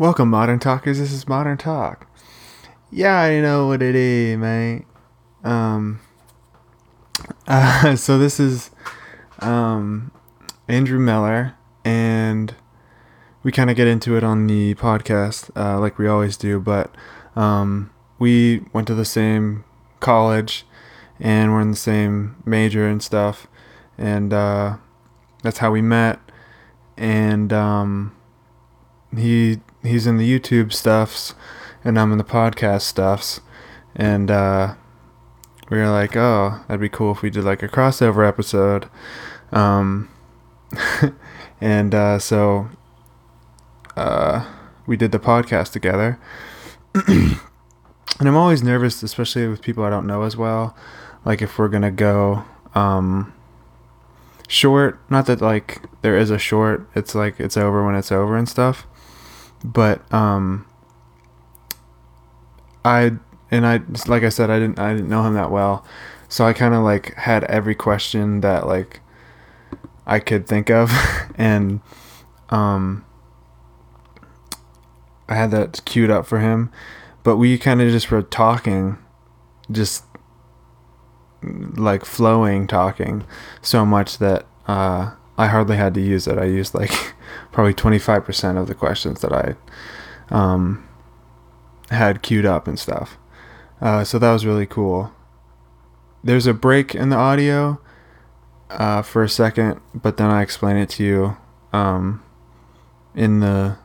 Welcome, Modern Talkers. This is Modern Talk. Yeah, I know what it is, mate. Um, uh, so this is um, Andrew Miller, and we kind of get into it on the podcast, uh, like we always do. But um, we went to the same college, and we're in the same major and stuff, and uh, that's how we met. And um, he he's in the YouTube stuffs, and I'm in the podcast stuffs, and uh, we were like, oh, that'd be cool if we did like a crossover episode. Um, and uh, so uh, we did the podcast together. and I'm always nervous, especially with people I don't know as well. Like if we're gonna go um, short, not that like there is a short. It's like it's over when it's over and stuff. But um, I and I like I said I didn't I didn't know him that well, so I kind of like had every question that like I could think of, and um, I had that queued up for him, but we kind of just were talking, just like flowing talking so much that uh, I hardly had to use it. I used like probably 25% of the questions that I um, had queued up and stuff. Uh, so that was really cool. There's a break in the audio uh, for a second, but then I explain it to you um, in the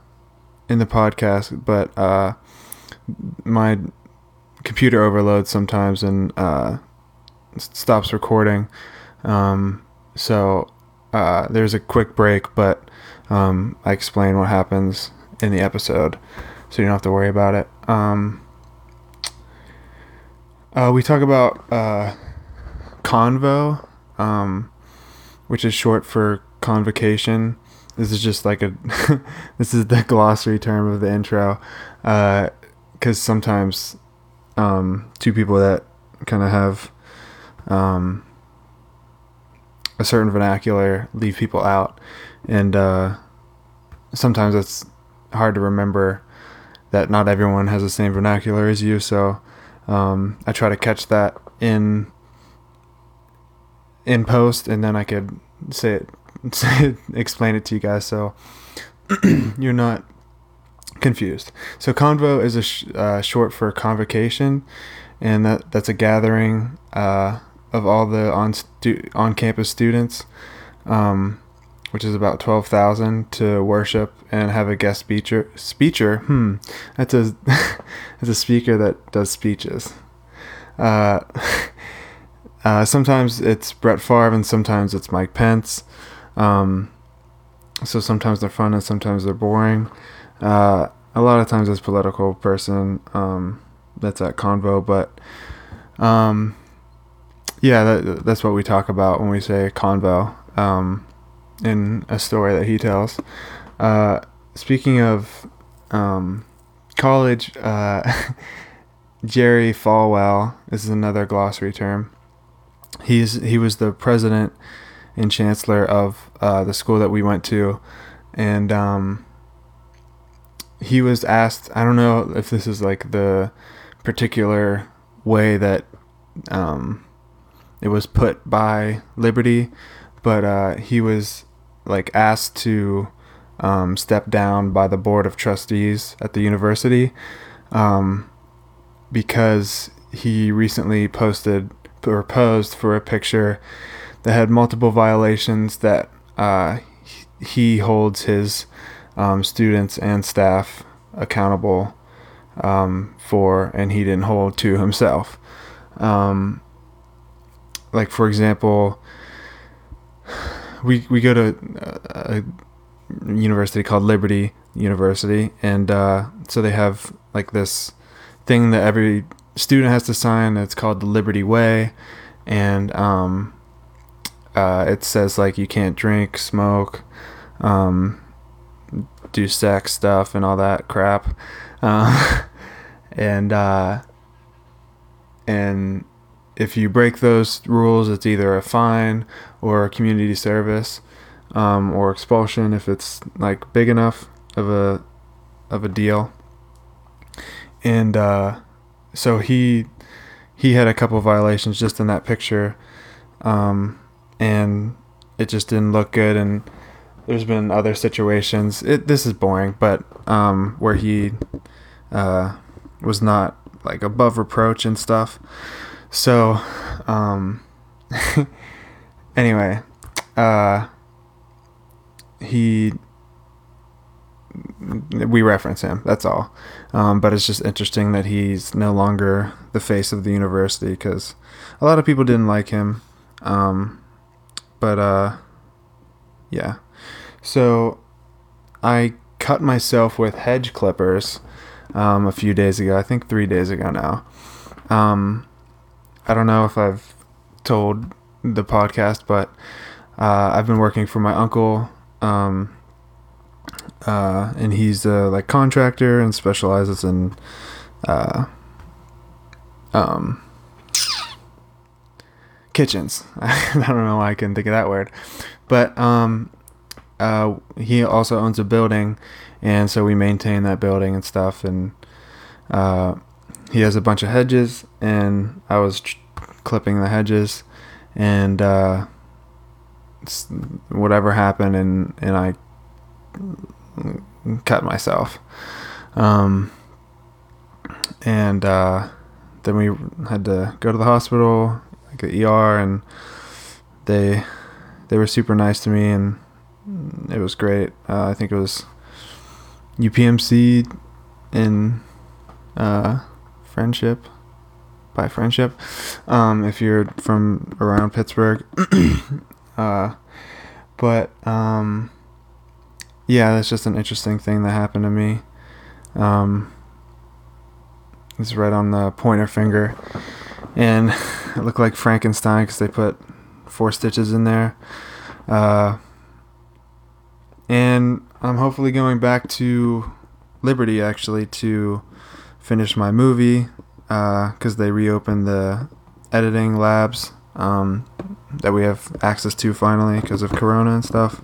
in the podcast. But uh, my computer overloads sometimes and uh, stops recording. Um, so uh, there's a quick break, but um, I explain what happens in the episode, so you don't have to worry about it. Um, uh, we talk about uh, convo, um, which is short for convocation. This is just like a this is the glossary term of the intro, because uh, sometimes um, two people that kind of have um, a certain vernacular leave people out, and uh, sometimes it's hard to remember that not everyone has the same vernacular as you. So um, I try to catch that in in post, and then I could say it, say it, explain it to you guys, so you're not confused. So convo is a sh- uh, short for convocation, and that that's a gathering uh, of all the on stu- on campus students. Um, which is about 12,000 to worship and have a guest speaker. Speaker, hmm, that's a that's a speaker that does speeches. Uh, uh, sometimes it's Brett Favre and sometimes it's Mike Pence. Um, so sometimes they're fun and sometimes they're boring. Uh, a lot of times it's political person um, that's at convo, but um, yeah, that, that's what we talk about when we say convo. Um, in a story that he tells. Uh, speaking of um, college, uh, Jerry Falwell this is another glossary term. He's he was the president and chancellor of uh, the school that we went to, and um, he was asked. I don't know if this is like the particular way that um, it was put by Liberty, but uh, he was like asked to um, step down by the board of trustees at the university um, because he recently posted or posed for a picture that had multiple violations that uh, he holds his um, students and staff accountable um, for, and he didn't hold to himself. Um, like for example, we we go to a, a university called Liberty University, and uh, so they have like this thing that every student has to sign. It's called the Liberty Way, and um, uh, it says like you can't drink, smoke, um, do sex stuff, and all that crap, uh, and uh, and if you break those rules, it's either a fine or community service um, or expulsion if it's like big enough of a of a deal. And uh, so he he had a couple violations just in that picture, um, and it just didn't look good. And there's been other situations. It this is boring, but um, where he uh, was not like above reproach and stuff. So, um, anyway, uh, he we reference him. That's all. Um, but it's just interesting that he's no longer the face of the university because a lot of people didn't like him. Um, but uh, yeah. So I cut myself with hedge clippers um, a few days ago. I think three days ago now. Um, I don't know if I've told the podcast, but uh, I've been working for my uncle. Um, uh, and he's a like contractor and specializes in uh, um, kitchens. I don't know why I can think of that word, but um, uh, he also owns a building, and so we maintain that building and stuff. And uh, he has a bunch of hedges, and I was tr- clipping the hedges, and uh, whatever happened, and and I cut myself. Um, and uh, then we had to go to the hospital, like the ER, and they they were super nice to me, and it was great. Uh, I think it was UPMC in uh, Friendship by Friendship. Um, if you're from around Pittsburgh, uh, but um, yeah, that's just an interesting thing that happened to me. Um, it's right on the pointer finger, and it looked like Frankenstein because they put four stitches in there. Uh, and I'm hopefully going back to Liberty actually to finish my movie because uh, they reopened the editing labs um, that we have access to finally because of Corona and stuff.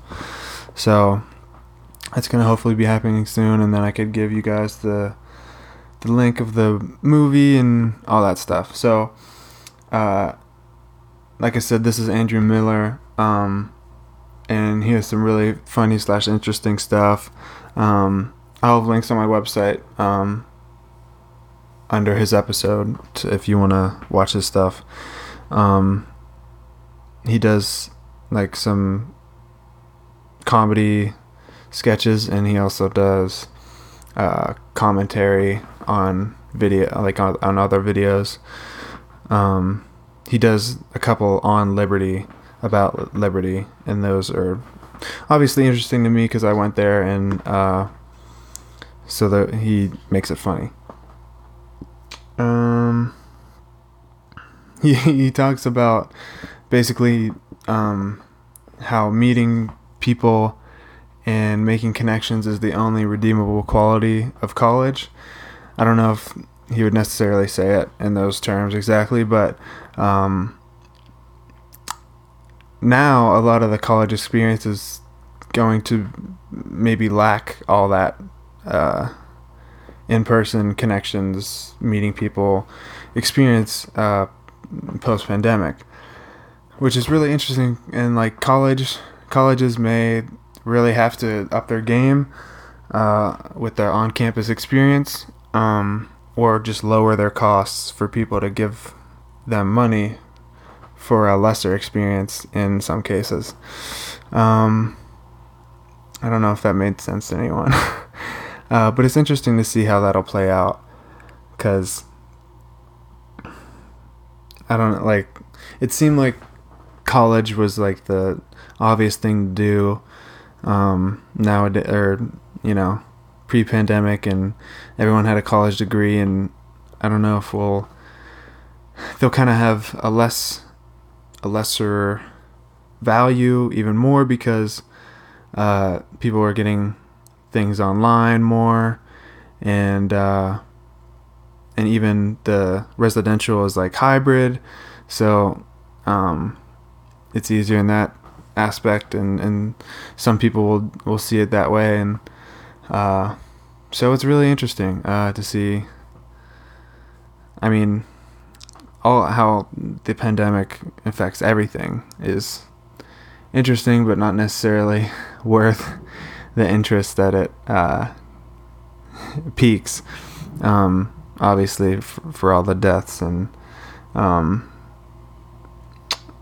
So that's gonna hopefully be happening soon, and then I could give you guys the the link of the movie and all that stuff. So, uh, like I said, this is Andrew Miller, um, and he has some really funny slash interesting stuff. Um, I'll have links on my website um, under his episode if you want to watch his stuff. Um, he does like some comedy sketches, and he also does uh, commentary on video, like on, on other videos. Um, he does a couple on Liberty about Liberty, and those are obviously interesting to me because I went there, and uh, so that he makes it funny. Um, he he talks about basically um, how meeting people and making connections is the only redeemable quality of college. I don't know if he would necessarily say it in those terms exactly, but um, now a lot of the college experience is going to maybe lack all that uh, in-person connections, meeting people, experience uh, post-pandemic, which is really interesting. And like college, colleges may really have to up their game uh, with their on-campus experience, um, or just lower their costs for people to give them money for a lesser experience in some cases. Um, I don't know if that made sense to anyone, uh, but it's interesting to see how that'll play out, because I don't like. It seemed like college was like the obvious thing to do um, nowadays, or you know, pre-pandemic, and everyone had a college degree, and I don't know if we'll they'll kind of have a less a lesser value even more because uh, people are getting things online more and uh, and even the residential is like hybrid so um, it's easier in that aspect, and, and some people will will see it that way, and uh, so it's really interesting uh, to see. I mean, all how the pandemic affects everything is interesting, but not necessarily worth the interest that it uh, piques. Um, obviously, f- for all the deaths and um,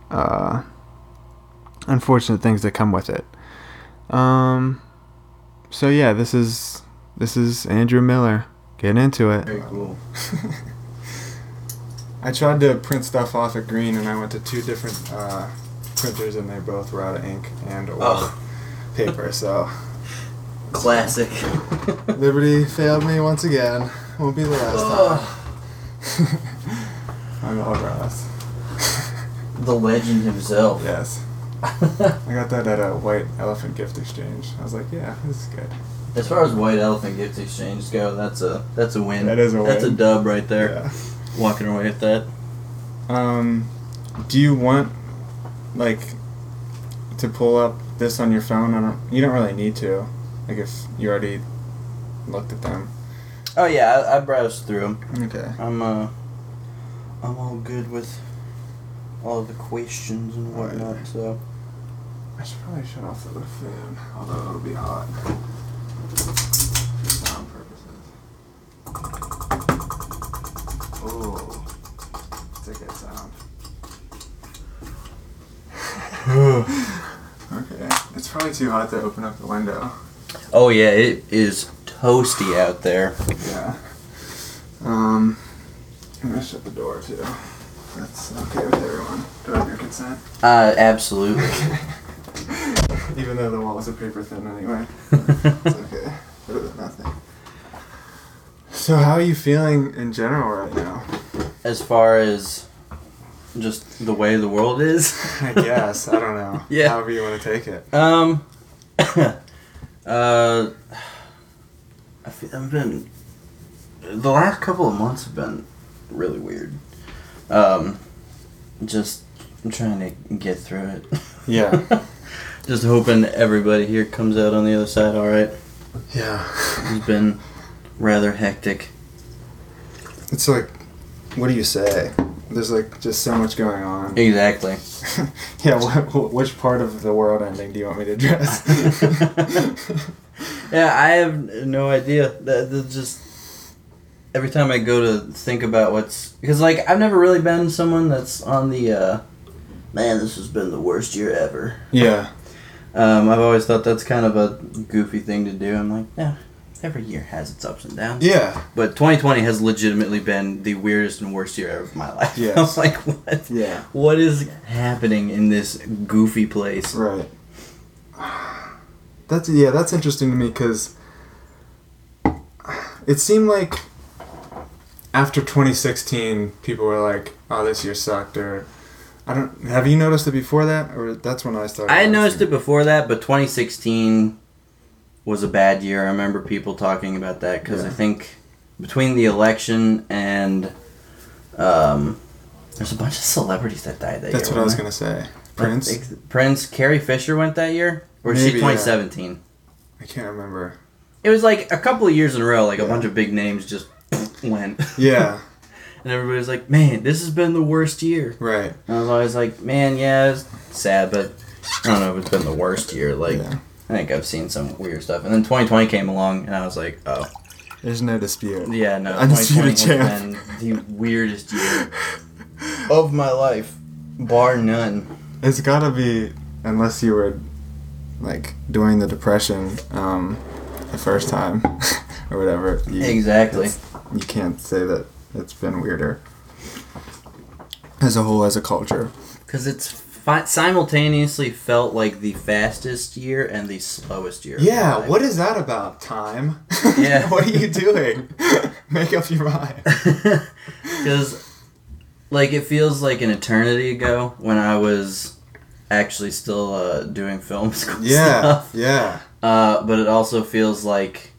uh, unfortunate things that come with it. Um, so yeah, this is this is Andrew Miller. Get into it. Very cool. I tried to print stuff off at Green, and I went to two different uh, printers, and they both were out of ink and or Oh. paper. So Classic. Liberty failed me once again. Won't be the last time. I'm all grass. the legend himself. Yes. I got that at a White Elephant gift exchange. I was like, yeah, this is good. As far as White Elephant Gift Exchange go, that's a that's a win. That is a win. That's a dub right there. Yeah. Walking away with that. Um, do you want like to pull up this on your phone? I don't. You don't really need to. Like guess you already looked at them. Oh yeah, I, I browsed through them. Okay. I'm uh, I'm all good with all the questions and whatnot. So I should probably shut off the fan, although it'll be hot. For sound purposes. Oh, it's a good sound. okay, it's probably too hot to open up the window. Oh yeah, it is toasty out there. Yeah. Um, I'm gonna shut the door too. That's okay with everyone. Do I have your consent? Uh, absolutely. Even though the walls are paper thin anyway. It's okay. Better than nothing. So how are you feeling in general right now? as far as just the way the world is. I guess. I don't know. Yeah. However you want to take it. Um. Uh. I feel, I've been. The last couple of months have been really weird. Um. Just trying to get through it. Yeah. just hoping everybody here comes out on the other side all right. Yeah. It's been rather hectic. It's like, what do you say? There's like just so much going on. Exactly. yeah. What, which part of the world ending do you want me to address? Yeah, I have no idea. That that just every time I go to think about what's because like I've never really been someone that's on the uh, man. This has been the worst year ever. yeah. Um, I've always thought that's kind of a goofy thing to do. I'm like, yeah, every year has its ups and downs. Yeah. But 2020 has legitimately been the weirdest and worst year ever of my life. Yeah. I was like, what? Yeah. What is happening in this goofy place? Right. That's yeah. That's interesting to me because it seemed like after 2016, people were like, "Oh, this year sucked," or I don't. Have you noticed it before that, or that's when I started? I noticed it before that, but 2016 was a bad year. I remember people talking about that because I think between the election and um, there's a bunch of celebrities that died that That's year. That's what I was wasn't gonna say. Prince. Like, Prince, Carrie Fisher went that year, or was she Maybe, yeah. 2017? I can't remember. It was like a couple of years in a row, like a bunch of big names just went. Yeah. and everybody's like, "Man, this has been the worst year." right. And I was always like, "Man, yeah, it's sad, but I don't know if it's been the worst year." Like. yeah. I think I've seen some weird stuff. And then 2020 came along, and I was like, oh. There's no dispute. Yeah, no. Undisputed 2020 has champ. been the weirdest year of my life, bar none. It's gotta be unless you were like during the depression, um, the first time or whatever. You, Exactly. You can't say that it's been weirder as a whole, as a culture. Because it's fi- simultaneously felt like the fastest year and the slowest year. Yeah, what is that about? Time. Yeah. what are you doing? Make up your mind. Because, like, it feels like an eternity ago when I was actually still uh, doing film school Yeah, stuff. yeah, Uh, but it also feels like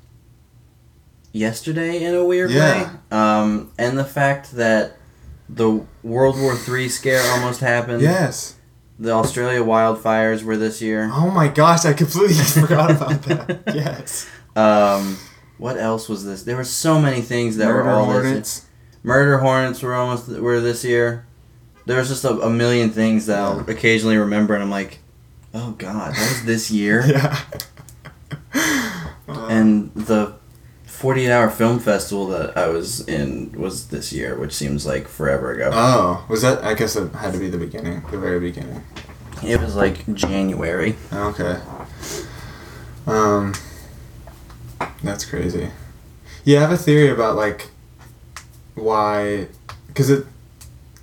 yesterday in a weird Yeah. way. Um, and the fact that the World War III scare almost happened. yes. The Australia wildfires were this year. Oh my gosh, I completely forgot about that. Yes. Um, what else was this? There were so many things that Murder were all this Murder Hornets were almost were this year. There was just a, a million things that I'll occasionally remember, and I'm like, oh god, that was this year. Yeah. And the 48 hour film festival that I was in was this year, which seems like forever ago. Oh, was that? I guess it had to be the beginning, the very beginning. it was like January. Okay. Um, that's crazy. Yeah, I have a theory about like why, because it.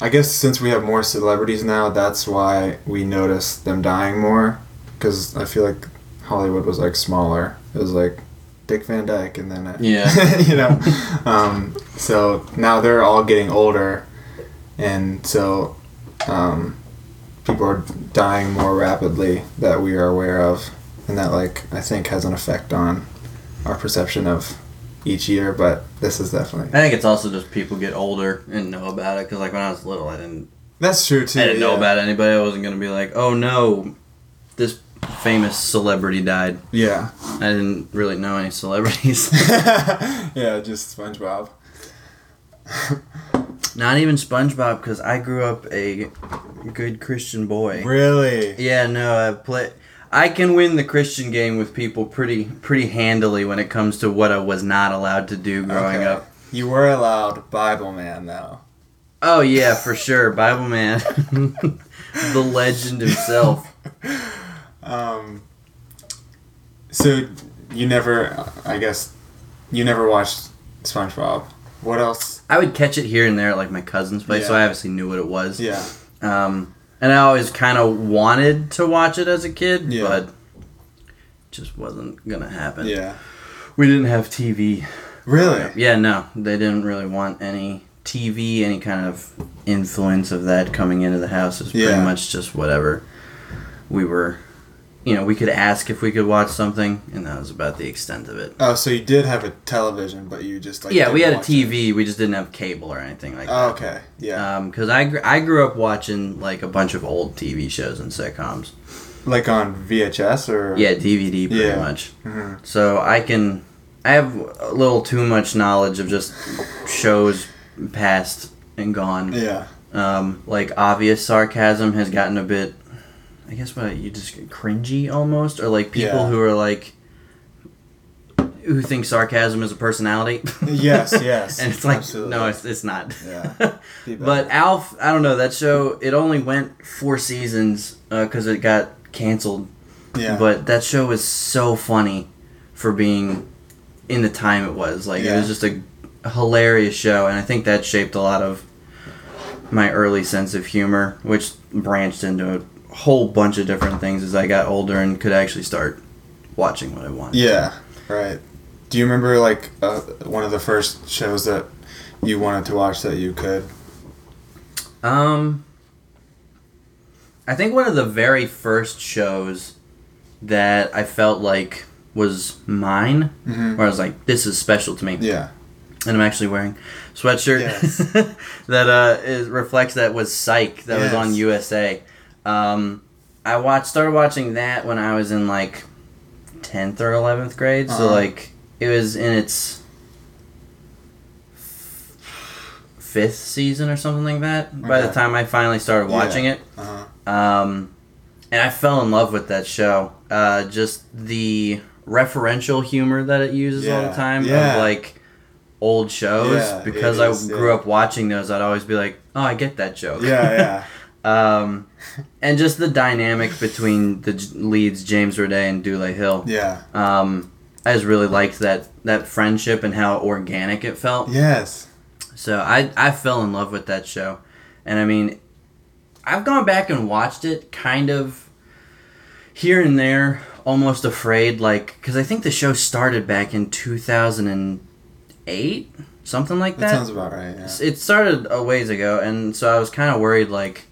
I guess since we have more celebrities now, that's why we notice them dying more. Because I feel like Hollywood was like smaller. It was like Dick Van Dyke, and then uh, Yeah. you know. Um, so now they're all getting older, and so um, people are dying more rapidly that we are aware of, and that like I think has an effect on our perception of each year. But this is definitely I think it's also just people get older and know about it. Because like when I was little, I didn't that's true too. I didn't know about anybody. I wasn't gonna be like, oh no, famous celebrity died. Yeah, I didn't really know any celebrities. yeah, just SpongeBob. Not even SpongeBob, because I grew up a good Christian boy. Really? Yeah, no, I play. I can win the Christian game with people pretty pretty handily when it comes to what I was not allowed to do growing Okay. up. You were allowed Bible Man though. Oh yeah, for sure, Bible man, the legend himself. Um. So you never, I guess, you never watched SpongeBob. What else? I would catch it here and there at like my cousin's place, so I obviously knew what it was. Yeah. Um, and I always kind of wanted to watch it as a kid, Yeah. but just wasn't gonna happen. Yeah. We didn't have TV. Really? Yeah, no, they didn't really want any TV, any kind of influence of that coming into the house. It was pretty much just whatever we were. You know, we could ask if we could watch something, and that was about the extent of it. Oh, so you did have a television, but you just like. yeah, we had a watch it. TV. We just didn't have cable or anything like Oh, that. okay. Yeah. Because I, gr- I grew up watching like a bunch of old TV shows and sitcoms. like on VHS or. Yeah, DVD pretty Yeah. much. Mhm. So I can, I have a little too much knowledge of just shows past and gone. Yeah. Um, like obvious sarcasm has gotten a bit, I guess what you just cringy almost, or like people Yeah. who are like, who think sarcasm is a personality. Yes, yes, and it's like absolutely. no, it's it's not. Yeah. But. Alf, I don't know that show. It only went four seasons uh, because it got canceled. Yeah. But that show was so funny for being in the time it was. Like it was just a hilarious show, and I think that shaped a lot of my early sense of humor, which branched into a whole bunch of different things as I got older and could actually start watching what I wanted. Yeah. Right. Do you remember like uh, one of the first shows that you wanted to watch that you could? Um, I think one of the very first shows that I felt like was mine, Mhm. where I was like, "This is special to me," Yeah. and I'm actually wearing a sweatshirt Yes. that uh is, reflects that was Psych that was on USA. Um, I watched started watching that when I was in like tenth or eleventh grade, so Uh-huh. like it was in its fifth season or something like that. By the time I finally started Yeah. watching it, Uh-huh. um, and I fell in love with that show. Uh, just the referential humor that it uses all the time Yeah. of like old shows. Yeah, because is, I grew yeah. up watching those, I'd always be like, "Oh, I get that joke." Yeah. Yeah. um, and just the dynamic between the leads, James Roday and Dule Hill. Yeah. Um, I just really liked that that friendship and how organic it felt. Yes. So I I fell in love with that show, and I mean, I've gone back and watched it kind of here and there, almost afraid, like because I think the show started back in two thousand and eight, something like That that. sounds about right. Yeah. It started a ways ago, and so I was kind of worried, like.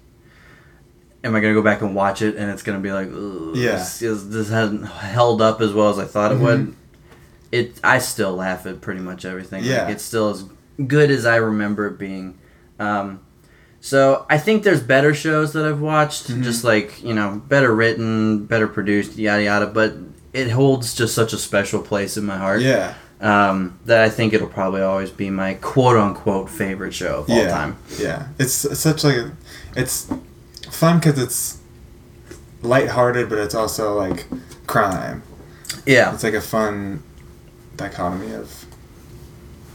Am I gonna go back and watch it, and it's gonna be like, Yeah. this, this hasn't held up as well as I thought it would. Mhm. It, I still laugh at pretty much everything. Yeah. Like, it's still as good as I remember it being. Um, so I think there's better shows that I've watched, Mhm. just like you know, better written, better produced, yada yada. But it holds just such a special place in my heart. Yeah. Um, that I think it'll probably always be my quote unquote favorite show of all yeah, time. Yeah, it's, it's such like a, it's fun because it's lighthearted, but it's also like crime. Yeah. It's like a fun dichotomy of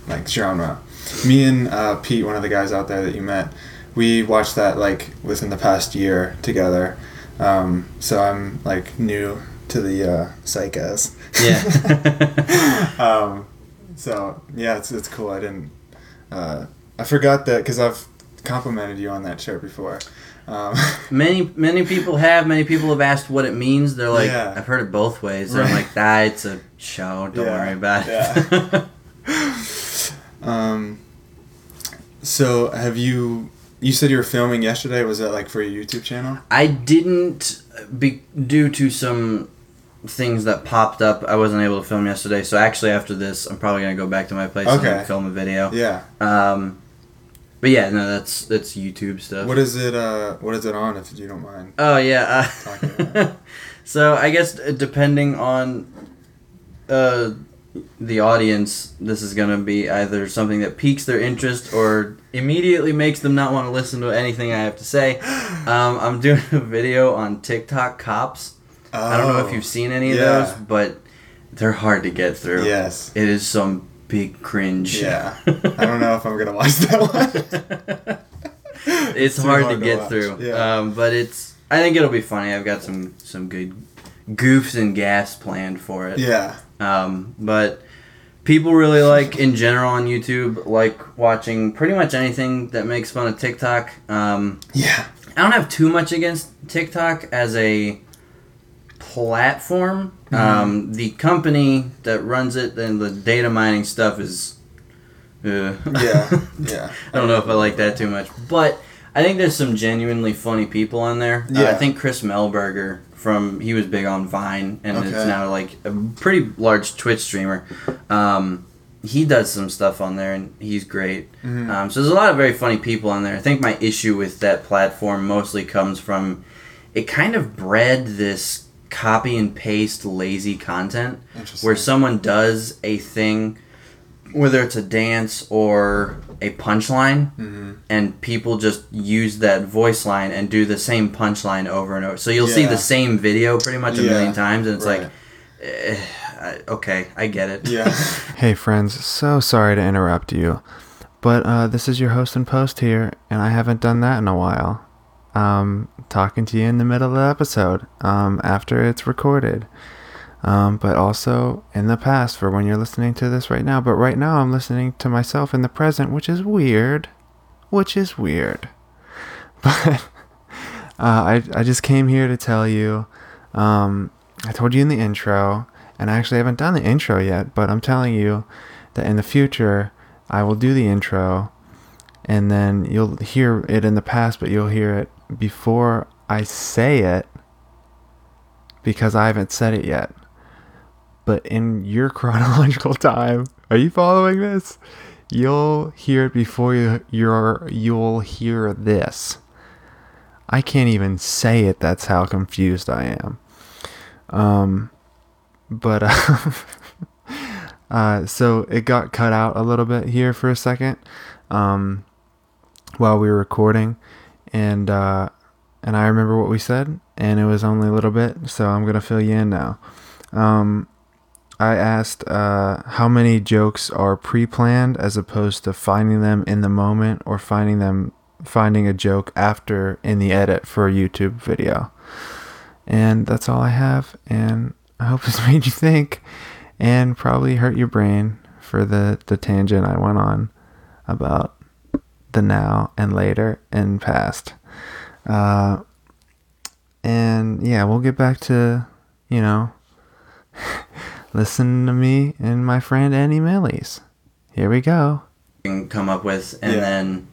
like genre. Me and uh, Pete, one of the guys out there that you met, we watched that like within the past year together. Um, so I'm like new to the uh, psychos. Yeah. um, so yeah, it's it's cool. I didn't. Uh, I forgot that because I've complimented you on that shirt before. Um, many many people have. Many people have asked what it means. They're like, Yeah. I've heard it both ways. I'm like, that it's a show. Don't Yeah, worry about it. um, so have you? You said you were filming yesterday. Was that like for your YouTube channel? I didn't be due to some things that popped up. I wasn't able to film yesterday. So actually, after this, I'm probably gonna go back to my place Okay. and film a video. Yeah. Um, but yeah, no, that's that's YouTube stuff. What is it? Uh, what is it on? If you don't mind. Oh yeah. Uh, so I guess uh, depending on uh, the audience, this is gonna be either something that piques their interest or immediately makes them not want to listen to anything I have to say. Um, I'm doing a video on TikTok cops. I don't know if Oh, you've seen any of yeah. those, but they're hard to get through. Yes. It is some big cringe. Yeah. I don't know if I'm gonna watch that one. it's Too hard, hard to to get watch, through. yeah. Um, but it's. I think it'll be funny. I've got some some good goofs and gas planned for it. yeah. Um, but people really like in general on YouTube like watching pretty much anything that makes fun of TikTok. Um, Yeah. I don't have too much against TikTok as a platform. Mm-hmm. Um, the company that runs it and the data mining stuff is. Uh, Yeah. Yeah. I don't know if I like that too much, but I think there's some genuinely funny people on there. Uh, I think Chris Melberger from he was big on Vine and Okay. now like a pretty large Twitch streamer. Um, he does some stuff on there and he's great. Mhm. Um, so there's a lot of very funny people on there. I think my issue with that platform mostly comes from it kind of bred this copy and paste lazy content where someone does a thing, whether it's a dance or a punchline, Mhm. and people just use that voice line and do the same punchline over and over. So you'll see the same video pretty much a Yeah, million times, and it's right. like, eh, okay, I get it. Yeah. Hey friends, so sorry to interrupt you, but uh, this is your host and post here, and I haven't done that in a while. Um, talking to you in the middle of the episode, um, after it's recorded, um, but also in the past for when you're listening to this right now. But right now, I'm listening to myself in the present, which is weird, which is weird. But uh, I I just came here to tell you. Um, I told you in the intro, and I actually haven't done the intro yet, but I'm telling you that in the future I will do the intro, and then you'll hear it in the past, but you'll hear it before I say it because I haven't said it yet. But in your chronological time, are you following this? You'll hear it before you you're, you'll hear this. I can't even say it. That's how confused I am. Um, but uh, uh, so it got cut out a little bit here for a second, um, while we were recording, and uh, and I remember what we said, and it was only a little bit, so I'm gonna fill you in now. Um, I asked uh, how many jokes are pre-planned as opposed to finding them in the moment or finding them finding a joke after in the edit for a YouTube video. And that's all I have. And I hope this made you think and probably hurt your brain for the, the tangent I went on about the now and later and past. Uh, and yeah, we'll get back to, you know, listen to me and my friend Annie Millies. Here we go. Can come up with, and Yeah. then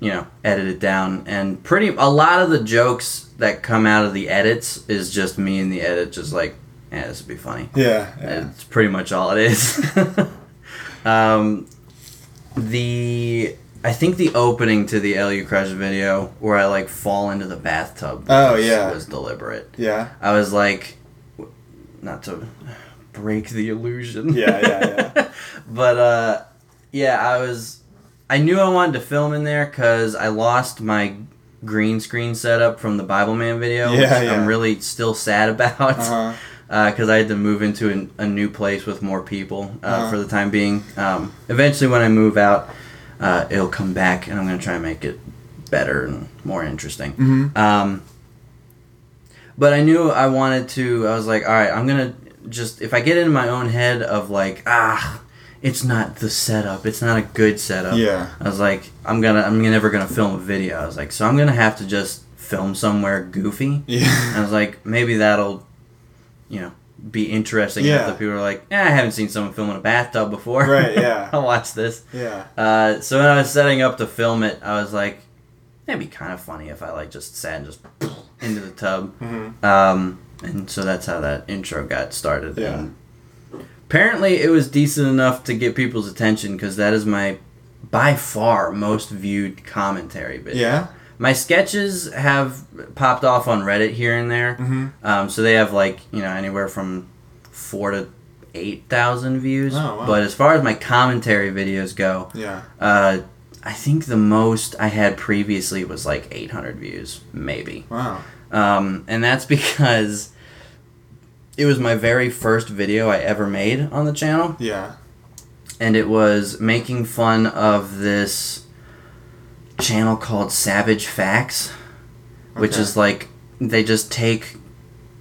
you know edit it down. And pretty a lot of the jokes that come out of the edits is just me in the edit, just like, yeah, this would be funny. Yeah. yeah. It's pretty much all it is. um, the I think the opening to the LU Crush video where I like fall into the bathtub. Oh, was- yeah. was deliberate. Yeah. I was like, not to break the illusion. Yeah, yeah, yeah. but uh, yeah, I was. I knew I wanted to film in there because I lost my green screen setup from the Bible Man video, Yeah, which yeah. I'm really still sad about. Uh-huh. because I had to move into an, a new place with more people uh, Uh-huh. for the time being. Um, eventually, when I move out, uh, it'll come back, and I'm gonna try and make it better and more interesting. Mhm. Um, but I knew I wanted to. I was like, all right, I'm gonna just if I get in my own head of like, ah, it's not the setup. It's not a good setup. Yeah. I was like, I'm gonna, I'm never gonna film a video. I was like, so I'm gonna have to just film somewhere goofy. Yeah. I was like, maybe that'll, you know, be interesting. Yeah. If the people are like, eh, I haven't seen someone film in a bathtub before. Right, yeah. I'll watch this. Yeah. Uh, so when I was setting up to film it, I was like, it'd be kind of funny if I like just sat and just into the tub. Mhm. Um, and so that's how that intro got started. Yeah. And apparently, it was decent enough to get people's attention because that is my by far most viewed commentary video. Yeah. My sketches have popped off on Reddit here and there. Mm-hmm. Um, so they have like you know anywhere from four to eight thousand views. Oh, wow. But as far as my commentary videos go, Yeah. uh, I think the most I had previously was like eight hundred views, maybe. Wow. Um, and that's because it was my very first video I ever made on the channel, Yeah. and it was making fun of this channel called Savage Facts, which Okay. is like they just take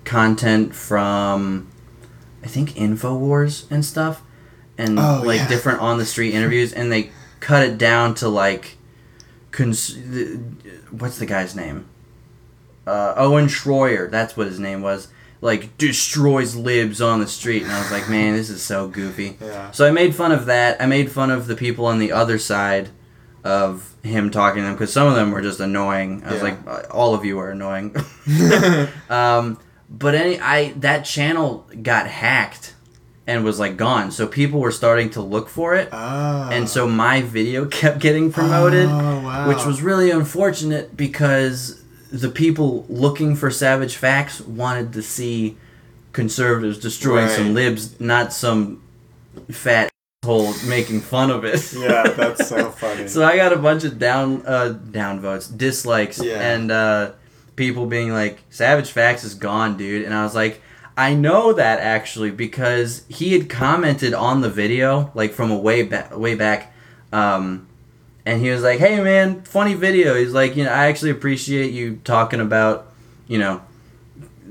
content from I think Infowars and stuff, and Oh, like yeah. different on the street interviews, and they cut it down to like, cons- what's the guy's name? Uh, Owen Shroyer, that's what his name was. Like destroys libs on the street, and I was like, man, this is so goofy. Yeah. So I made fun of that. I made fun of the people on the other side of him talking to them because some of them were just annoying. I was Yeah. like, "Uh, all of you are annoying. um, but any, I that channel got hacked and was like gone. So people were starting to look for it, Oh. and so my video kept getting promoted, Oh, wow. which was really unfortunate because the people looking for Savage Facts wanted to see conservatives destroying Right. some libs, not some fat hole making fun of it. Yeah, that's so funny. so I got a bunch of down uh down votes, dislikes, Yeah. and uh people being like, Savage Facts is gone, dude. And I was like, I know that actually because he had commented on the video, like from a way back way back. Um and he was like, Hey man, funny video. He's like, you know, I actually appreciate you talking about, you know,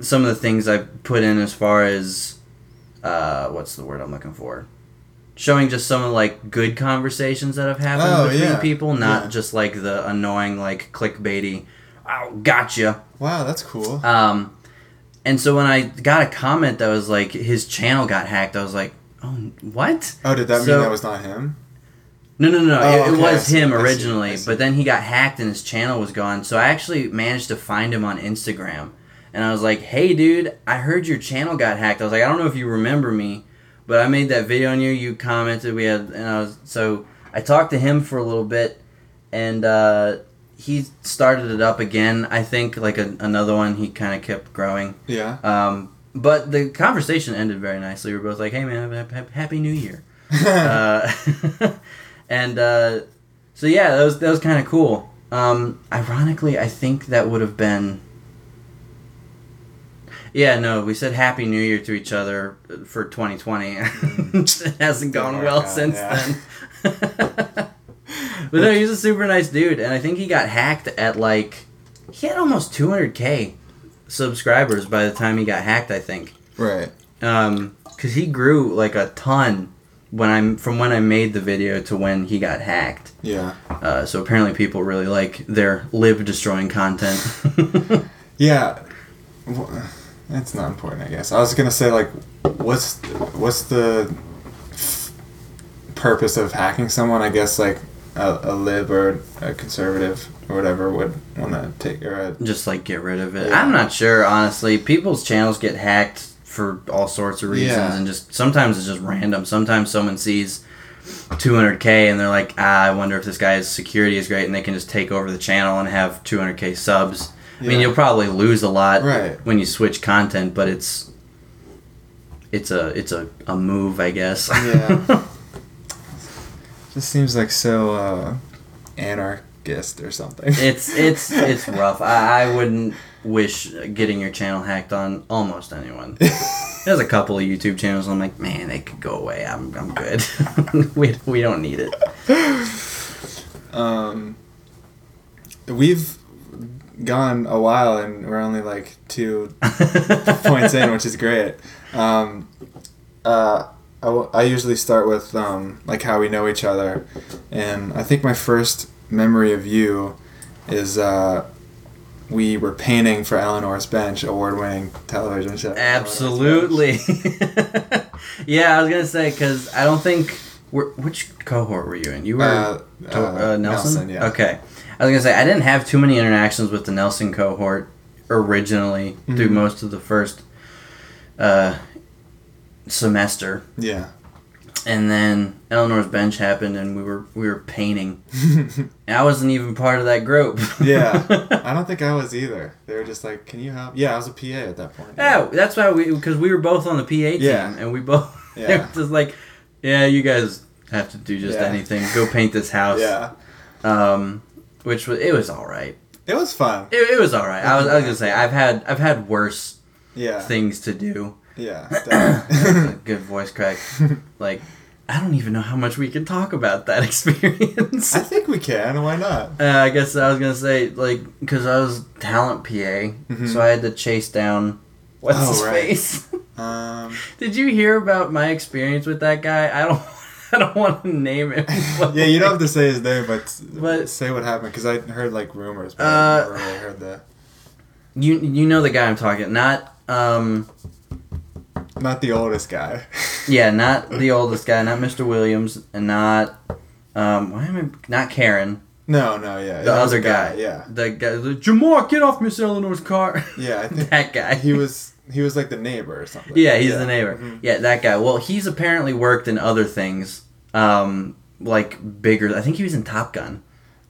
some of the things I put in as far as uh what's the word I'm looking for? Showing just some of like good conversations that have happened Oh, between yeah. people, not Yeah. just like the annoying like clickbaity oh gotcha. wow, that's cool. Um and so when I got a comment that was like his channel got hacked, I was like, Oh what? oh, did that so- mean that was not him? No, no, no. Oh, it, it okay, I was him I see, originally, I see. but then he got hacked and his channel was gone. So I actually managed to find him on Instagram, and I was like, "Hey, dude, I heard your channel got hacked." I was like, "I don't know if you remember me, but I made that video on you. You commented. We had, and I was so I talked to him for a little bit, and uh, he started it up again. I think like a, another one. He kind of kept growing. Yeah. Um, but the conversation ended very nicely. We were both like, "Hey, man, have a hap- happy New Year." uh, and uh, so yeah, that was that was kind of cool. Um, ironically, I think that would have been. Yeah, no, we said Happy New Year to each other for 2020. it hasn't gone well out, since yeah. then. but no, he's a super nice dude, and I think he got hacked at like he had almost 200k subscribers by the time he got hacked. I think right. um because he grew like a ton when i'm from when i made the video to when he got hacked Yeah. uh, so apparently people really like their live destroying content Yeah. That's not important, I guess. I was gonna say like, what's what's the f- purpose of hacking someone? I guess like a, a lib or a conservative or whatever would want to take or a, just like get rid of it Yeah. i'm not sure honestly people's channels get hacked for all sorts of reasons Yeah. and just sometimes it's just random sometimes someone sees 200k and they're like ah i wonder if this guy's security is great and they can just take over the channel and have 200k subs i mean you'll probably lose a lot Right. when you switch content but it's it's a it's a, a move i guess Yeah. This seems like so uh, anarchist or something. It's it's it's rough. I, I wouldn't wish getting your channel hacked on almost anyone. There's a couple of YouTube channels. I'm like, man, they could go away. I'm I'm good. we we don't need it. um, we've gone a while and we're only like two points in, which is great. Um, uh, I, w- I usually start with um, like how we know each other, and I think my first memory of you is uh, we were painting for Eleanor's Bench, award-winning television show. Absolutely. yeah, I was gonna say because I don't think we're, which cohort were you in? You were Uh, to- uh, uh, Nelson. Nelson, yeah. Okay. I was gonna say I didn't have too many interactions with the Nelson cohort originally through Mhm. most of the first uh, semester, Yeah. and then Eleanor's bench happened, and we were we were painting. I wasn't even part of that group. Yeah. I don't think I was either. They were just like, "Can you help?" Yeah, I was a PA at that point. yeah, that's why we because we were both on the PA team, Yeah. and we both Yeah. it was just like, yeah, you guys have to do just Yeah. anything. Go paint this house. Yeah. Um, which was it was all right. It was fun. It, it was all right. I was, I was gonna say I've had I've had worse Yeah. things to do. Yeah. That's definitely. a good voice crack. Like I don't even know how much we can talk about that experience. I think we can. Why not? Uh, I guess I was gonna say like because I was talent PA, Mhm. so I had to chase down what's Oh, his right. face. Um, Did you hear about my experience with that guy? I don't. I don't want to name him. yeah, you don't have to say his name, but, But- say what happened because I heard like rumors, but Uh, I never really heard the. You you know the guy I'm talking. Not um Not the oldest guy. yeah not the oldest guy. Not Mr. Williams and not um why am I not Karen. no, no, yeah, The other a guy. Yeah, The guy. The, Jamar, get off Miss Eleanor's car. yeah. I think that guy. he was he was like the neighbor or something. Yeah, he's the neighbor. Mhm. Yeah, that guy. Well, he's apparently worked in other things, um, like bigger. I think he was in Top Gun.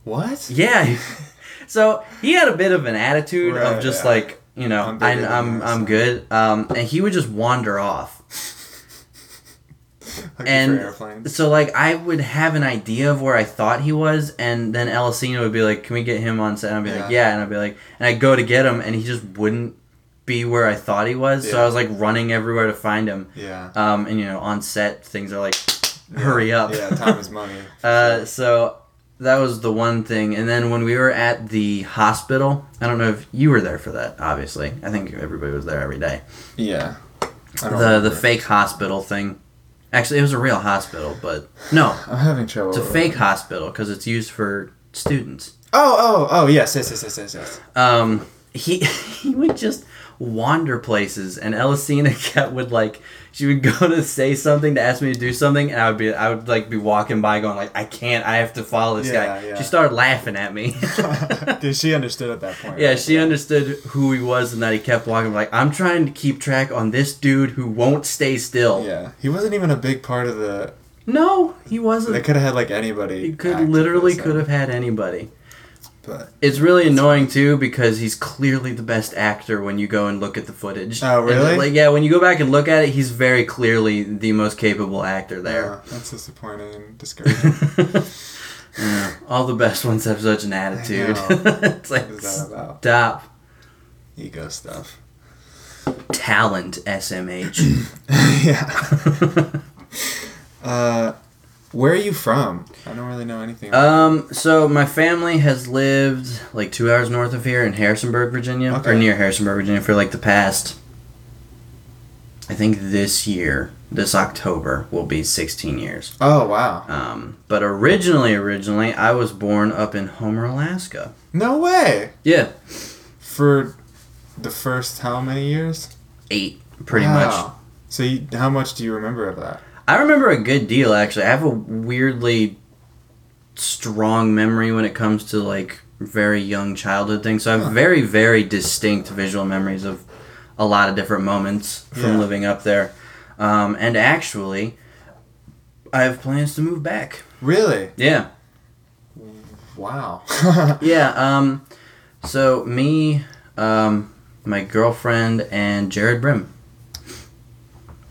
What? Yeah. so he had a bit of an attitude of just yeah. like you know, I'm I, bigger than I'm I'm good. Um, and he would just wander off. Like And. So like I would have an idea of where I thought he was, and then Elisina would be like, "Can we get him on set?" And I'd be like, Yeah. "Yeah," and I'd be like, and I'd go to get him, and he just wouldn't be where I thought he was. So I was like running everywhere to find him. Yeah. Um, and you know, on set things are like, hurry up. Yeah, time is money. Uh, so that was the one thing. And then when we were at the hospital, I don't know if you were there for that. Obviously, I think everybody was there every day. yeah. I don't The the fake hospital thing. Actually, it was a real hospital, but no, I'm having trouble. it's a fake it. hospital because it's used for students. Oh, oh, oh, yes, yes, yes, yes, yes, yes. Um, he he would just wander places, and Elisina kept would like she would go to say something to ask me to do something, and I would be I would like be walking by going like I can't I have to follow this Yeah, guy. yeah. She started laughing at me. Dude, she understood at that point. yeah, right? she understood who he was and that he kept walking like I'm trying to keep track on this dude who won't stay still. Yeah, he wasn't even a big part of the. No, he wasn't. They could have had like anybody. He could literally could have had anybody. But It's really annoying too because he's clearly the best actor when you go and look at the footage. Oh, And, really? like yeah, when you go back and look at it, he's very clearly the most capable actor there. uh, that's disappointing and discouraging. Yeah, all the best ones have such an attitude. it's like what is that about? stop Ego stuff. talent, SMH. yeah. uh, where are you from? I don't really know anything. um, so my family has lived like two hours north of here in Harrisonburg, Virginia, or near Harrisonburg, Virginia, for like the past. I think this year, this October, will be 16 years. oh wow! Um, but originally, originally, I was born up in Homer, Alaska. No way. Yeah, For the first how many years? eight, pretty much. So you, how much do you remember of that? I remember a good deal, actually. I have a weirdly strong memory when it comes to like very young childhood things. So I have very, very distinct visual memories of a lot of different moments from Yeah. living up there. Um, and actually, I have plans to move back. Really? Yeah. Wow. Yeah, um, so me, um, my girlfriend, and Jared Brim.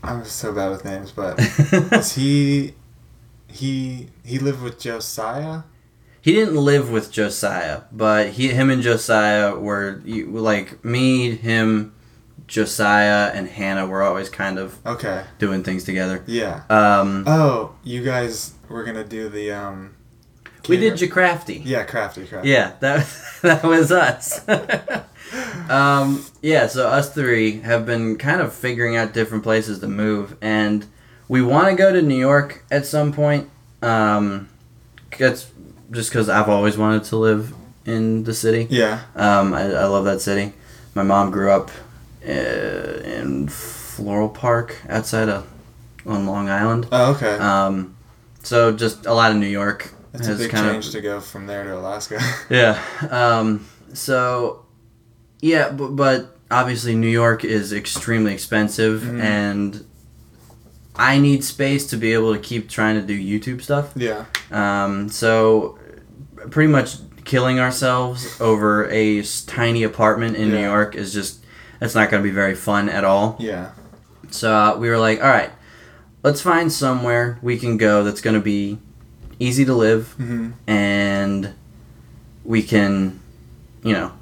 I'm so bad with names, but is he he he lived with Josiah. He didn't live with Josiah, but he, him and Josiah were you- like me, him, Josiah, and Hannah were always kind of Okay. doing things together. Yeah. Um, Oh, you guys were gonna do the um. we did Jacrafty. Yeah, crafty, crafty. Yeah, that that was us. um, yeah, so us three have been kind of figuring out different places to move, and we want to go to New York at some point. Um, that's just because I've always wanted to live in the city. Yeah. Um, I, I love that city. My mom grew up uh, in Floral Park outside of on Long Island. Oh, okay. Um, so just a lot of New York It's a big kind of change to go from there to Alaska. yeah. Um, so, yeah, but, but obviously New York is extremely expensive, Mhm. and I need space to be able to keep trying to do YouTube stuff. yeah. Um, so, pretty much killing ourselves over a tiny apartment in New York is just that's not going to be very fun at all. Yeah. So uh, we were like, all right, let's find somewhere we can go that's going to be easy to live hmm and we can, you know,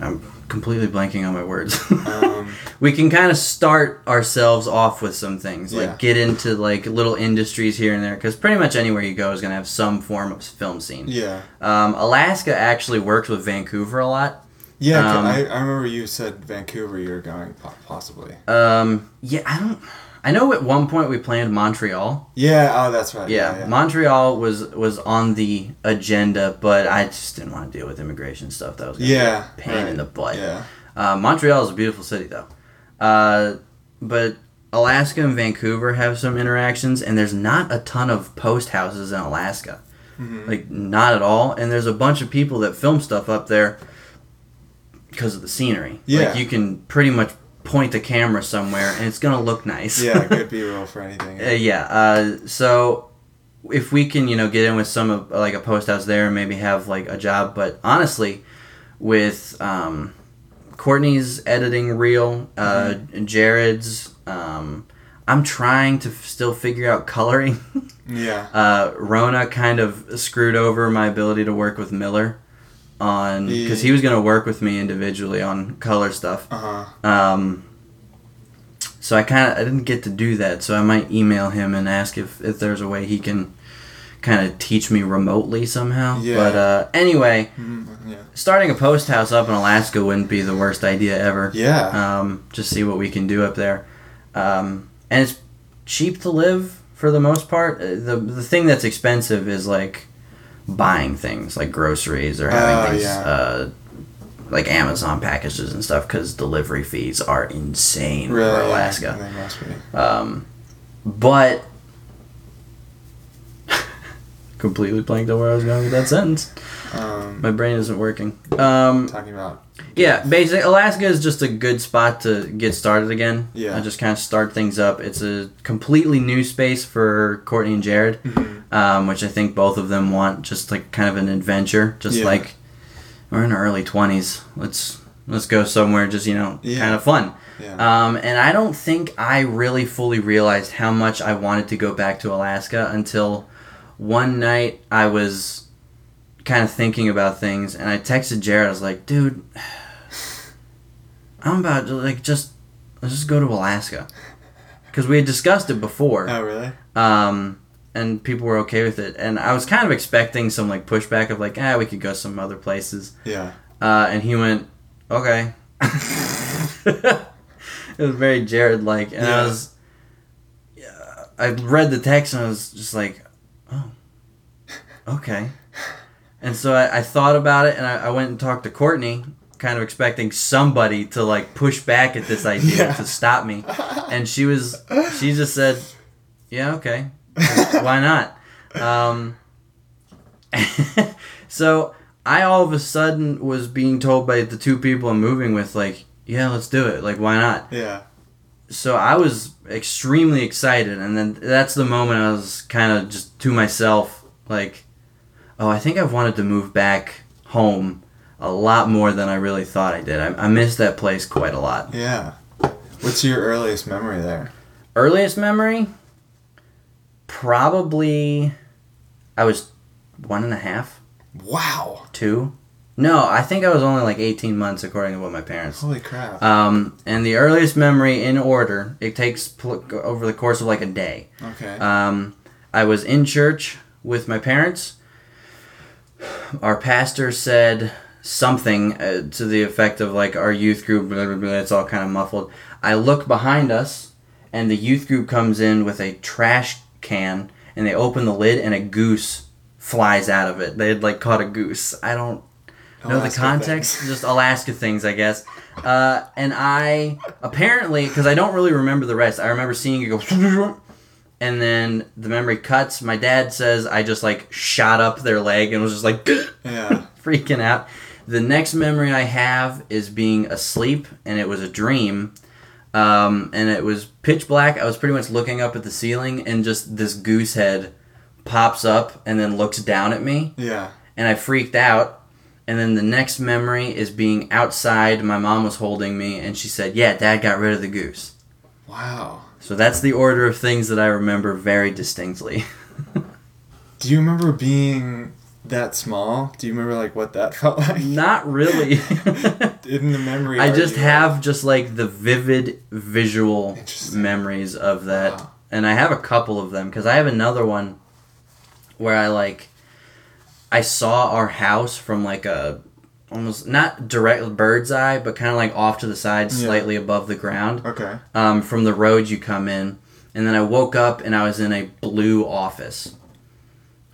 I'm completely blanking on my words. Um, we can kind of start ourselves off with some things, like Yeah. get into like little industries here and there, because pretty much anywhere you go is gonna have some form of film scene. yeah. Um, Alaska actually works with Vancouver a lot. Yeah, Um, I, I remember you said Vancouver. You're going possibly. Um, yeah, I don't. I know at one point we planned Montreal. Yeah. Oh, that's right. Yeah, Yeah. yeah. Montreal was was on the agenda, but I just didn't want to deal with immigration stuff. That was gonna be Yeah, a pain right. in the butt. yeah. Uh, Montreal is a beautiful city, though. Uh, but Alaska and Vancouver have some interactions, and there's not a ton of post houses in Alaska. Mhm. Like, not at all. And there's a bunch of people that film stuff up there because of the scenery. Yeah. Like, you can pretty much point the camera somewhere, and it's to look nice. Yeah. Good B roll for anything. Uh, yeah. Uh, so if we can, you know, get in with some of like a post house there and maybe have like a job, but honestly, with um, Courtney's editing reel, uh, Jared's, um, I'm trying to f- still figure out coloring. Yeah. uh, Rona kind of screwed over my ability to work with Miller on because he was going to work with me individually on color stuff. Uh huh. Um, so I kind of I didn't get to do that. So I might email him and ask if, if there's a way he can kind of teach me remotely somehow. Yeah. But uh, anyway, hmm Yeah. starting a post house up in Alaska wouldn't be the worst idea ever. Yeah. Um, just see what we can do up there, um, and it's cheap to live for the most part. Uh, the The thing that's expensive is like buying things like groceries or having Oh, things yeah. uh, like Amazon packages and stuff because delivery fees are insane really. for yeah, Alaska. They must be. Um, but completely blanked on where I was going with that sentence. Um, My brain isn't working. Um, talking about. Yeah, basically, Alaska is just a good spot to get started again. Yeah. I just kind of start things up. It's a completely new space for Courtney and Jared, Mhm. um, which I think both of them want. Just like kind of an adventure. Just Yeah. like we're in our early twenties. Let's let's go somewhere. Just you know, Yeah. kind of fun. Yeah. Um, and I don't think I really fully realized how much I wanted to go back to Alaska until one night I was kind of thinking about things, and I texted Jared. I was like, "Dude, I'm about to like just let's just go to Alaska," because we had discussed it before, oh really? um, and people were okay with it. And I was kind of expecting some like pushback of like, "Ah, we could go some other places." Yeah. Uh, and he went, okay. it was very Jared like, and I was, yeah, I read the text and I was just like, oh, okay. And so I, I thought about it and I, I went and talked to Courtney, kind of expecting somebody to like push back at this idea Yeah. to stop me. And she was, she just said, yeah, okay. Why not? Um, so I all of a sudden was being told by the two people I'm moving with, like, yeah, let's do it. Like, why not? Yeah. So I was extremely excited, and then that's the moment I was kind of just to myself, like, oh, I think I've wanted to move back home a lot more than I really thought I did. I, I miss that place quite a lot. Yeah. What's your earliest memory there? Earliest memory? probably I was one and a half, Wow. two. No, I think I was only like 18 months according to what my parents. Holy crap. Um, and the earliest memory in order, it takes pl- over the course of like a day. okay. Um, I was in church with my parents. Our pastor said something uh, to the effect of like our youth group. Blah, blah, blah, it's all kind of muffled. I look behind us, and the youth group comes in with a trash can, and they open the lid, and a goose flies out of it. They had like caught a goose. I don't know the context. Just Alaska things, I guess. Uh, and I apparently, because I don't really remember the rest. I remember seeing it go, and then the memory cuts. My dad says I just like shot up their leg and was just like Yeah. freaking out. The next memory I have is being asleep, and it was a dream. Um, and it was pitch black. I was pretty much looking up at the ceiling, and just this goose head pops up and then looks down at me Yeah. and I freaked out. And then the next memory is being outside. My mom was holding me, and she said, "Yeah, Dad got rid of the goose." Wow. So that's the order of things that I remember very distinctly. Do you remember being that small? Do you remember like what that felt like? Not really. In the memory. I just have just like the vivid visual memories of that, Wow. and I have a couple of them because I have another one where I like I saw our house from like a almost not direct bird's eye, but kind of like off to the side, Yeah. slightly above the ground. Okay. um, from the road you come in, and then I woke up and I was in a blue office.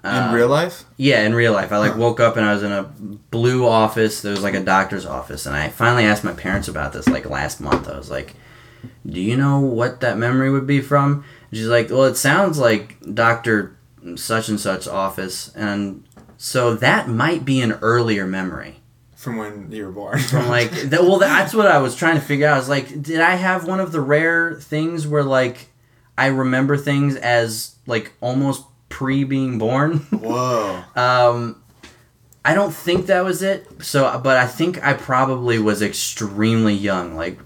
In Uh, real life? Yeah, in real life, I like Huh. woke up and I was in a blue office. There was like a doctor's office, and I finally asked my parents about this like last month. I was like, "Do you know what that memory would be from?" And she's like, "Well, it sounds like Doctor such and such office, and so that might be an earlier memory." From when you were born. from like that, well that's what i was trying to figure out i was like did i have one of the rare things where like i remember things as like almost pre being born Whoa. um i don't think that was it so but i think i probably was extremely young like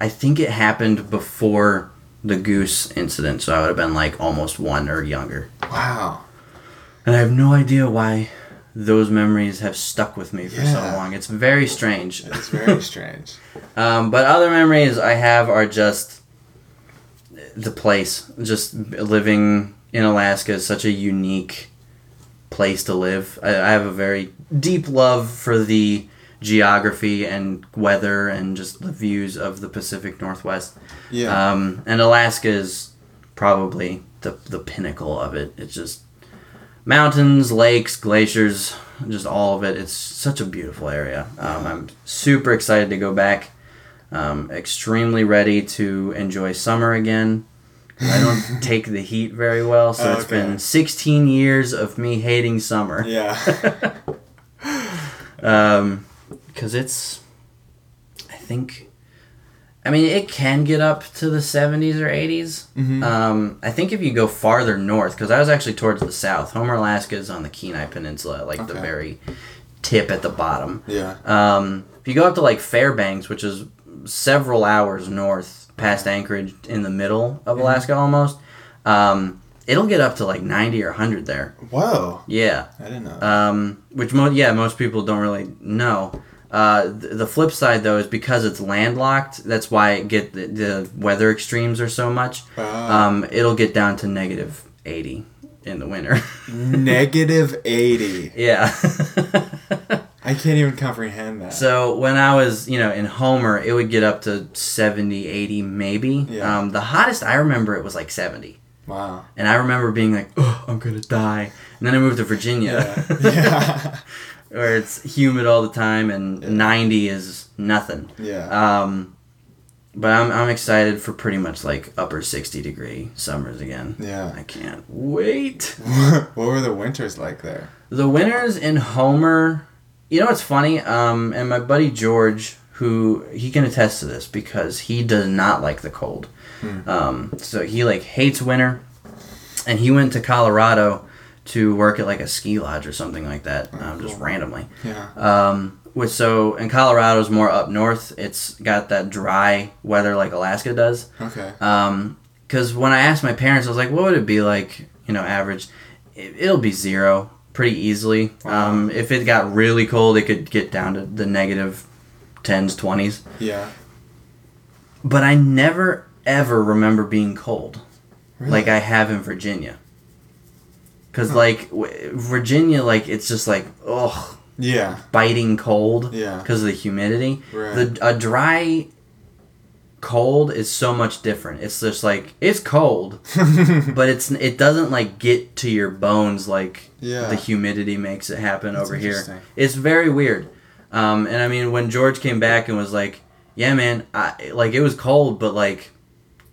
i think it happened before the goose incident so i would have been like almost one or younger Wow. and i have no idea why those memories have stuck with me for so long it's very strange It's very strange. Um, but other memories I have are just the place. Just living in Alaska is such a unique place to live. I, I have a very deep love for the geography and weather and just the views of the Pacific Northwest. Yeah. Um, and Alaska is probably the, the pinnacle of it. It's just mountains, lakes, glaciers, just all of it. It's such a beautiful area. Um, I'm super excited to go back. Um, extremely ready to enjoy summer again. I don't take the heat very well, so it's Okay. been 16 years of me hating summer. yeah. Um, because it's, I think, I mean, it can get up to the 70s or 80s. Mhm. Um, I think if you go farther north, because I was actually towards the south. Homer, Alaska is on the Kenai Peninsula, like the very tip at the bottom. yeah. Um, if you go up to like Fairbanks, which is several hours north past Anchorage in the middle of Mhm. Alaska almost, um, it'll get up to like 90 or 100 there. Whoa. Yeah I didn't know. um, which mo- yeah most people don't really know. Uh, the flip side though is because it's landlocked. That's why it get the, the weather extremes are so much. Wow. Um, it'll get down to negative eighty in the winter. Negative 80. yeah. I can't even comprehend that. so when I was you know in Homer, it would get up to 70, 80 maybe. Yeah. Um, the hottest I remember it was like seventy, wow. and I remember being like, "Oh, I'm gonna die." And then I moved to Virginia. Yeah. yeah. where it's humid all the time and Yeah. 90 is nothing. Yeah. Um, but I'm, I'm excited for pretty much like upper 60 degree summers again. Yeah. I can't wait. what were the winters like there? The winters in Homer, you know what's funny? Um, and my buddy George, who he can attest to this because he does not like the cold. Hmm. Um, so he like hates winter, and he went to Colorado to work at like a ski lodge or something like that, Oh, um, just cool. randomly. Yeah. Um, which so in Colorado's more up north. It's got that dry weather like Alaska does. Okay. Um, because when I asked my parents, I was like, "What would it be like, you know, average, it, it'll be zero pretty easily. Wow. Um, if it got really cold, it could get down to the negative tens, twenties. Yeah. But I never ever remember being cold Really? like I have in Virginia. Cause like w- Virginia, like it's just like ugh, Yeah. biting cold Yeah. because of the humidity. Right. The a dry cold is so much different. It's just like it's cold, but it's it doesn't like get to your bones like Yeah. the humidity makes it happen That's over here. It's very weird. Um, and I mean, when George came back and was like, "Yeah, man, I, like it was cold, but like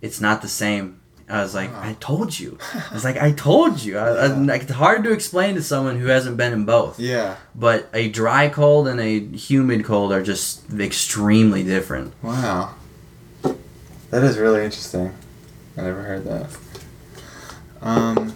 it's not the same." I was like, Wow. "I told you." I was like, "I told you." I, I, Yeah. like, it's hard to explain to someone who hasn't been in both. yeah. But a dry cold and a humid cold are just extremely different. Wow. That is really interesting. I never heard that. Um.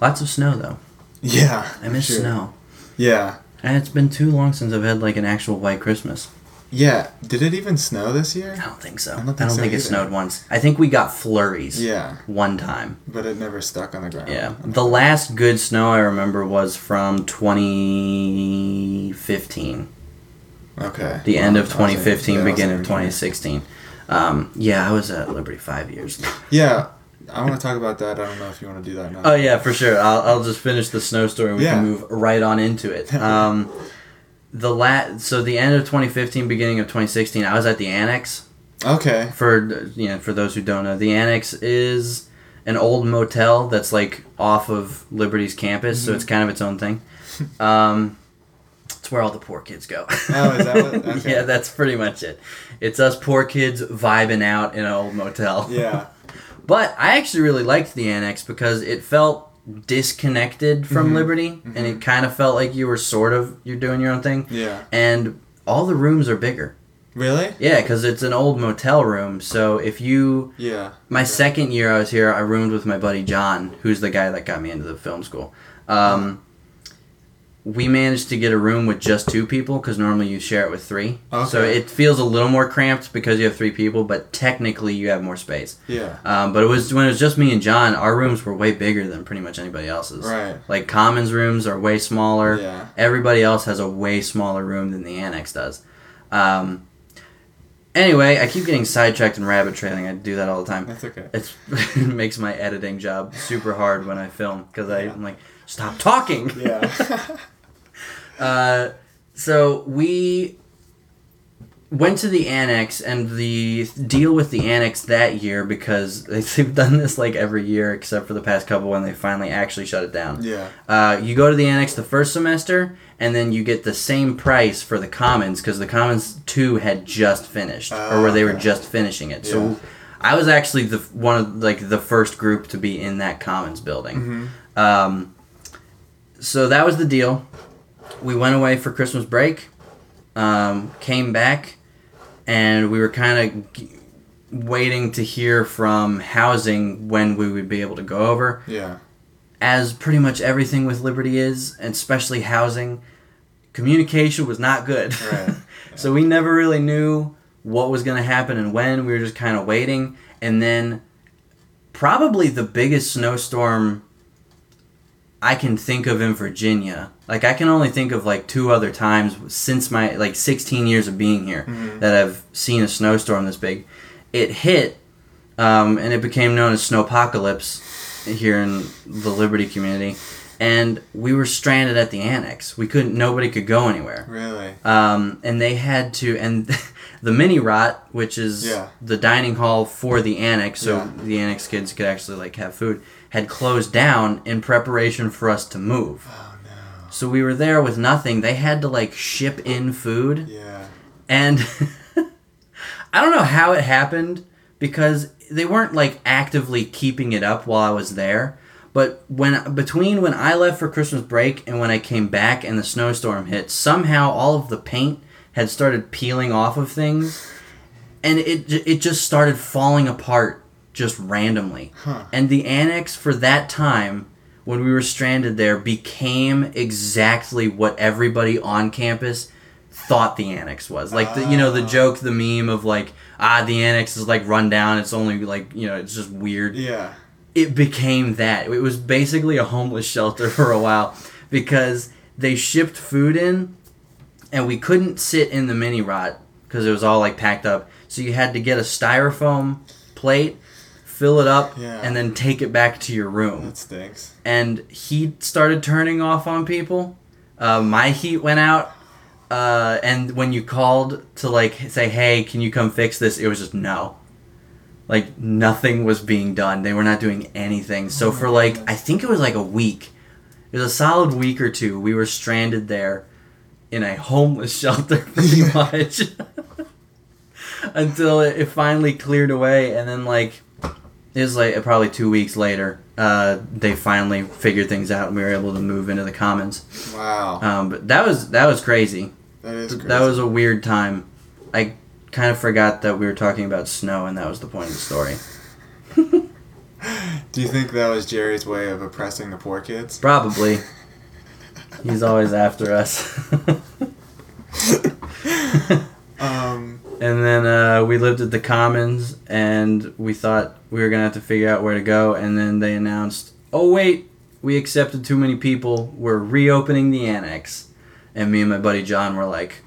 Lots of snow though. Yeah. I miss sure. snow. Yeah. And it's been too long since I've had like an actual white Christmas. Yeah. Did it even snow this year? I don't think so. I I don't don't think think, it snowed once. I think we got flurries Yeah. one time. But it never stuck on the ground. Yeah. The last good snow I remember was from 2015. Okay. The end of I was 2015, yeah, beginning of 2016. Um, yeah, I was at Liberty five years. Yeah. I want to talk about that. I don't know if you want to do that now. Oh yeah, for sure. I'll, I'll just finish the snow story and we Yeah. can move right on into it. Um, the lat so the end of 2015, beginning of 2016, I was at the Annex. Okay. For you know, for those who don't know, the Annex is an old motel that's like off of Liberty's campus, so Mhm. it's kind of its own thing. Um, it's where all the poor kids go. Oh, is that what- okay. yeah, that's pretty much it. It's us poor kids vibing out in an old motel. Yeah. But I actually really liked the annex because it felt disconnected from Mhm. Liberty, and it kind of felt like you were sort of you're doing your own thing. Yeah. And all the rooms are bigger. Really? Yeah, because it's an old motel room. So if you, Yeah. my Okay. second year I was here, I roomed with my buddy John, who's the guy that got me into the film school. Um, we managed to get a room with just two people because normally you share it with three. Okay. So it feels a little more cramped because you have three people, but technically you have more space. Yeah. Um, but it was when it was just me and John. Our rooms were way bigger than pretty much anybody else's. Right. Like Commons rooms are way smaller. Yeah. Everybody else has a way smaller room than the annex does. Um, anyway, I keep getting sidetracked and rabbit trailing. I do that all the time. That's okay. It's, it makes my editing job super hard when I film because Yeah. I'm like, stop talking. Yeah. Uh, so we went to the annex, and the deal with the annex that year because they've done this like every year except for the past couple when they finally actually shut it down. yeah. Uh, you go to the annex the first semester, and then you get the same price for the commons because the commons two had just finished, or where they were Oh, just finishing it. Yeah. So I was actually the one of like the first group to be in that commons building. Mm-hmm. Um, so that was the deal. We went away for Christmas break, um, came back, and we were kind of g- waiting to hear from housing when we would be able to go over. Yeah. As pretty much everything with Liberty is, and especially housing, communication was not good. Right. so we never really knew what was going to happen and when. We were just kind of waiting. And then probably the biggest snowstorm I can think of in Virginia. Like I can only think of like two other times since my like 16 years of being here Mhm. that I've seen a snowstorm this big. It hit um, and it became known as snowpocalypse here in the Liberty community. And we were stranded at the annex. We couldn't. Nobody could go anywhere. Really? Um, and they had to, and the mini rot, which is Yeah. the dining hall for the annex, so Yeah. the annex kids could actually like have food, had closed down in preparation for us to move. So we were there with nothing. They had to like ship in food, Yeah. and I don't know how it happened because they weren't like actively keeping it up while I was there. But when between when I left for Christmas break and when I came back and the snowstorm hit, somehow all of the paint had started peeling off of things, and it it just started falling apart just randomly. Huh. And the annex for that time when we were stranded there became exactly what everybody on campus thought the annex was. Like the you know the Ah. joke, the meme of like ah the annex is like run down. It's only like you know it's just weird. Yeah. it became that. It was basically a homeless shelter for a while because they shipped food in and we couldn't sit in the mini rot because it was all like packed up. So you had to get a styrofoam plate, fill it up, Yeah. and then take it back to your room. That stinks. And heat started turning off on people. Uh, my heat went out. Uh, and when you called to like say, "Hey, can you come fix this?" It was just no. Like nothing was being done. They were not doing anything. So for like I think it was like a week. It was a solid week or two. We were stranded there in a homeless shelter pretty much. Until it, it finally cleared away and then like it was like probably 2 weeks later uh, they finally figured things out and we were able to move into the commons. Wow. Um, but that was that was crazy. that is crazy. That was a weird time. I kind of forgot that we were talking about snow and that was the point of the story. Do you think that was Jerry's way of oppressing the poor kids? Probably. He's always after us. Um. and then uh, we lived at the Commons, and we thought we were gonna have to figure out where to go. And then they announced, "Oh wait, we accepted too many people. We're reopening the annex." And me and my buddy John were like,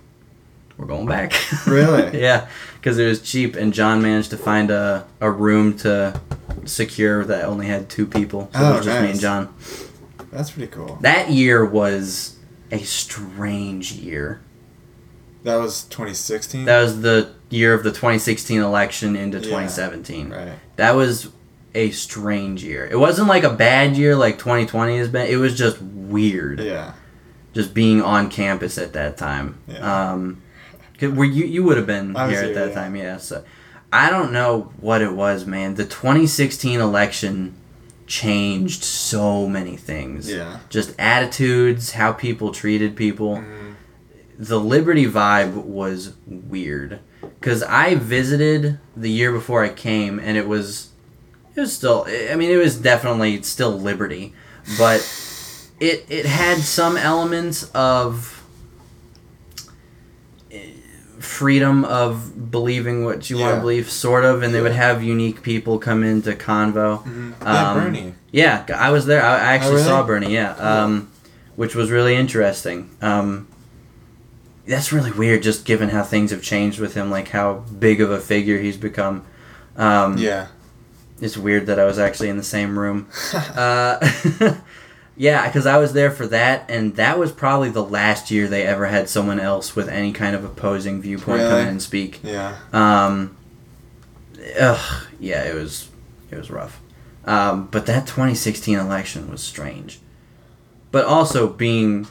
"We're going back." Really? yeah, because it was cheap, and John managed to find a a room to secure that only had two people. So it Oh, was just me and. John. That's pretty cool. That year was a strange year. That was 2016. That was the year of the 2016 election into Yeah. 2017. right. That was a strange year. It wasn't like a bad year like 2020 has been. It was just weird. Yeah. Just being on campus at that time. Yeah. Um, were you you would have been I here at here, that yeah. time, yeah. So I don't know what it was, man. The 2016 election changed so many things. Yeah. Just attitudes, how people treated people Mhm. The Liberty vibe was weird because I visited the year before I came and it was it was still I mean it was definitely still Liberty but it it had some elements of eh, freedom of believing what you want to believe sort of and they would have unique people come into convo Mhm. Yeah, Um, Bernie. yeah, I was there. I I actually Oh, really? saw Bernie. Yeah, um, which was really interesting. Um, that's really weird, just given how things have changed with him, like how big of a figure he's become. Um, Yeah. it's weird that I was actually in the same room. Uh, yeah, because I was there for that, and that was probably the last year they ever had someone else with any kind of opposing viewpoint come in and speak. yeah. Um, ugh, yeah, it was it was rough. Um, but that 2016 election was strange. But also being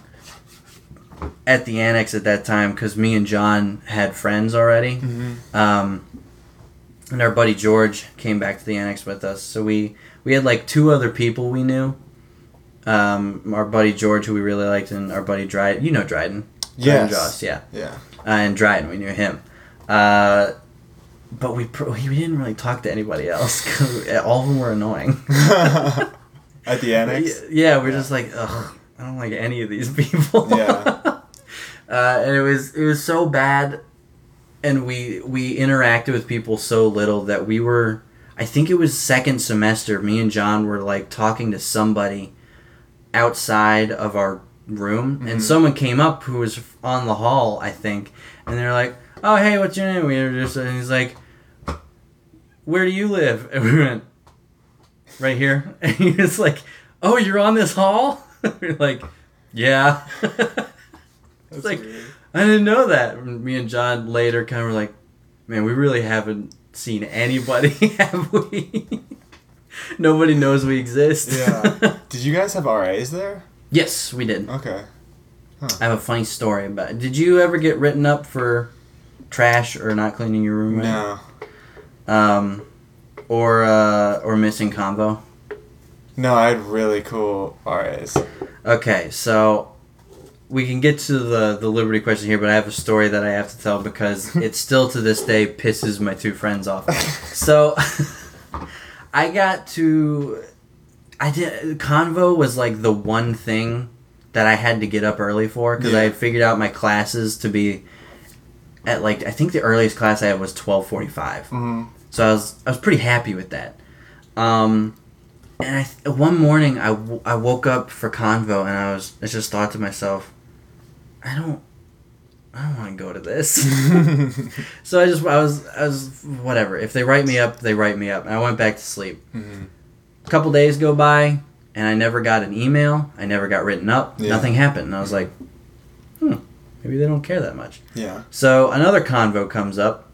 at the annex at that time because me and John had friends already, hmm um, and our buddy George came back to the annex with us. So we we had like two other people we knew. Um, our buddy George, who we really liked, and our buddy Dryden. You know Dryden. Dryden Yes. Joss, yeah Yeah. uh, and Dryden. We knew him, uh, but we pr- we didn't really talk to anybody else. 'cause all of them were annoying. At the annex. Yeah, we're just like, ugh, I don't like any of these people. Yeah. uh, and it was it was so bad, and we we interacted with people so little that we were. I think it was second semester. Me and John were like talking to somebody outside of our room, and Mhm. someone came up who was on the hall, I think, and they're like, "Oh, hey, what's your name?" We were just, and he's like, "Where do you live?" And we went, "Right here." And he was like, "Oh, you're on this hall?" we're like, "Yeah." That's like- weird. I didn't know that. And Me and John later kind of were like, "Man, we really haven't seen anybody, have we?" Nobody knows we exist. Yeah. Did you guys have RAs there? yes, we did. Okay. I have a funny story about. It. Did you ever get written up for trash or not cleaning your room? right? No. Um, or uh, or missing convo. No, I had really cool RAs. Okay, so we can get to the the liberty question here, but I have a story that I have to tell because it still to this day pisses my two friends off. So I got to I did convo was like the one thing that I had to get up early for because I had figured out my classes to be at like I think the earliest class I had was twelve forty five. hmm So I was I was pretty happy with that. Um, and I th- one morning I, w- I woke up for convo and I was I just thought to myself, I don't I don't want to go to this. so I just I was I was whatever. If they write me up, they write me up. And I went back to sleep. Mhm. A couple days go by and I never got an email. I never got written up. Yeah. Nothing happened. And I was like, hmm, maybe they don't care that much. Yeah. So another convo comes up,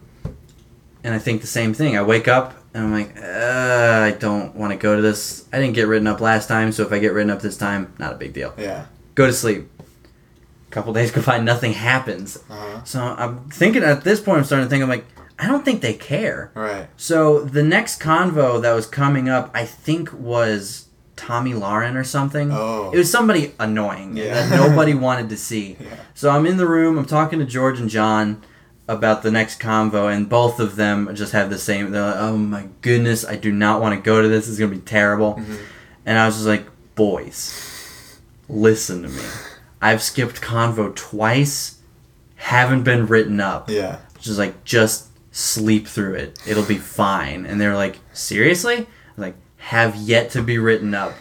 and I think the same thing. I wake up and I'm like, uh, I don't want to go to this. I didn't get written up last time, so if I get written up this time, not a big deal. Yeah. Go to sleep. A couple days go by, nothing happens. Uh-huh. So I'm thinking at this point, I'm starting to think, I'm like, I don't think they care. Right. So the next convo that was coming up, I think was Tomi Lahren or something. Oh. It was somebody annoying Yeah. that nobody wanted to see. Yeah. So I'm in the room, I'm talking to George and John about the next convo, and both of them just have the same. They're like, oh my goodness, I do not want to go to this. It's going to be terrible. Mhm. And I was just like, boys, listen to me. I've skipped convo twice, haven't been written up. Yeah. Just like, just sleep through it. It'll be fine. And they're like, seriously? I'm like, have yet to be written up.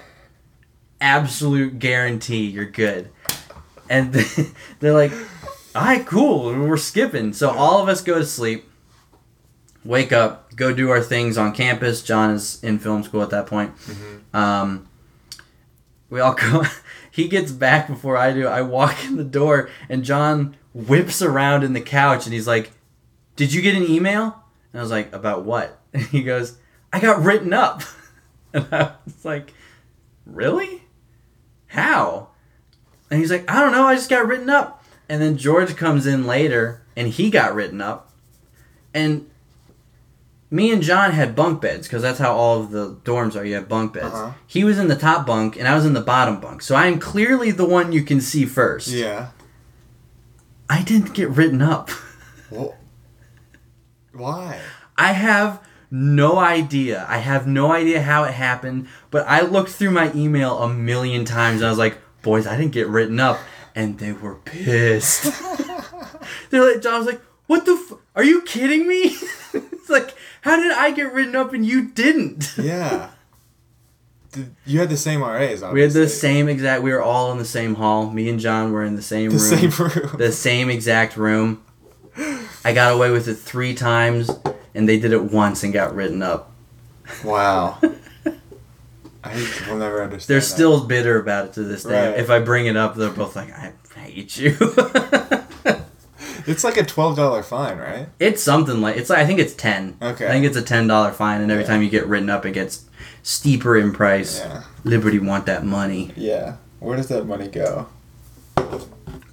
Absolute guarantee you're good. And they're like, all right, cool. We're skipping. So all of us go to sleep, wake up, go do our things on campus. John is in film school at that point. Um, we all go. He gets back before I do. I walk in the door, and John whips around in the couch, and he's like, "Did you get an email?" And I was like, "About what?" And he goes, "I got written up." And I was like, "Really? How?" And he's like, "I don't know. I just got written up." And then George comes in later, and he got written up. And me and John had bunk beds because that's how all of the dorms are. You have bunk beds. Uh-huh. He was in the top bunk, and I was in the bottom bunk. So I am clearly the one you can see first. Yeah. I didn't get written up. Well, why? I have no idea. I have no idea how it happened, but I looked through my email a million times and I was like, boys, I didn't get written up. And they were pissed. They're like, John was like, what the f- Are you kidding me? it's like, how did I get written up and you didn't? Yeah. Did- You had the same RAs, obviously. We had the same exact, we were all in the same hall. Me and John were in the same The room. same room. the same exact room. I got away with it three times, and they did it once and got written up. Wow. I will never understand. They're that. still bitter about it to this day. Right. If I bring it up, they're both like, "I hate you." It's like a twelve dollar fine, right? it's something like it's like I think it's ten. Okay. I think it's a ten dollar fine, and every Yeah. time you get written up, it gets steeper in price. Yeah. Liberty want that money, Yeah. Where does that money go?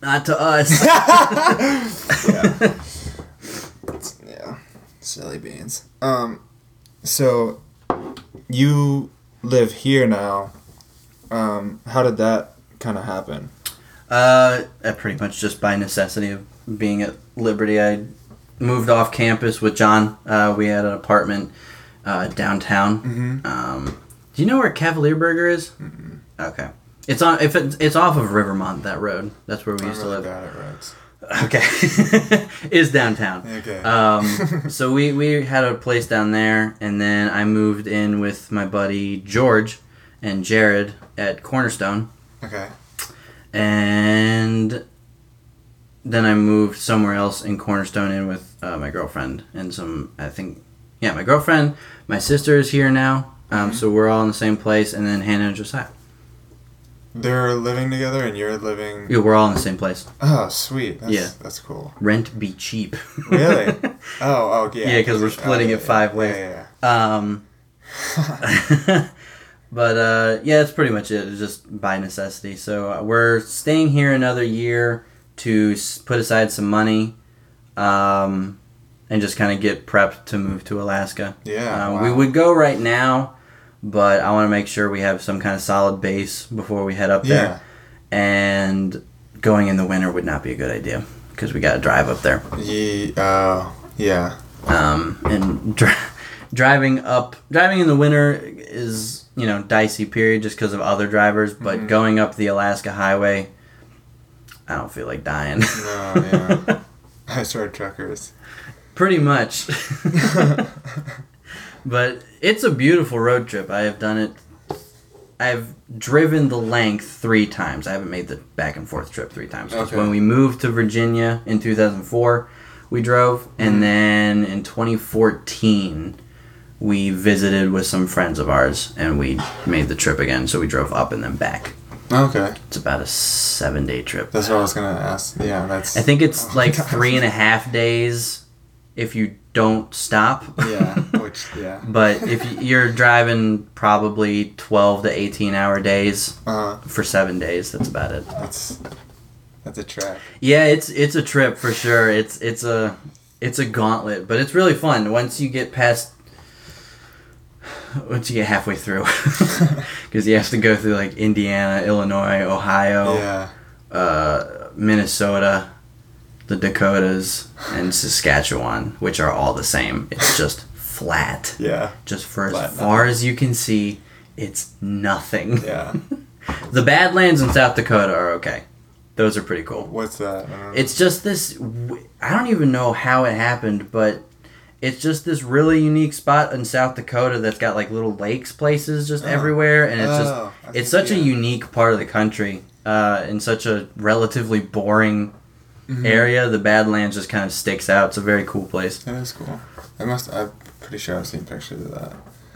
not to us. yeah. Yeah. Silly beans. Um, so you live here now. Um, how did that kind of happen? Uh, pretty much just by necessity of being at Liberty. I moved off campus with John. Uh, we had an apartment uh, downtown. Mm-hmm. Um, do you know where Cavalier Burger is? Okay, it's on. If it's, it's off of Rivermont, that road. That's where we used really to live. bad at roads. Okay, is downtown. Okay. Um, so we we had a place down there, and then I moved in with my buddy George and Jared at Cornerstone okay. and then I moved somewhere else in Cornerstone in with uh, my girlfriend and some I think yeah my girlfriend my sister is here now um, Mhm. so we're all in the same place and then Hannah and Josiah They're living together, and you're living. yeah we're all in the same place Oh, sweet. That's, Yeah. That's cool. rent be cheap Really? Oh, oh, yeah. because we're splitting oh, it five yeah, ways. Yeah, um yeah. but uh, yeah that's pretty much it it's just by necessity so uh, we're staying here another year to s- put aside some money um, and just kind of get prepped to move to Alaska yeah. Uh, wow. We would go right now, but I want to make sure we have some kind of solid base before we head up Yeah. there. And going in the winter would not be a good idea because we got to drive up there. Ye- oh, yeah. Um, and dri- driving up, driving in the winter is you know dicey period just because of other drivers. But Mhm. going up the Alaska Highway, I don't feel like dying. No, yeah. I started truckers. Pretty much. but it's a beautiful road trip. I have done it I've driven the length three times. I haven't made the back and forth trip three times. Okay. When we moved to Virginia in 2004, we drove, and Mhm. then in 2014, we visited with some friends of ours, and we made the trip again. So we drove up and then back. Okay, It's about a seven day trip. that's what I was gonna ask. Yeah, that's. I think it's like three and a half days if you don't stop. yeah, yeah. But if you're driving probably 12 to 18 hour days Uh, for seven days, that's about it. that's that's a trip. Yeah, it's it's a trip for sure. It's it's a it's a gauntlet, but it's really fun once you get past once you get halfway through because you have to go through like Indiana, Illinois, Ohio, Yeah, uh, Minnesota, the Dakotas, and Saskatchewan, which are all the same. It's just flat. yeah, Just for as Flat far as you can see, it's nothing. yeah. The Badlands in South Dakota are okay. Those are pretty cool. What's that? I. It's just this. I don't even know how it happened, but it's just this really unique spot in South Dakota that's got like little lakes places just Oh. everywhere, and it's just Oh, I it's such a unique part of the country, uh, in such a relatively boring Mhm. area. The Badlands just kind of sticks out. It's a very cool place. That is cool. I must. I'm pretty sure I've seen pictures of that.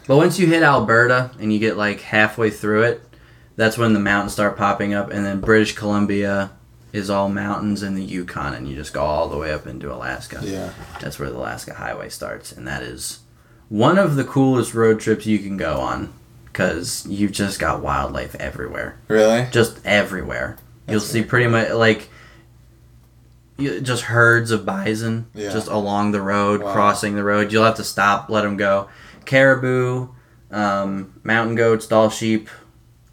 But once you hit Alberta and you get like halfway through it, that's when the mountains start popping up, and then British Columbia is all mountains, and the Yukon, and you just go all the way up into Alaska. Yeah. That's where the Alaska Highway starts, and that is one of the coolest road trips you can go on because you've just got wildlife everywhere, Really? just everywhere. You'll see pretty much like just herds of bison Yeah. just along the road, Wow. crossing the road. You'll have to stop, let them go. Caribou, um, mountain goats, Dall sheep.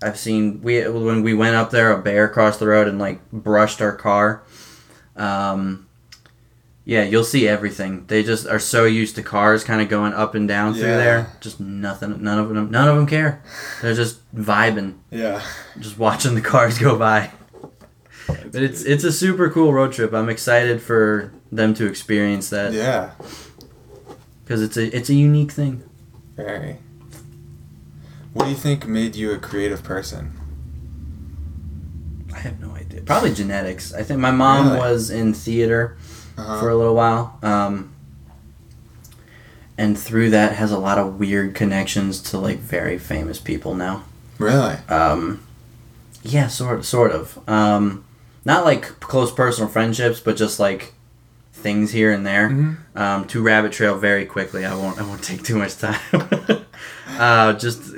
I've seen we when we went up there, a bear crossed the road and like brushed our car. Um, yeah, you'll see everything. They just are so used to cars kind of going up and down through there. Just nothing. None of them. None of them care. They're just vibing, Yeah. just watching the cars go by. But it's it's a super cool road trip. I'm excited for them to experience that Yeah. because it's a it's a unique thing. Very. What do you think made you a creative person? I have no idea. Probably genetics. I think my mom Really? was in theater Uh-huh. for a little while, um, and through that has a lot of weird connections to like very famous people now. really? Um, yeah, sort sort of. Um, not like close personal friendships, but just like things here and there. Mm-hmm. Um, to rabbit trail very quickly. I won't. I won't take too much time. uh, just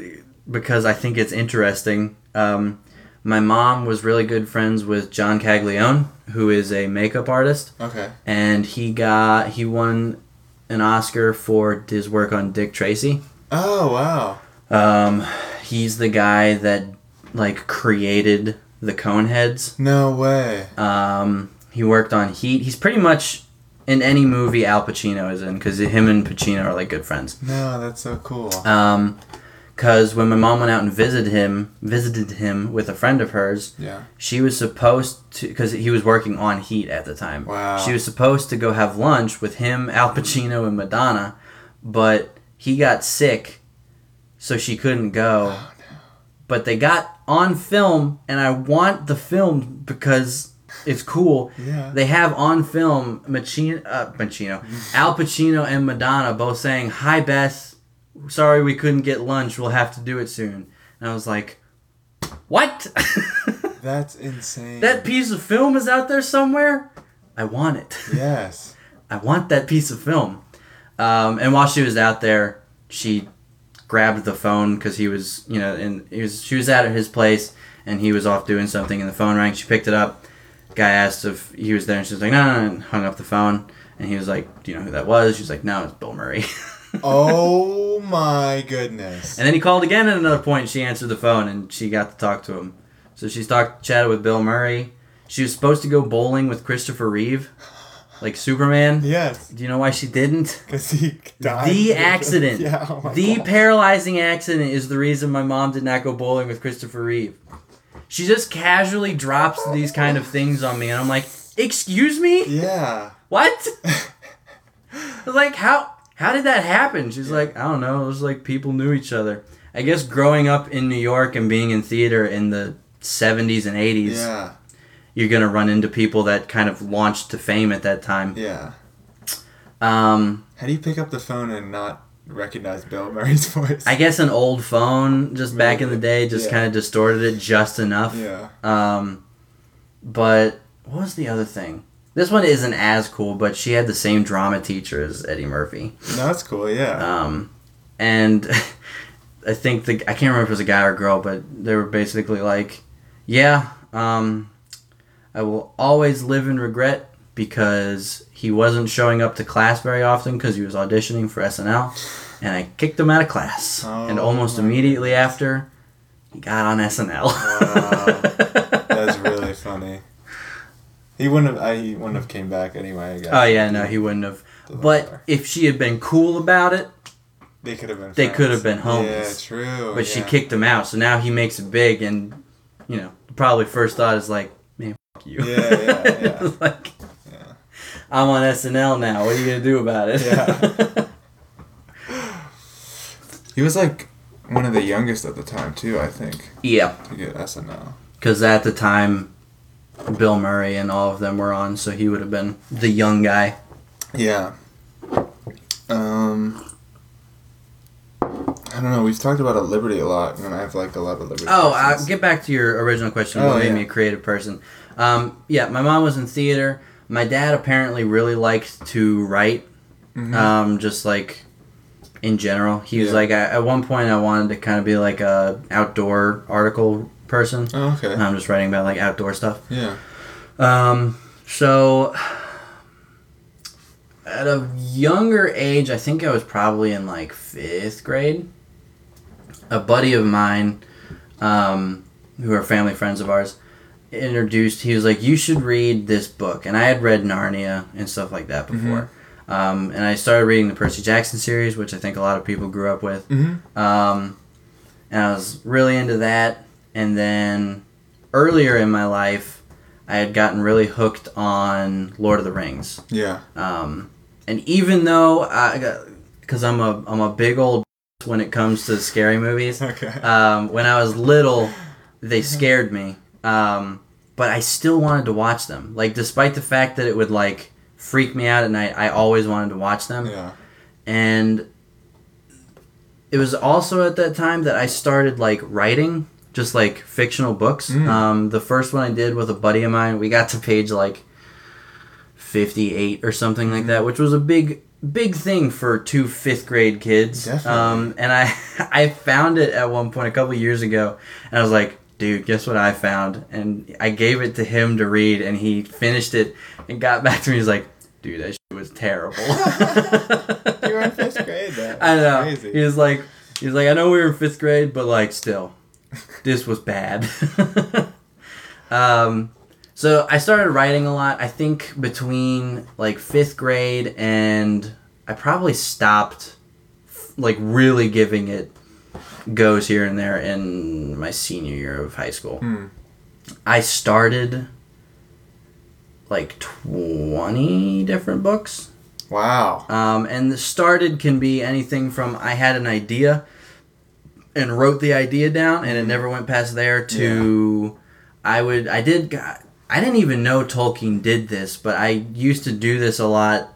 because I think it's interesting. Um, my mom was really good friends with John Caglione, who is a makeup artist, Okay. and he got he won an Oscar for his work on Dick Tracy. Oh wow. Um, he's the guy that like created the Coneheads. No way. Um, he worked on Heat. He's pretty much in any movie Al Pacino is in because him and Pacino are like good friends. No, that's so cool. Um, because when my mom went out and visited him, visited him with a friend of hers, Yeah. she was supposed to because he was working on Heat at the time. Wow. She was supposed to go have lunch with him, Al Pacino, and Madonna, but he got sick, so she couldn't go. Oh, no. But they got on film, and I want the film because it's cool. Yeah. They have on film Machino, uh, Machino, Al Pacino and Madonna both saying, "Hi Bess. sorry we couldn't get lunch. We'll have to do it soon." And I was like, "What? That's insane. that piece of film is out there somewhere? I want it. Yes. I want that piece of film." Um, and while she was out there, she grabbed the phone because he was, you know, and he was she was out at his place and he was off doing something, and the phone rang. She picked it up. Guy asked if he was there, and she was like, "No, no,", no," and hung up the phone. And he was like, "Do you know who that was?" She was like, "No, it's Bill Murray." Oh my goodness. And then he called again at another point, and she answered the phone, and she got to talk to him. So she's talked, chatted with Bill Murray. She was supposed to go bowling with Christopher Reeve, like Superman. Yes. Do you know why she didn't? Because he died. The accident. yeah. Oh the God. paralyzing accident is the reason my mom did not go bowling with Christopher Reeve. She just casually drops these kind of things on me, and I'm like, "Excuse me, Yeah. what?" Like, "How? How did that happen?" She's like, "I don't know. It was like people knew each other." I guess growing up in New York and being in theater in the 70s and 80s, Yeah. You're gonna run into people that kind of launched to fame at that time. Yeah. Um, How do you pick up the phone and not recognize Bill Murray's voice? I guess an old phone just back in the day just Yeah. kind of distorted it just enough. yeah. Um, but what was the other thing? This one isn't as cool, but she had the same drama teacher as Eddie Murphy. No, that's cool. Yeah. Um, and I think the I can't remember if it was a guy or a girl, but they were basically like, "Yeah, um, I will always live in regret because he wasn't showing up to class very often because he was auditioning for SNL, and I kicked him out of class. Oh and Oh almost my immediately after, he got on SNL. Wow. That's really funny. He wouldn't have. I, he wouldn't have came back anyway. I guess. Oh yeah, no, he wouldn't have. But if she had been cool about it, they could have been. they could have been homies. Yeah, true. but she kicked him out, so now he makes it big, and you know, probably first thought is like, fuck you. Yeah, yeah, yeah. Like, Yeah. I'm on SNL now. What are you gonna do about it? Yeah. He was like one of the youngest at the time too. I think yeah, to get SNL. because at the time, Bill Murray and all of them were on, so he would have been the young guy. Yeah. Um. I don't know. We've talked about a Liberty a lot, and I have like a lot of Liberty. Oh, uh, get back to your original question. Oh, what made yeah. me a creative person? Um, yeah, my mom was in theater. My dad apparently really liked to write, Mhm. um, just like in general. He was Yeah. like, I, at one point, I wanted to kind of be like a outdoor article person. oh, okay. I'm just writing about like outdoor stuff. yeah. Um, so at a younger age, I think I was probably in like fifth grade. A buddy of mine, um, who are family friends of ours, introduced. He was like, "You should read this book," and I had read Narnia and stuff like that before. Um, and I started reading the Percy Jackson series, which I think a lot of people grew up with. Mm-hmm. Um, and I was really into that. And then earlier in my life, I had gotten really hooked on Lord of the Rings. Yeah. Um, and even though I, because I'm a I'm a big old when it comes to scary movies. Okay. Um, when I was little, they scared me. Um, but I still wanted to watch them. Like despite the fact that it would like freak me out at night, I always wanted to watch them yeah. and it was also at that time that I started like writing just like fictional books. Mm. Um, the first one I did with a buddy of mine, we got to page like fifty-eight or something like that, which was a big big thing for two fifth grade kids. Definitely. Um, and I I found it at one point a couple years ago, and I was like. Dude, guess what I found? And I gave it to him to read, and he finished it and got back to me. He's like, "Dude, that shit was terrible." You were in fifth grade then. I know. Crazy. He was like, he was like, I know we were in fifth grade, but like, still, this was bad. um, so I started writing a lot. I think between like fifth grade and I probably stopped, like really giving it goes here and there in my senior year of high school. Hmm. I started like twenty different books. Wow. Um, and the started can be anything from I had an idea and wrote the idea down and it never went past there to I would I did I didn't even know Tolkien did this, but I used to do this a lot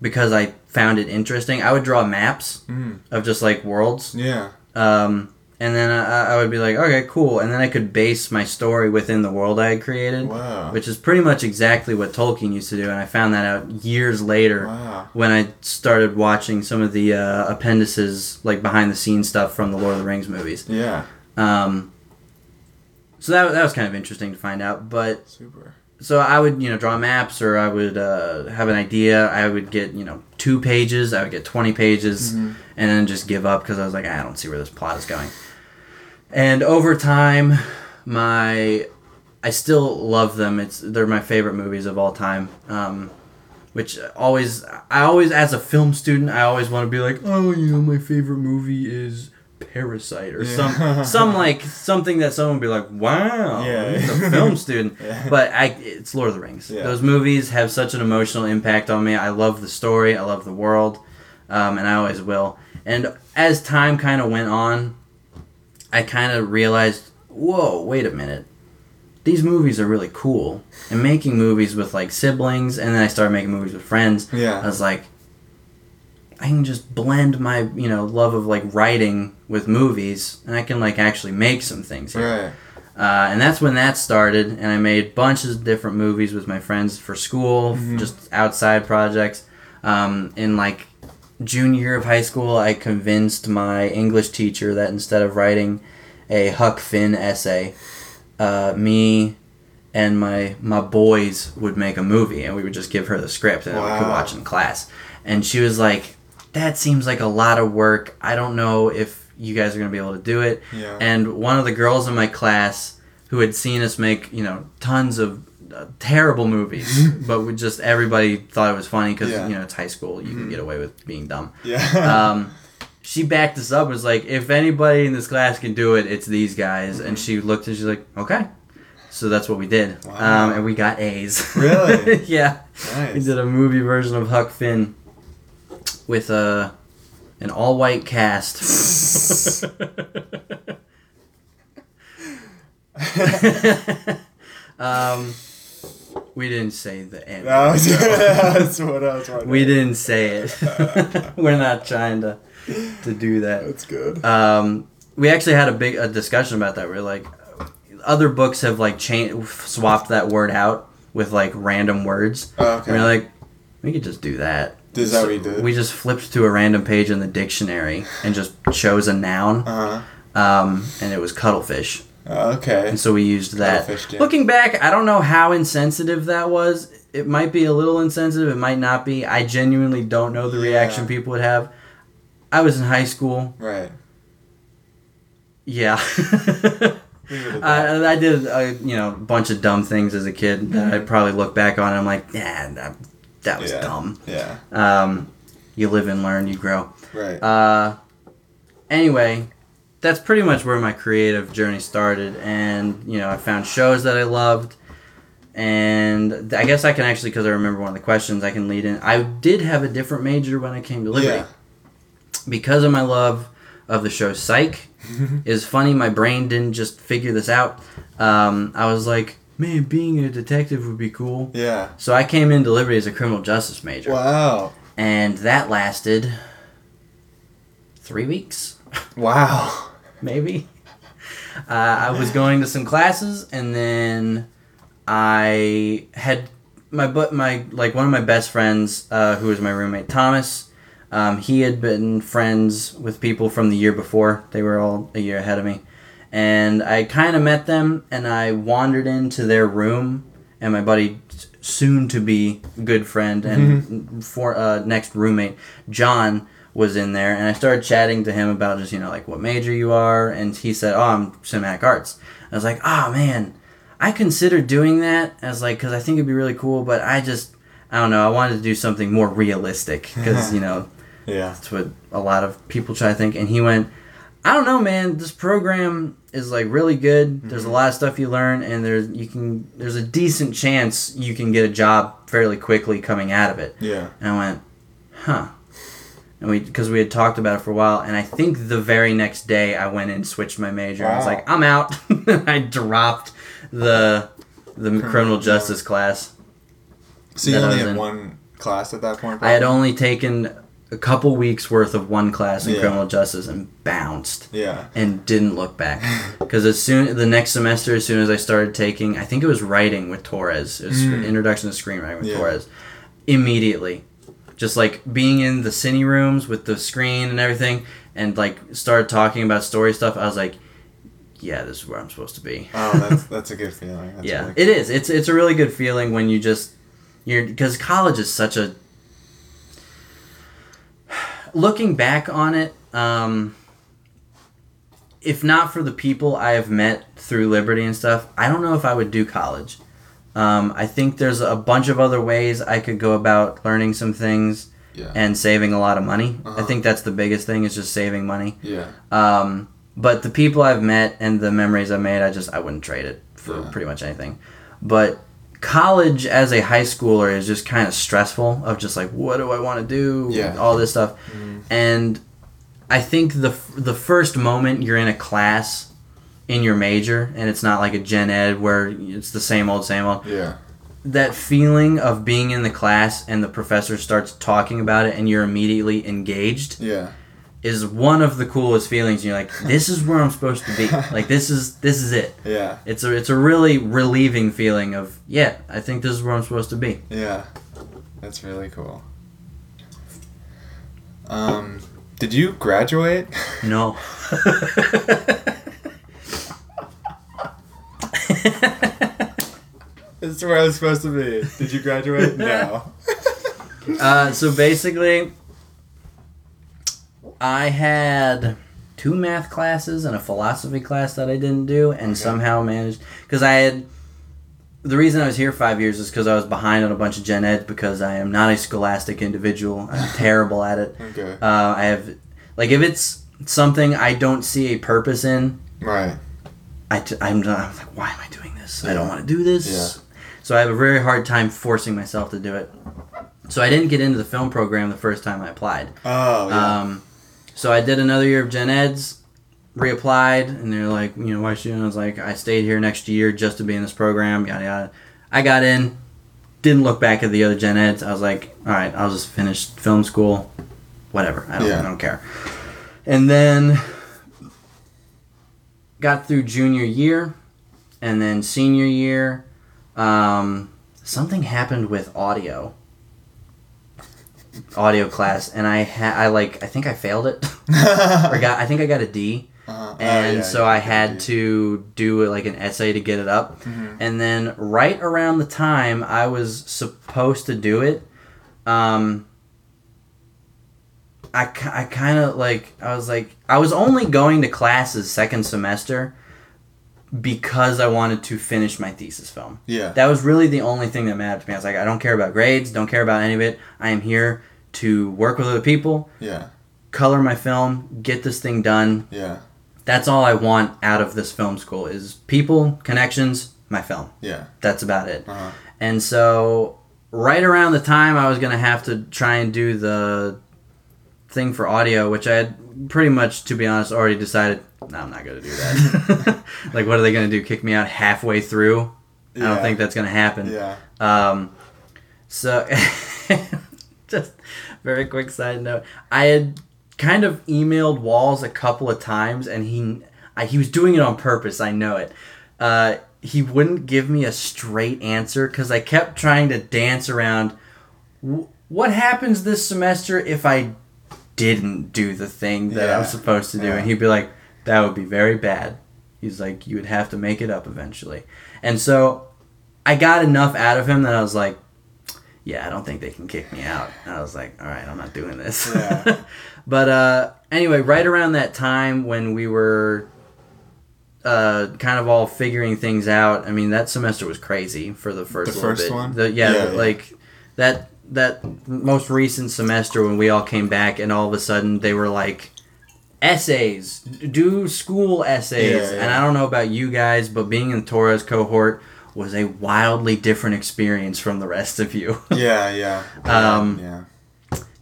because I found it interesting. I would draw maps Mm. of just like worlds. Yeah. Um, and then I, I would be like, okay, cool. And then I could base my story within the world I had created, Wow. which is pretty much exactly what Tolkien used to do. And I found that out years later Wow. when I started watching some of the uh, appendices, like behind the scenes stuff from the Lord of the Rings movies. Yeah. Um, so that, that was kind of interesting to find out. But Super. so I would, you know, draw maps or I would uh, have an idea. I would get, you know, two pages. I would get 20 pages Mhm. and then just give up because I was like, I don't see where this plot is going. And over time, my I still love them. It's they're my favorite movies of all time. Um, which always I always as a film student I always want to be like, oh, you know, my favorite movie is Parasite or Yeah. some some like something that someone would be like, wow, Yeah. he's a film student. Yeah. But I, it's Lord of the Rings. Yeah. Those movies have such an emotional impact on me. I love the story. I love the world, um, and I always will. And as time kind of went on, I kind of realized, whoa, wait a minute. These movies are really cool. And making movies with like siblings, and then I started making movies with friends. Yeah. I was like, I can just blend my you know love of like writing with movies, and I can like actually make some things. Here. Right. Uh, and that's when that started, and I made bunches of different movies with my friends for school, Mhm. just outside projects. Um, in like junior year of high school, I convinced my English teacher that instead of writing a Huck Finn essay, uh, me and my my boys would make a movie, and we would just give her the script, and we could watch in class. And she was like, "That seems like a lot of work. I don't know if you guys are gonna be able to do it." Yeah. and one of the girls in my class who had seen us make you know tons of uh, terrible movies but we just everybody thought it was funny because Yeah. you know it's high school you can Mhm. get away with being dumb yeah. um, she backed us up was like if anybody in this class can do it it's these guys and she looked and she's like okay so that's what we did Wow. um, and we got a's Really? yeah Nice. we did a movie version of huck finn with a an all-white cast um, we didn't say the end. That that's what I was wondering. we didn't say it. We're not trying to to do that. That's good. Um, we actually had a big a discussion about that. We're like, other books have like changed, swapped that word out with like random words. Oh, And okay. we're like, we could just do that. Is that what you did? We just flipped to a random page in the dictionary and just chose a noun, Uh um, and it was cuttlefish. huh. Okay. And so we used that. Looking back, I don't know how insensitive that was. It might be a little insensitive. It might not be. I genuinely don't know the reaction people would have. I was in high school. Right. Yeah. Leave it at that. I, I did a you know a bunch of dumb things as a kid that I probably look back on. and I'm like, yeah, that, was Yeah. dumb. yeah. Um, you live and learn, you grow. Right. Uh, anyway, that's pretty much where my creative journey started, and you know, I found shows that I loved, and I guess I can actually, because I remember one of the questions, I can lead in. I did have a different major when I came to Liberty yeah. because of my love of the show Psych. is funny. My brain didn't just figure this out. Um, I was like, man, being a detective would be cool. yeah. So I came into Liberty as a criminal justice major Wow. and that lasted three weeks, Wow. maybe. Uh, I was going to some classes, and then I had my but my like one of my best friends, uh, who was my roommate Thomas. Um, he had been friends with people from the year before. They were all a year ahead of me, and I kind of met them, and I wandered into their room, and my buddy, soon to be good friend and for uh, next roommate John was in there, and I started chatting to him about just you know like what major you are, and he said, "Oh, I'm cinematic arts." I was like, "Oh man, I considered doing that as like because I think it'd be really cool, but I just I don't know. I wanted to do something more realistic because you know Yeah. that's what a lot of people try to think." And he went, "I don't know, man. This program is like really good. There's a mm-hmm. lot of stuff you learn, and there's you can there's a decent chance you can get a job fairly quickly coming out of it." Yeah. And I went, huh. And we, because we had talked about it for a while, and I think the very next day I went and switched my major. I was like, I'm out. I dropped the the criminal, Criminal justice class. So you I only had in. one class at that point. I had only taken a couple weeks worth of one class in Yeah. criminal justice and bounced Yeah. and didn't look back. Because as soon the next semester, as soon as I started taking, I think it was writing with Torres, it was Mm. introduction to screenwriting with Yeah. Torres. Immediately, just like being in the cine rooms with the screen and everything, and like started talking about story stuff. I was like, yeah, this is where I'm supposed to be. Oh, that's that's a good feeling. That's yeah, really it is. It's it's a really good feeling when you just you're because college is such a. Looking back on it, um, if not for the people I have met through Liberty and stuff, I don't know if I would do college. Um, I think there's a bunch of other ways I could go about learning some things Yeah. and saving a lot of money. I Uh-huh. think that's the biggest thing is just saving money. Yeah. Um, but the people I've met and the memories I've made, I just I wouldn't trade it for Yeah. pretty much anything. But college as a high schooler is just kind of stressful of just like what do I want to do? Yeah. All this stuff. Mm. And I think the the first moment you're in a class in your major and it's not like a gen ed where it's the same old same old Yeah. that feeling of being in the class and the professor starts talking about it and you're immediately engaged Yeah. Is one of the coolest feelings you're like this is where i'm supposed to be like this is this is it Yeah. it's a it's a really relieving feeling of yeah i think this is where i'm supposed to be Yeah. That's really cool. Um, did you graduate? no This is where I was supposed to be. Did you graduate? No. uh, so basically i had two math classes and a philosophy class that i didn't do and Okay. somehow managed because i had the reason i was here five years is because i was behind on a bunch of gen ed because i am not a scholastic individual i'm terrible at it Okay. uh, i have like if it's something i don't see a purpose in Right. I t- I'm, not, I'm like, why am I doing this? I don't want to do this. Yeah. So I have a very hard time forcing myself to do it. So I didn't get into the film program the first time I applied. Oh, yeah. Um, so I did another year of gen eds, reapplied, and they're like, you know, why should I was like, I stayed here next year just to be in this program, yada yada. I got in, didn't look back at the other gen eds. I was like, all right, I'll just finish film school, whatever. I don't, Yeah. I don't care. And then got through junior year, and then senior year, um, something happened with audio. Audio class, and I had I like I think I failed it or got I think I got a D. Oh, and yeah, so you I had yeah. to do like an essay to get it up. Mhm. And then right around the time I was supposed to do it, um, I, I kind of like I was like I was only going to classes second semester because I wanted to finish my thesis film. Yeah. That was really the only thing that mattered to me. I was like I don't care about grades, don't care about any of it. I am here to work with other people, Yeah. color my film, get this thing done. Yeah. That's all I want out of this film school is people, connections, my film. Yeah. That's about it. Uh-huh. And so, right around the time I was going to have to try and do the thing for audio, which I had pretty much, to be honest, already decided, no, I'm not going to do that. like, what are they going to do? Kick me out halfway through? I don't think that's going to happen. Yeah. Um, so, just very quick side note. I had kind of emailed Walls a couple of times, and he I, he was doing it on purpose. I know it. Uh, he wouldn't give me a straight answer because I kept trying to dance around. "Wh- What happens this semester if I didn't do the thing that Yeah, supposed to do? yeah. And he'd be like, "That would be very bad." He's like, "You would have to make it up eventually." And so I got enough out of him that I was like, yeah, I don't think they can kick me out. And I was like, all right, I'm not doing this. Yeah. but uh, anyway, right around that time when we were uh, kind of all figuring things out, I mean, that semester was crazy for the first The little first bit. one? The, Yeah, yeah. like that that most recent semester when we all came back and all of a sudden they were like essays do school essays Yeah, yeah. and i don't know about you guys but being in the torres cohort was a wildly different experience from the rest of you Yeah. Yeah. Um, yeah.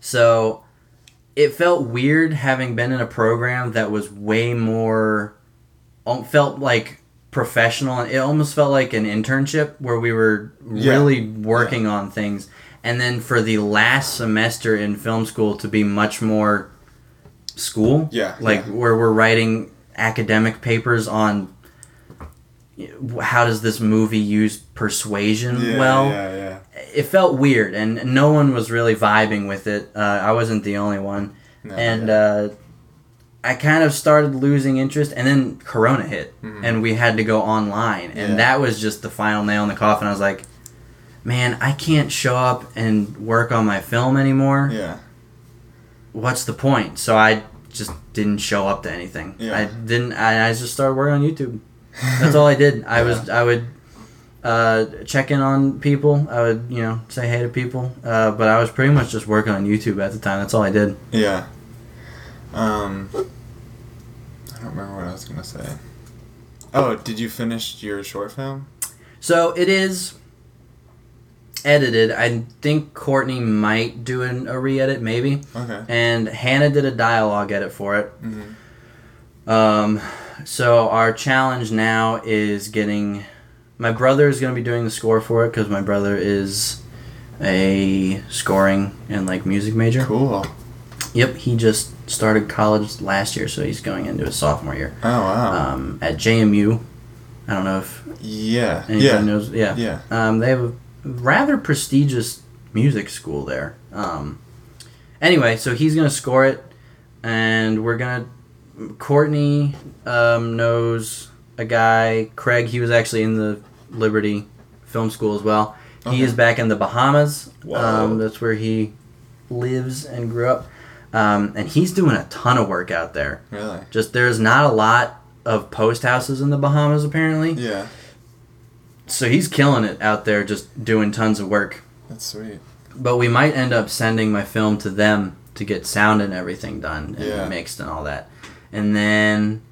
so it felt weird having been in a program that was way more um, felt like professional and it almost felt like an internship where we were really working on things and then for the last semester in film school to be much more school Yeah, like yeah. where we're writing academic papers on how does this movie use persuasion Yeah, well Yeah. Yeah. it felt weird and no one was really vibing with it uh, i wasn't the only one No, and uh, i kind of started losing interest and then corona hit Mhm. and we had to go online and Yeah. that was just the final nail in the coffin i was like man i can't show up and work on my film anymore yeah. what's the point so i just didn't show up to anything Yeah. i didn't I, I just started working on youtube that's all i did i was i would uh, check in on people i would you know say hey to people uh, but i was pretty much just working on youtube at the time that's all i did Yeah. Um. I don't remember what I was gonna say. Oh, did you finish your short film? so it is edited. I think Courtney might do an, a re-edit, maybe. Okay. And Hannah did a dialogue edit for it. Mm-hmm. Um, so our challenge now is getting. My brother is going to be doing the score for it because my brother is a scoring and like music major. Cool. Yep, he just started college last year, so he's going into his sophomore year Oh wow. um, at JMU. I don't know if yeah. Yeah. knows. Yeah, Yeah. um, they have a rather prestigious music school there. Um, anyway, so he's gonna score it, and we're gonna. Courtney um, knows a guy, Craig. He was actually in the Liberty Film School as well. He is back in the Bahamas. Um, that's where he lives and grew up. Um, and he's doing a ton of work out there. Really. Just there's not a lot of post houses in the Bahamas apparently. Yeah. So he's killing it out there, just doing tons of work. That's sweet. But we might end up sending my film to them to get sound and everything done and Yeah. mixed and all that. And then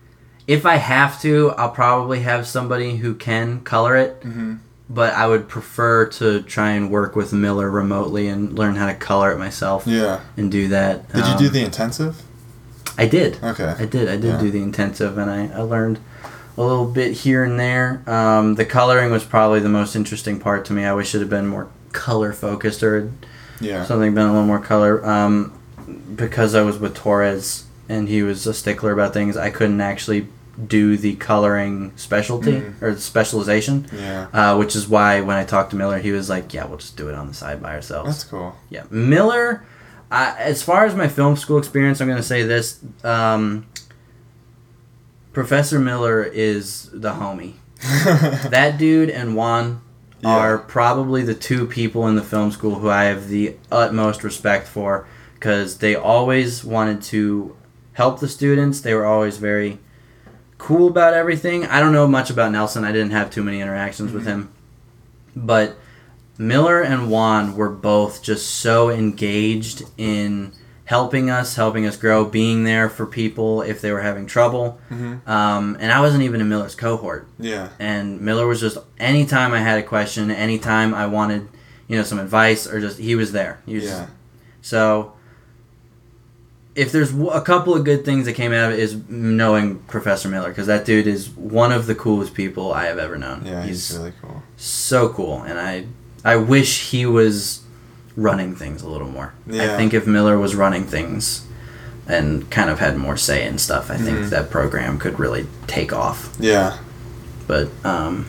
if I have to, I'll probably have somebody who can color it. Mm-hmm. But I would prefer to try and work with Miller remotely and learn how to color it myself Yeah. and do that. Did you do Um, the intensive? I did. Okay. I did. I did Yeah. do the intensive, and I, I learned a little bit here and there. Um, the coloring was probably the most interesting part to me. I wish it had been more color focused or Yeah. something been a little more color. Um, because I was with Torres and he was a stickler about things, I couldn't actually do the coloring specialty Mhm. or specialization. Yeah. Uh, which is why when I talked to Miller, he was like, "Yeah, we'll just do it on the side by ourselves." That's cool. Yeah, Miller. I, as far as my film school experience, I'm going to say this: um, Professor Miller is the homie. That dude and Juan Yeah. are probably the two people in the film school who I have the utmost respect for because they always wanted to help the students. They were always very cool about everything. I don't know much about Nelson. I didn't have too many interactions with mm-hmm. him. But Miller and Juan were both just so engaged in helping us, helping us grow, being there for people if they were having trouble. Mhm. Um, and I wasn't even in Miller's cohort Yeah. and Miller was just anytime I had a question, anytime I wanted, you know, some advice or just he was there. He was Yeah. so if there's a couple of good things that came out of it is knowing Professor Miller because that dude is one of the coolest people I have ever known. Yeah. He's, really cool. so cool, and I I wish he was running things a little more. I think if Miller was running things and kind of had more say and stuff, I think Mhm. that program could really take off. Yeah. But um,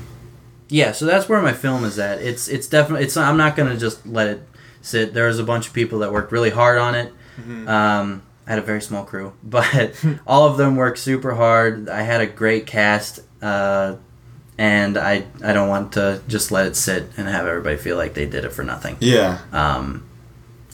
yeah, so that's where my film is at. It's it's definitely it's. I'm not gonna just let it sit. There's a bunch of people that worked really hard on it. Mhm. Um, I had a very small crew, but all of them worked super hard. I had a great cast, uh, and I I don't want to just let it sit and have everybody feel like they did it for nothing. Yeah. Um,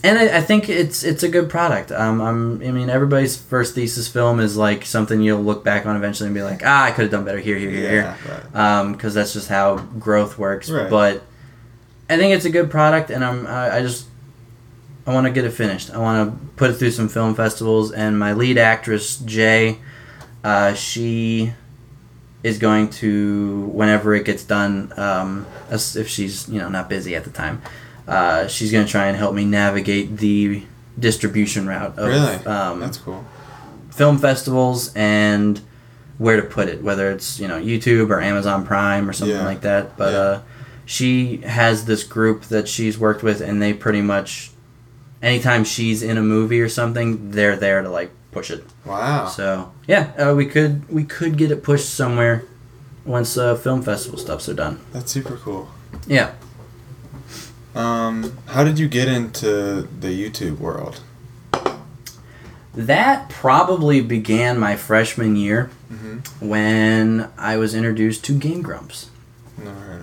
and I, I think it's it's a good product. Um, I'm, I mean, everybody's first thesis film is like something you'll look back on eventually and be like, ah, I could have done better here, here, here, here Yeah. because that's just how growth works. Right. But I think it's a good product, and I'm I, I just I want to get it finished. I want to put it through some film festivals, and my lead actress Jay, uh, she is going to whenever it gets done, um, as if she's you know not busy at the time, uh, she's going to try and help me navigate the distribution route of Really? um, That's cool. film festivals and where to put it, whether it's you know YouTube or Amazon Prime or something Yeah. like that. But Yeah. uh, she has this group that she's worked with, and they pretty much anytime she's in a movie or something, they're there to like push it. Wow. So yeah, uh, we could we could get it pushed somewhere once uh, film festival stuffs are done. That's super cool. Yeah. Um, how did you get into the YouTube world? That probably began my freshman year Mm-hmm. when I was introduced to Game Grumps. Of it.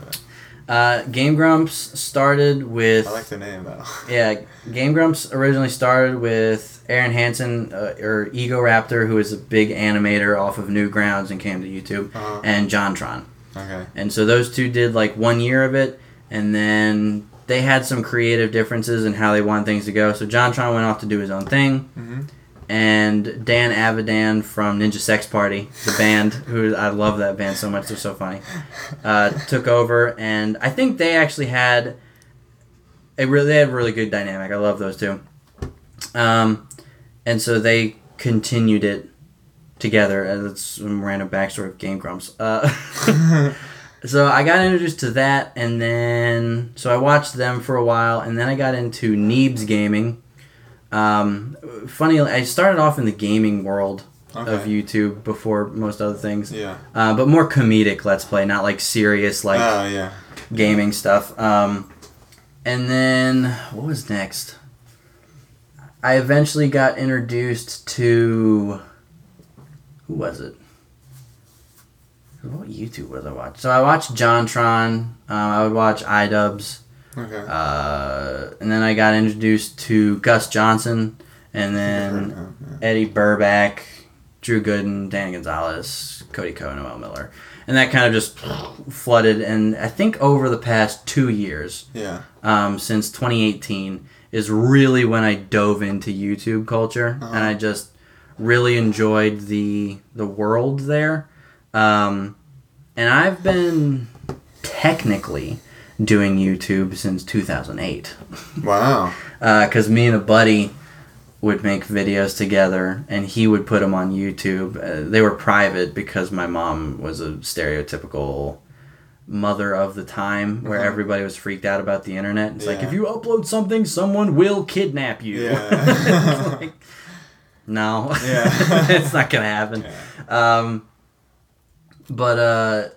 Uh, Game Grumps started with I like the name though. yeah. Game Grumps originally started with Arin Hanson uh, or Egoraptor, who is a big animator off of Newgrounds and came to YouTube, Uh-huh. and Jontron. Okay. And so those two did like one year of it, and then they had some creative differences in how they want things to go. So Jontron went off to do his own thing, Mm-hmm. And Dan Avidan from Ninja Sex Party, the band, who I love that band so much, they're so funny, uh, took over. And I think they actually had it really they had a really good dynamic. I love those two. Um, and so they continued it together. And some random backstory of Game Grumps. Uh, so I got introduced to that, and then so I watched them for a while, and then I got into Neebs Gaming. Um, funny, I started off in the gaming world of YouTube before most other things, Yeah. uh, but more comedic Let's Play, not like serious like oh yeah. gaming stuff. Um, and then what was next? I eventually got introduced to who was it? What YouTube was I watch? So I watched JonTron. Uh, I would watch iDubbbz, Okay. uh, and then I got introduced to Gus Johnson, and then Oh, yeah. Eddie Burback, Drew Gooden, Danny Gonzalez, Cody Ko, Noel Miller. And that kind of just flooded. And I think over the past two years, Yeah. um, since 2018, is really when I dove into YouTube culture. Uh-huh. And I just really enjoyed the, the world there. Um, and I've been technically doing YouTube since 2008 Wow. because me and a buddy would make videos together and he would put them on YouTube. Uh, they were private because my mom was a stereotypical mother of the time where Uh-huh. everybody was freaked out about the internet. It's like if you upload something, someone will kidnap you. Yeah. Like, no, Yeah. it's not gonna happen. Um, but uh,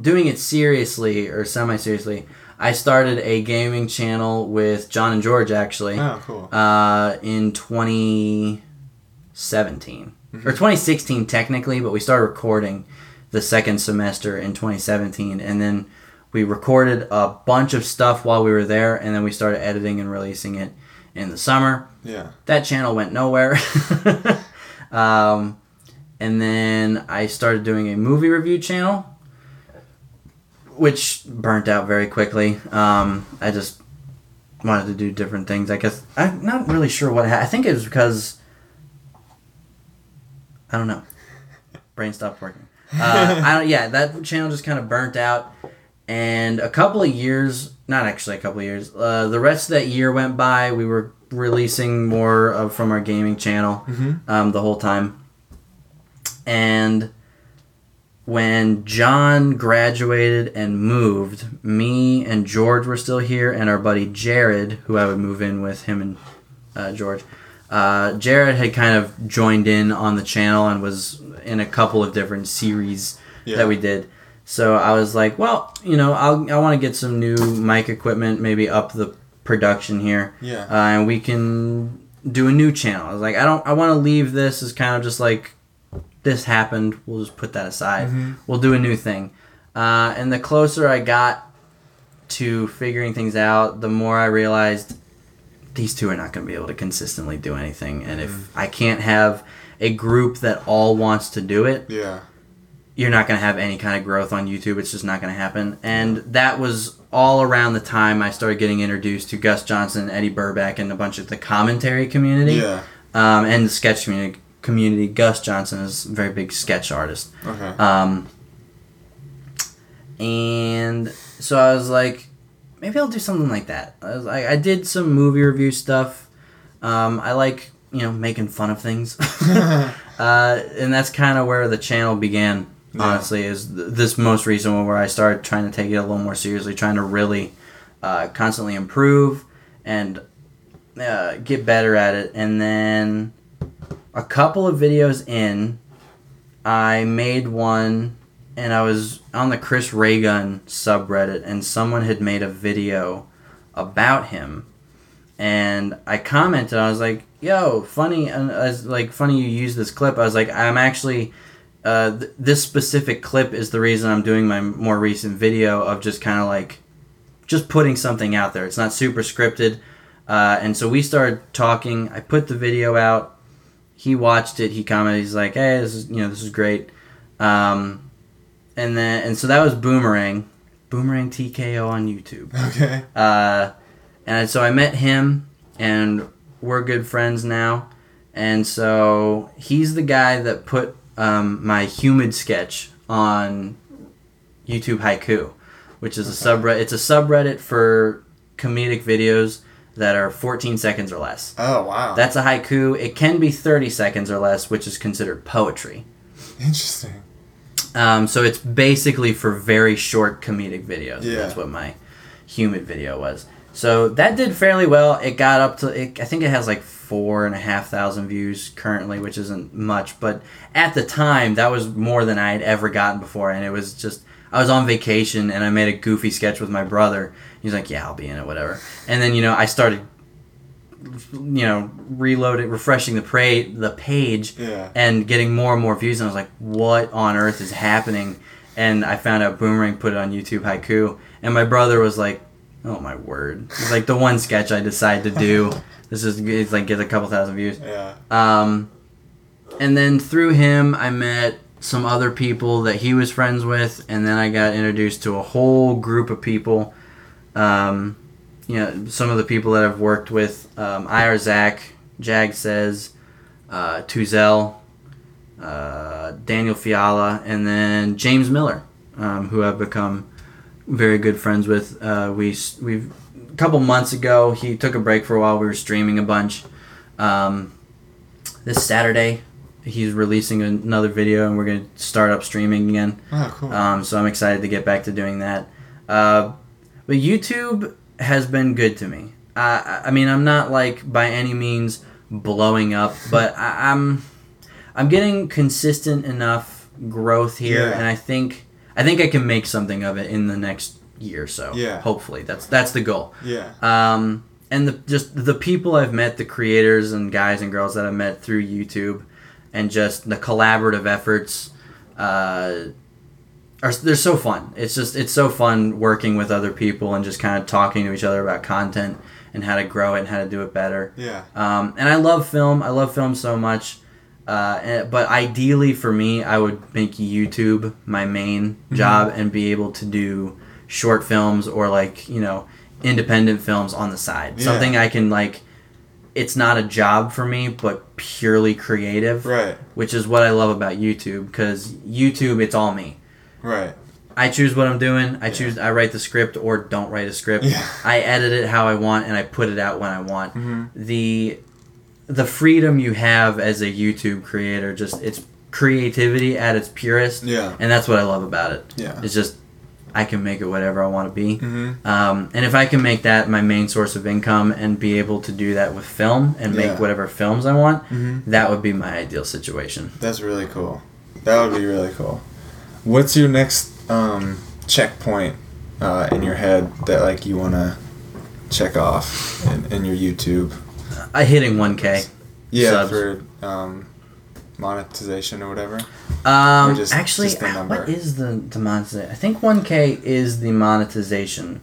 doing it seriously or semi seriously, I started a gaming channel with John and George actually Oh, cool. uh, in 2017 or 2016 technically, but we started recording the second semester in 2017, and then we recorded a bunch of stuff while we were there, and then we started editing and releasing it in the summer. Yeah. That channel went nowhere. um, and then I started doing a movie review channel, which burnt out very quickly. Um, I just wanted to do different things. I guess I'm not really sure what. Ha- I think it was because I don't know. Brain stopped working. Uh, I don't. Yeah, that channel just kind of burnt out, and a couple of years. Not actually a couple of years. Uh, the rest of that year went by. We were releasing more of from our gaming channel Mm-hmm. um, the whole time. And when John graduated and moved, me and George were still here, and our buddy Jared, who I would move in with, him and uh, George. Uh, Jared had kind of joined in on the channel and was in a couple of different series Yeah. that we did. So I was like, well, you know, I'll, I want to get some new mic equipment, maybe up the production here Yeah. uh, and we can do a new channel. I was like, I don't, I want to leave this as kind of just like this happened. We'll just put that aside. Mhm. We'll do a new thing. Uh, and the closer I got to figuring things out, the more I realized these two are not going to be able to consistently do anything. And if I can't have a group that all wants to do it, Yeah. you're not going to have any kind of growth on YouTube. It's just not going to happen. And that was all around the time I started getting introduced to Gus Johnson, Eddie Burback, and a bunch of the commentary community Yeah. um, and the sketch community. Community. Gus Johnson is a very big sketch artist. Okay. Um, and so I was like, maybe I'll do something like that. I was like, I did some movie review stuff. Um, I like you know making fun of things, uh, and that's kind of where the channel began. Yeah. Honestly, is th- this most recent one where I started trying to take it a little more seriously, trying to really uh, constantly improve and uh, get better at it. And then a couple of videos in, I made one and I was on the Chris Ray Gun subreddit and someone had made a video about him. And I commented I was like yo funny and I was like funny you use this clip. I was like I'm actually uh, th- this specific clip is the reason I'm doing my more recent video of just kind of like just putting something out there. It's not super scripted. Uh, and so we started talking. I put the video out he watched it he commented he's like hey this is you know this is great. Um, and then and so that was boomerang. Boomerang tko on youtube. Okay. uh, and so i met him and we're good friends now. And so he's the guy that put um, my humid sketch on youtube haiku which is a subreddit it's a subreddit for comedic videos that are 14 seconds or less. Oh wow. That's a haiku. It can be 30 seconds or less, which is considered poetry. interesting. Um, so it's basically for very short comedic videos. Yeah. That's what my humid video was. So that did fairly well. It got up to, it, I think it has like four and a half thousand views currently, which isn't much. But at the time, that was more than I had ever gotten before. And it was just, I was on vacation and I made a goofy sketch with my brother. He's like, yeah, I'll be in it, whatever. And then, you know, I started, you know, reloading, refreshing the, pra- the page Yeah. and getting more and more views. And I was like, what on earth is happening? And I found out Boomerang put it on YouTube Haiku. And my brother was like, oh my word. It's like the one sketch I decided to do. This is, it's like, get a couple thousand views. Yeah. Um, and then through him, I met some other people that he was friends with. And then I got introduced to a whole group of people. Um, you know, some of the people that I've worked with, um, IR Zach, Jag Says, uh, Tuzel, uh, Daniel Fiala, and then James Miller, um, who I've become very good friends with. Uh, we we a couple months ago he took a break for a while. We were streaming a bunch. Um, this Saturday, he's releasing another video, and we're gonna start up streaming again. Oh cool. Um, so I'm excited to get back to doing that. Uh, but YouTube has been good to me. I, I mean, I'm not like by any means blowing up, but I, I'm I'm getting consistent enough growth here, Yeah. and I think I think I can make something of it in the next year or so. Yeah. hopefully that's that's the goal. yeah. Um, and the just the people I've met, the creators and guys and girls that I've met through YouTube, and just the collaborative efforts, uh, are they're so fun. It's just it's so fun working with other people and just kind of talking to each other about content and how to grow it and how to do it better. Yeah. Um, and I love film. I love film so much. Uh, and, but ideally for me, I would make YouTube my main job and be able to do short films or like you know independent films on the side. Yeah. Something I can like. It's not a job for me, but purely creative, Right. which is what I love about YouTube. Because YouTube, it's all me. Right. I choose what I'm doing. I choose. I write the script or don't write a script. Yeah. I edit it how I want and I put it out when I want. Mhm. The the freedom you have as a YouTube creator, just it's creativity at its purest, Yeah. and that's what I love about it. Yeah. It's just I can make it whatever I want to be. Mm-hmm. Um, and if I can make that my main source of income and be able to do that with film and Yeah. make whatever films I want, Mm-hmm. that would be my ideal situation. That's really cool. That would be really cool. What's your next um, checkpoint uh, in your head that like you want to check off in, in your YouTube? I hitting 1K. Yeah, Subs. for um, monetization or whatever. Um, Or just- actually, just what is the, the monetization? I think 1K is the monetization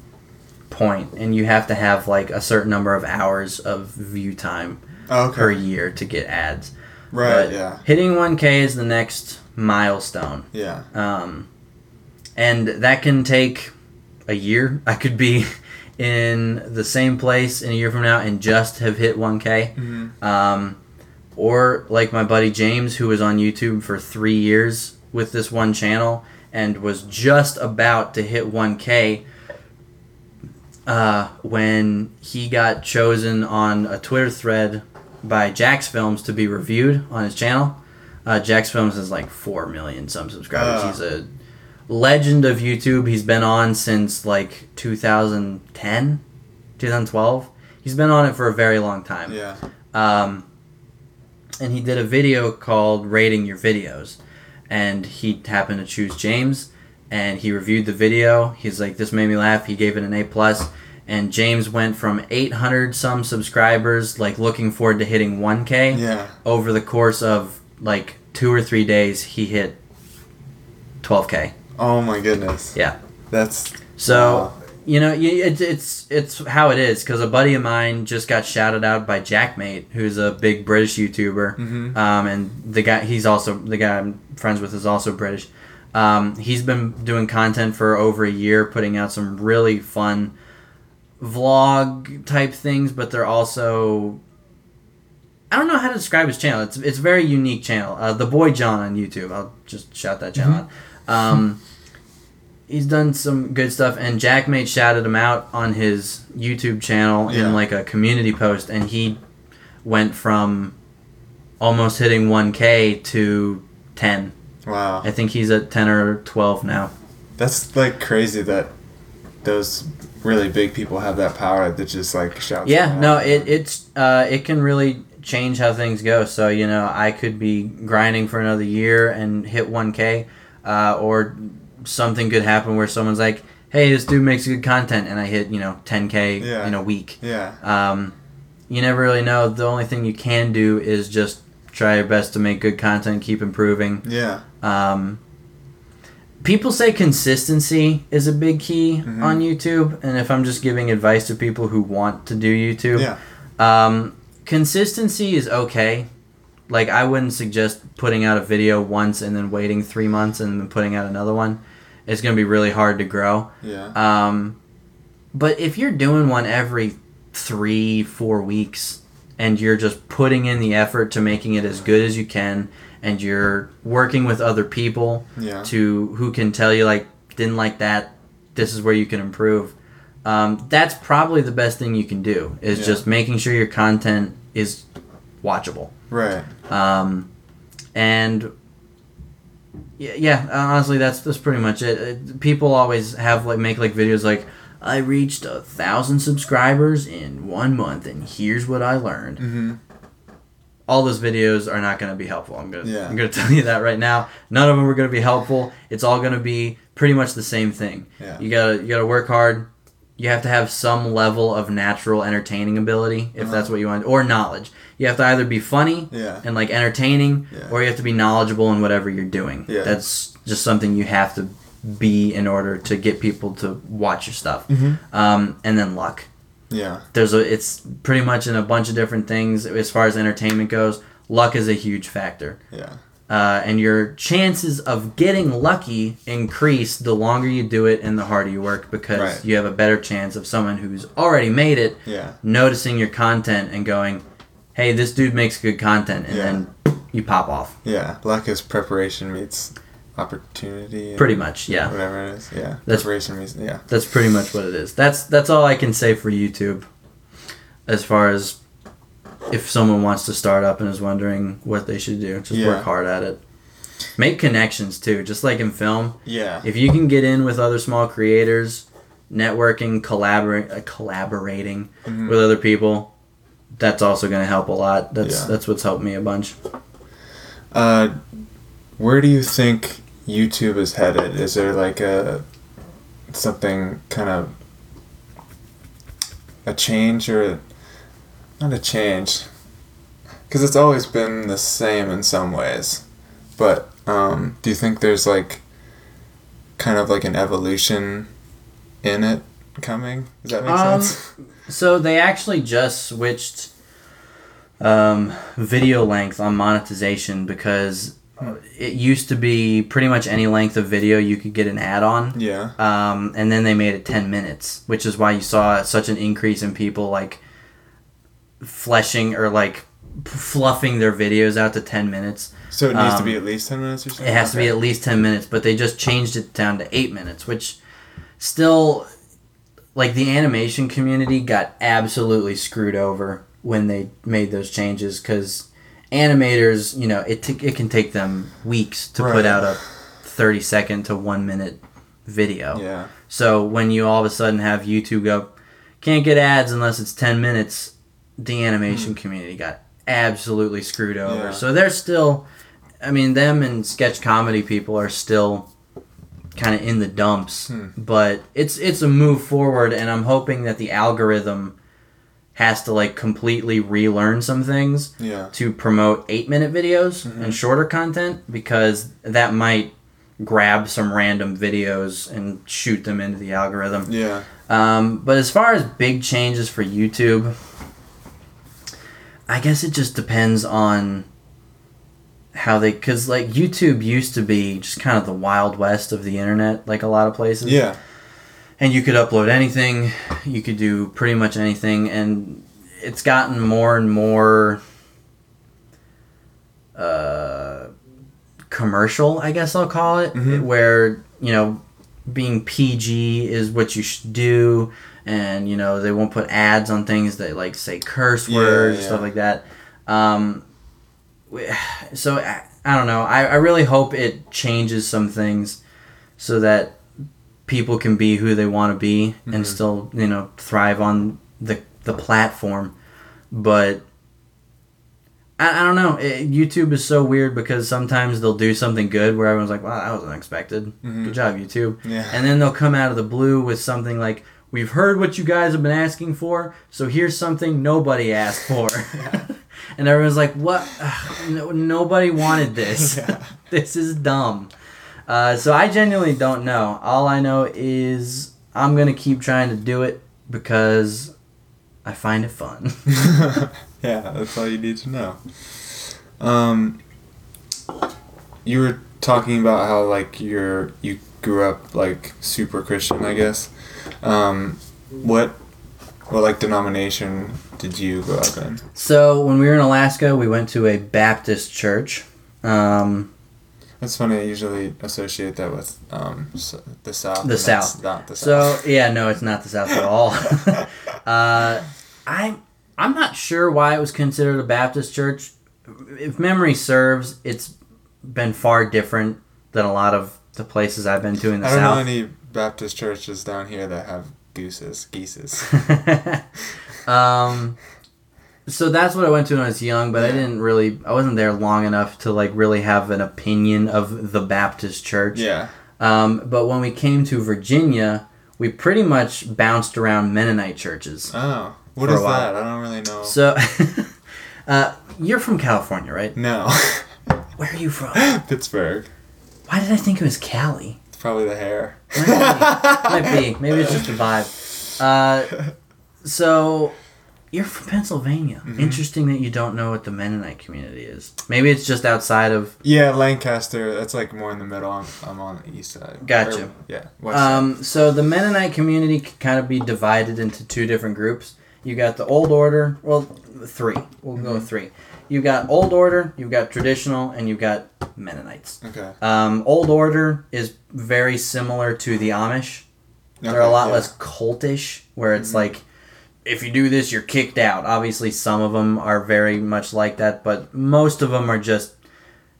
point, and you have to have like a certain number of hours of view time Oh, okay. per year to get ads. Right. But yeah. Hitting 1K is the next milestone, Yeah. um, and that can take a year. I could be in the same place in a year from now and just have hit 1K. Mm-hmm. Um, or like my buddy James, who was on YouTube for three years with this one channel and was just about to hit 1K uh, when he got chosen on a Twitter thread by jacksfilms to be reviewed on his channel. Uh, jacksfilms has like 4 million some subscribers. Ah. He's a legend of YouTube. He's been on since like 2010, 2012. He's been on it for a very long time. Yeah. Um, and he did a video called rating your videos and he happened to choose james and he reviewed the video he's like this made me laugh he gave it an a plus and james went from 800 some subscribers like looking forward to hitting 1k Yeah. over the course of like two or three days he hit 12k Oh my goodness. yeah That's so Wow. you know, it's it's it's how it is. Because a buddy of mine just got shouted out by Jackmate, who's a big British YouTuber, Mhm. um, and the guy he's also the guy I'm friends with is also British. Um, he's been doing content for over a year, putting out some really fun vlog type things, but they're also I don't know how to describe his channel. It's it's a very unique channel. Uh, the boy John on YouTube. I'll just shout that channel out. Um, he's done some good stuff and Jack made shouted him out on his YouTube channel Yeah. in like a community post and he went from almost hitting 1k to 10. Wow. I think he's at 10 or 12 now. That's like crazy that those really big people have that power to just like shout. Yeah, no, it it's uh, it can really change how things go. So you know, I could be grinding for another year and hit 1K, uh, or something could happen where someone's like, "Hey, this dude makes good content," and I hit you know 10K Yeah. in a week. Yeah. Um, you never really know. The only thing you can do is just try your best to make good content, keep improving. Yeah. Um, people say consistency is a big key Mhm. on YouTube, and if I'm just giving advice to people who want to do YouTube, Yeah. um, consistency is okay. Like I wouldn't suggest putting out a video once and then waiting three months and then putting out another one. It's gonna be really hard to grow. Yeah. Um, but if you're doing one every three, four weeks, and you're just putting in the effort to making it as good as you can, and you're working with other people Yeah. to who can tell you like didn't like that, this is where you can improve. Um, that's probably the best thing you can do is Yeah. just making sure your content is watchable. Right. Um, and yeah, yeah, honestly, that's that's pretty much it. Uh, People always have like make like videos like I reached a thousand subscribers in one month, and here's what I learned. Mm-hmm. All those videos are not going to be helpful. I'm gonna Yeah. I'm gonna tell you that right now. None of them are going to be helpful. It's all going to be pretty much the same thing. Yeah. You gotta you gotta work hard. You have to have some level of natural entertaining ability if Uh-huh. that's what you want, or knowledge. You have to either be funny Yeah. and like entertaining, Yeah. or you have to be knowledgeable in whatever you're doing. Yeah. That's just something you have to be in order to get people to watch your stuff. Mhm. Um, and then luck. Yeah. There's a it's pretty much in a bunch of different things as far as entertainment goes. Luck is a huge factor. Yeah. Uh, and your chances of getting lucky increase the longer you do it and the harder you work because Right. you have a better chance of someone who's already made it Yeah. noticing your content and going, "Hey, this dude makes good content," and Yeah. then you pop off. Yeah. Luck is preparation meets opportunity. Pretty much, yeah. Whatever it is. Yeah. That's- preparation meets. Yeah. That's pretty much what it is. That's that's all I can say for YouTube. As far as if someone wants to start up and is wondering what they should do, just Yeah. work hard at it. Make connections too, just like in film. Yeah. If you can get in with other small creators, networking, collaborate, uh, collaborating Mhm. with other people, that's also going to help a lot. That's Yeah. that's what's helped me a bunch. Uh, where do you think YouTube is headed? Is there like a something kind of a change or not a change? Because it's always been the same in some ways, but um, do you think there's like kind of like an evolution in it coming? Does that make Um, sense? So they actually just switched um, video length on monetization because it used to be pretty much any length of video you could get an ad on. Yeah. Um, and then they made it 10 minutes, which is why you saw such an increase in people like fleshing or like fluffing their videos out to 10 minutes. So it needs to um, be at least ten minutes or something. It has to be at least 10 minutes, but they just changed it down to 8 minutes, which still like the animation community got absolutely screwed over when they made those changes cuz animators, you know, it t- it can take them weeks to Right. put out a 30 second to 1 minute video. Yeah. So when you all of a sudden have YouTube go, can't get ads unless it's 10 minutes, the animation community got absolutely screwed over. Yeah. So they're still, I mean, them and sketch comedy people are still kind of in the dumps. Hmm. But it's it's a move forward, and I'm hoping that the algorithm has to like completely relearn some things Yeah. to promote eight minute videos Mhm. and shorter content because that might grab some random videos and shoot them into the algorithm. Yeah. Um, but as far as big changes for YouTube, I guess it just depends on how they, because like YouTube used to be just kind of the wild west of the internet, like a lot of places Yeah. and you could upload anything you could do pretty much anything and it's gotten more and more uh, commercial i guess i'll call it Mhm. where you know being PG is what you should do, and you know they won't put ads on things that like say curse words yeah. stuff like that. Um, so I, I don't know. I, I really hope it changes some things so that people can be who they want to be Mhm. and still you know thrive on the the platform. But I, I don't know. It, YouTube is so weird because sometimes they'll do something good where everyone's like, "Wow, that was unexpected. Mhm. Good job, YouTube." Yeah. And then they'll come out of the blue with something like, "We've heard what you guys have been asking for, so here's something nobody asked for." and everyone's like, "What? No, nobody wanted this. Yeah. this is dumb." Uh, so I genuinely don't know. All I know is I'm gonna keep trying to do it because I find it fun. yeah, that's all you need to know. Um, you were talking about how like you're you grew up like super Christian, I guess. Um, what what like denomination did you grow up in? So when we were in Alaska, we went to a Baptist church. Um, That's funny. I usually associate that with um s- the South. The South. Not the South. so yeah, no, it's not the South at all. uh, I I'm not sure why it was considered a Baptist church. If memory serves, it's been far different than a lot of the places I've been to in the I don't know any Baptist churches down here that have gooses, geeses. um, so that's what I went to when I was young, but I didn't really. I wasn't there long enough to like really have an opinion of the Baptist church. yeah. Um, but when we came to Virginia, we pretty much bounced around Mennonite churches. Oh, what is that? I don't really know. So, uh, you're from California, right? no, Where are you from? Pittsburgh. Why did I think it was Cali? It's probably the hair. Might be. Maybe it's just a vibe. Uh, so, you're from Pennsylvania. Mhm. Interesting that you don't know what the Mennonite community is. Maybe it's just outside of. Yeah, Lancaster. That's like more in the middle. I'm, I'm on the east side. Gotcha. Or- yeah. Um, so the Mennonite community can kind of be divided into two different groups. You got the Old Order. Well, three. We'll go with three. You've got Old Order, you've got Traditional, and you've got Mennonites. Okay. Um, Old Order is very similar to the Amish. They're a lot yeah. less cultish, where it's Mhm. like, if you do this, you're kicked out. Obviously, some of them are very much like that, but most of them are just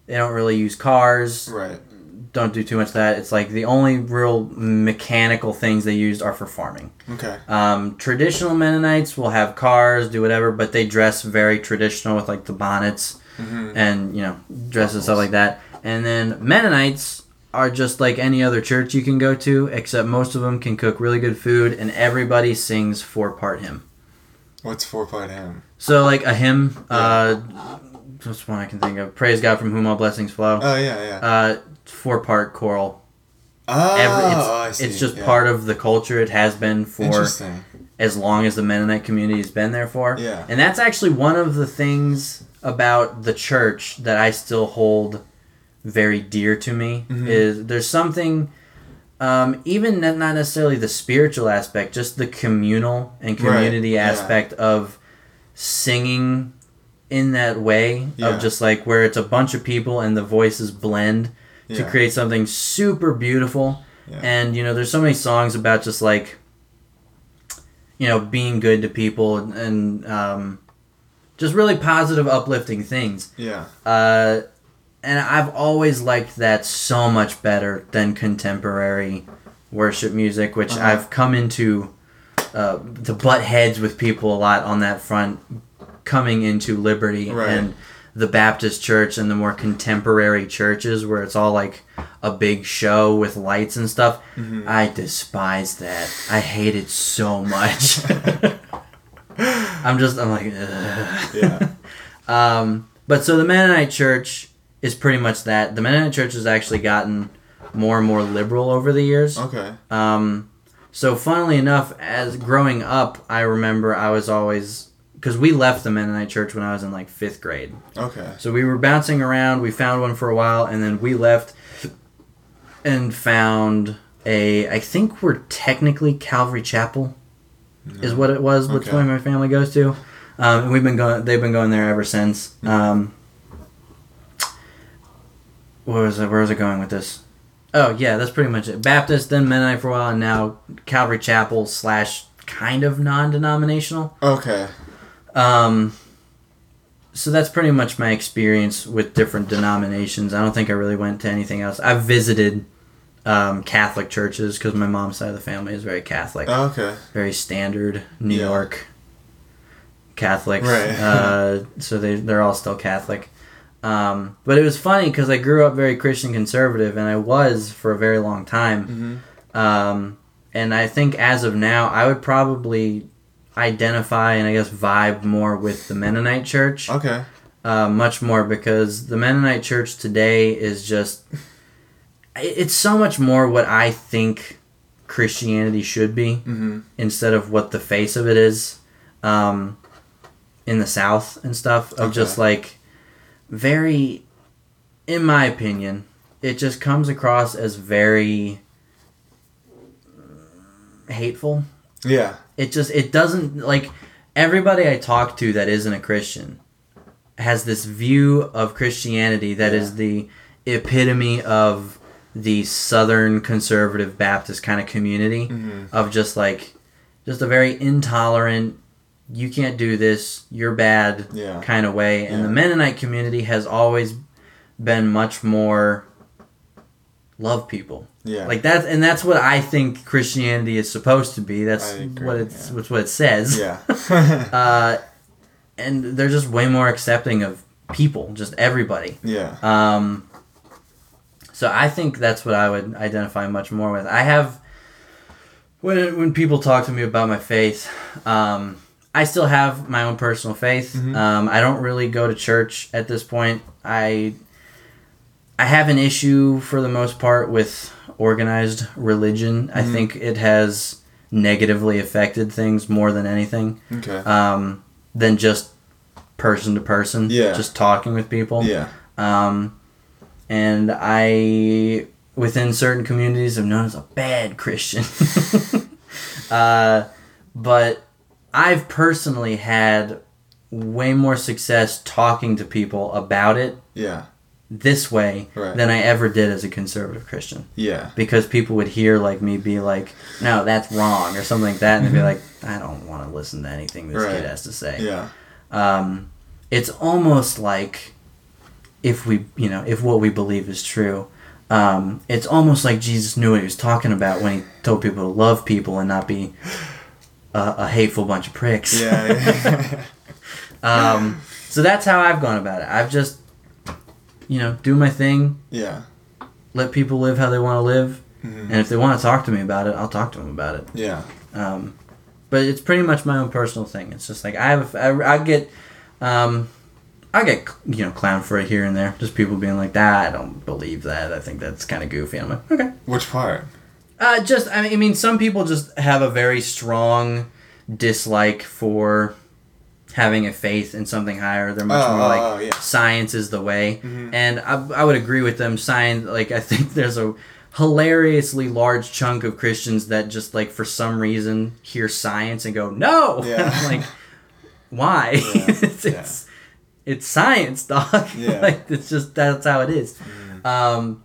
they don't really use cars. Right. Don't do too much of that. It's like the only real mechanical things they used are for farming. Okay. Um, traditional Mennonites will have cars, do whatever, but they dress very traditional with like the bonnets hmm and you know dresses and stuff like that. And then Mennonites are just like any other church you can go to, except most of them can cook really good food, and everybody sings four part hymn. What's four part hymn? So like a hymn, uh, just one I can think of. Praise God from whom all blessings flow. Oh yeah, yeah. Uh, four part choral. oh, Every, it's, I see. it's just yeah. part of the culture. It has been for as long as the Mennonite community has been there for. Yeah. And that's actually one of the things about the church that I still hold very dear to me Mhm. is there's something um, even not not necessarily the spiritual aspect, just the communal and Right, community yeah. aspect of singing in that way Yeah. of just like where it's a bunch of people and the voices blend to create something super beautiful. Yeah. And you know, there's so many songs about just like you know being good to people and, and um, just really positive, uplifting things. Yeah. Uh, and I've always liked that so much better than contemporary worship music, which Uh-huh. I've come into uh, to butt heads with people a lot on that front, coming into Liberty Right. and the Baptist church and the more contemporary churches where it's all like a big show with lights and stuff. Mhm. I despise that. I hate it so much. I'm just, I'm like, Ugh. Yeah. Um, but so the Mennonite church is pretty much that. The Mennonite church has actually gotten more and more liberal over the years. Okay. Um, so funnily enough, as growing up, I remember I was always because we left the Mennonite church when I was in like fifth grade. Okay. So we were bouncing around. We found one for a while, and then we left and found a. I think we're technically Calvary Chapel, is what it was. Which Okay. one my family goes to. Um, and we've been going. They've been going there ever since. Um, where was it? Where was it going with this? Oh yeah, that's pretty much it. Baptist, then Mennonite for a while, and now Calvary Chapel slash kind of non-denominational. Okay. Um, so that's pretty much my experience with different denominations. I don't think I really went to anything else. I've visited um, Catholic churches because my mom's side of the family is very Catholic, Okay. very standard New Yeah. York Catholics. Right. uh, so they they're all still Catholic. Um, but it was funny because I grew up very Christian conservative, and I was for a very long time. Mm-hmm. Um, and I think as of now, I would probably identify and I guess vibe more with the Mennonite church, Okay. uh, much more because the Mennonite church today is just it's so much more what I think Christianity should be Mm-hmm. instead of what the face of it is um, in the South and stuff. Of Okay. just like very, in my opinion, it just comes across as very hateful. Yeah. It just it doesn't like everybody I talk to that isn't a Christian has this view of Christianity that is Yeah. the epitome of the Southern conservative Baptist kind of community Mm-hmm. of just like just a very intolerant you can't do this you're bad Yeah. kind of way and the mennonite community has always been much more love people Yeah. like that and that's what i think christianity is supposed to be that's agree, what it's yeah. what's what it says yeah. uh, and they're just way more accepting of people just everybody yeah. um, so I think that's what I would identify much more with. I have when when people talk to me about my faith, um, I still have my own personal faith. Mhm. Um, I don't really go to church at this point. I I have an issue for the most part with organized religion. I Mhm. think it has negatively affected things more than anything Okay. um, than just person to person. Yeah. Just talking with people. Yeah. Um, and I, within certain communities, am known as a bad Christian. uh, but I've personally had way more success talking to people about it Yeah. This way Right. than I ever did as a conservative Christian. Yeah. Because people would hear like me be like, "No, that's wrong" or something like that, and they'd be like, "I don't want to listen to anything this Right. kid has to say." Yeah. um, it's almost like if we you know if what we believe is true um, it's almost like jesus knew what he was talking about when he told people to love people and not be a, a hateful bunch of pricks Yeah. um, so that's how i've gone about it i've just you know do my thing yeah. let people live how they want to live Mhm. and if they want to talk to me about it i'll talk to them about it Yeah. um, but it's pretty much my own personal thing. It's just like I have, I, I get, um, I get you know clown for it here and there. Just people being like, "That I don't believe that. I think that's kind of goofy." I'm like, okay. Which part? Uh, just I mean, I mean, some people just have a very strong dislike for having a faith in something higher. They're much Oh, more like oh, yeah. science is the way, Mhm. and I, I would agree with them. Science, like I think there's a hilariously large chunk of Christians that just like for some reason hear science and go no. Yeah. Like, why? Yeah, it's, yeah. it's it's science, dog. Yeah. like it's just that's how it is. Mhm. Um,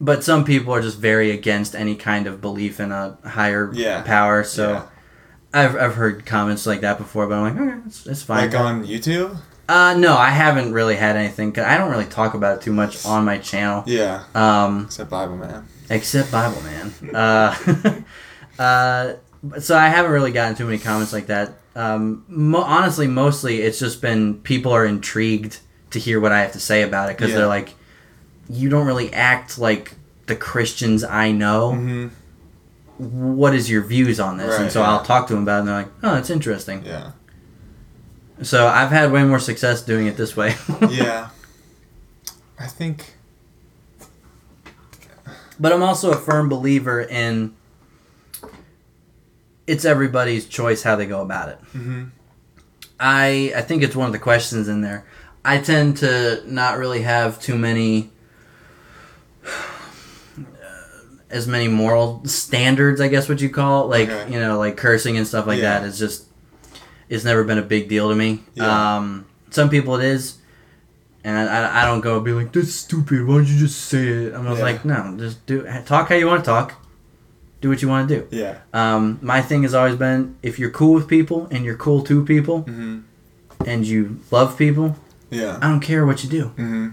but some people are just very against any kind of belief in a higher Yeah. power. So. I've, I've heard comments like that before, but I'm like, okay, it's, it's fine. Like on YouTube? uh, no, I haven't really had anything. 'cause I don't really talk about it too much on my channel. Yeah. Um, Except Bible Man. except Bible Man. Uh, uh, so I haven't really gotten too many comments like that. Um, mo- honestly, mostly it's just been people are intrigued to hear what I have to say about it because Yeah. they're like, you don't really act like the Christians I know. Mm-hmm. What is your views on this? and so yeah. I'll talk to them about it, and they're like, oh, that's interesting. Yeah. So I've had way more success doing it this way. Yeah. I think. But I'm also a firm believer in it's everybody's choice how they go about it. Mm-hmm. I I think it's one of the questions in there. I tend to not really have too many as many moral standards, I guess what you call it. Like, Okay. you know, like cursing and stuff like Yeah. that is just it's never been a big deal to me. Yeah. Um some people it is. And I, I don't go be like, that's stupid. Why don't you just say it? I'm Yeah. like, no, just do talk how you want to talk. Do what you want to do. Yeah. Um, my thing has always been if you're cool with people and you're cool to people Mm-hmm. and you love people, Yeah. I don't care what you do. Mm-hmm.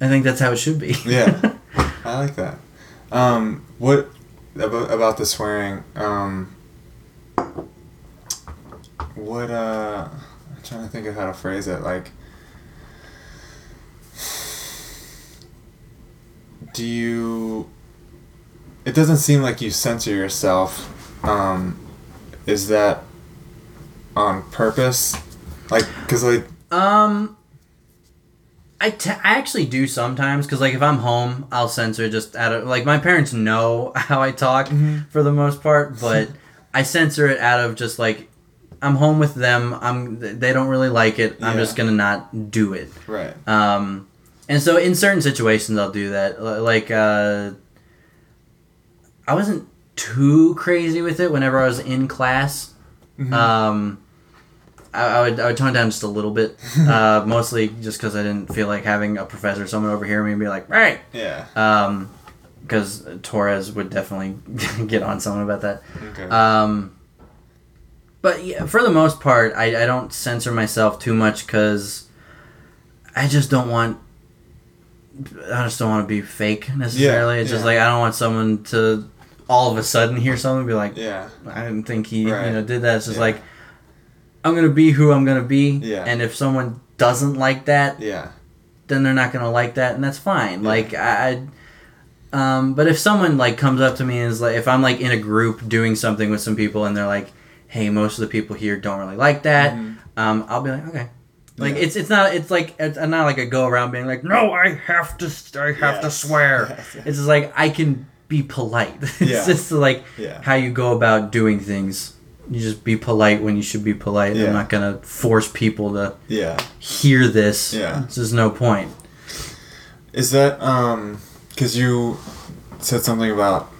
I think that's how it should be. Yeah. I like that. Um, what about about the swearing? Um, what uh, I'm trying to think of how to phrase it. Like, do you? It doesn't seem like you censor yourself. Um, is that on purpose? Like, cause like, Um, I, t- I actually do sometimes because like if I'm home, I'll censor just out of like my parents know how I talk for the most part, but I censor it out of just like I'm home with them. I'm they don't really like it. I'm just gonna not do it. right? Um, and so in certain situations, I'll do that. Like, uh, I wasn't too crazy with it whenever I was in class. Mhm. Um, I, I would I would tone down just a little bit, uh, mostly just because I didn't feel like having a professor, someone overhear me and be like, right, Yeah. um, because Torres would definitely get on someone about that. Okay. Um, but yeah, for the most part, I, I don't censor myself too much because I just don't want. I just don't want to be fake necessarily. Yeah, it's just like I don't want someone to all of a sudden hear something and be like, yeah. I didn't think he Right. you know did that. It's just Yeah. like I'm gonna be who I'm gonna be, Yeah. and if someone doesn't like that, Yeah. then they're not gonna like that, and that's fine. Yeah. Like I, I- um, but if someone like comes up to me and is like, if I'm like in a group doing something with some people, and they're like, "Hey, most of the people here don't really like that," Mhm. um, I'll be like, "Okay." Like Yeah. it's it's not it's like it's not like a go around being like, "No, I have to I have to swear." Yes, yes. It's just like I can be polite. it's Yeah. just like Yeah. how you go about doing things. You just be polite when you should be polite. Yeah. I'm not gonna force people to Yeah. hear this. Yeah. Just no point. Is that um cuz you said something about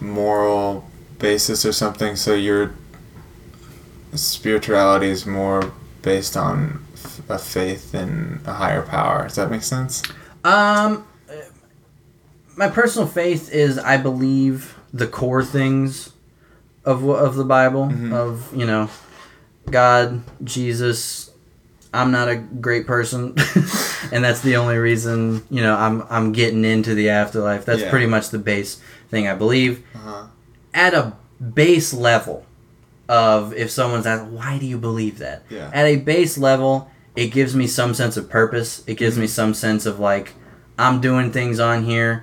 moral basis or something so your spirituality is more based on a faith in a higher power. Does that make sense? Um, my personal faith is I believe the core things of of the Bible Mhm. of you know God, Jesus. I'm not a great person, and that's the only reason you know I'm I'm getting into the afterlife. That's Yeah. pretty much the base thing I believe. Uh-huh. At a base level of if someone's asked, why do you believe that? Yeah. At a base level, it gives me some sense of purpose. It gives me Mm-hmm. some sense of like I'm doing things on here,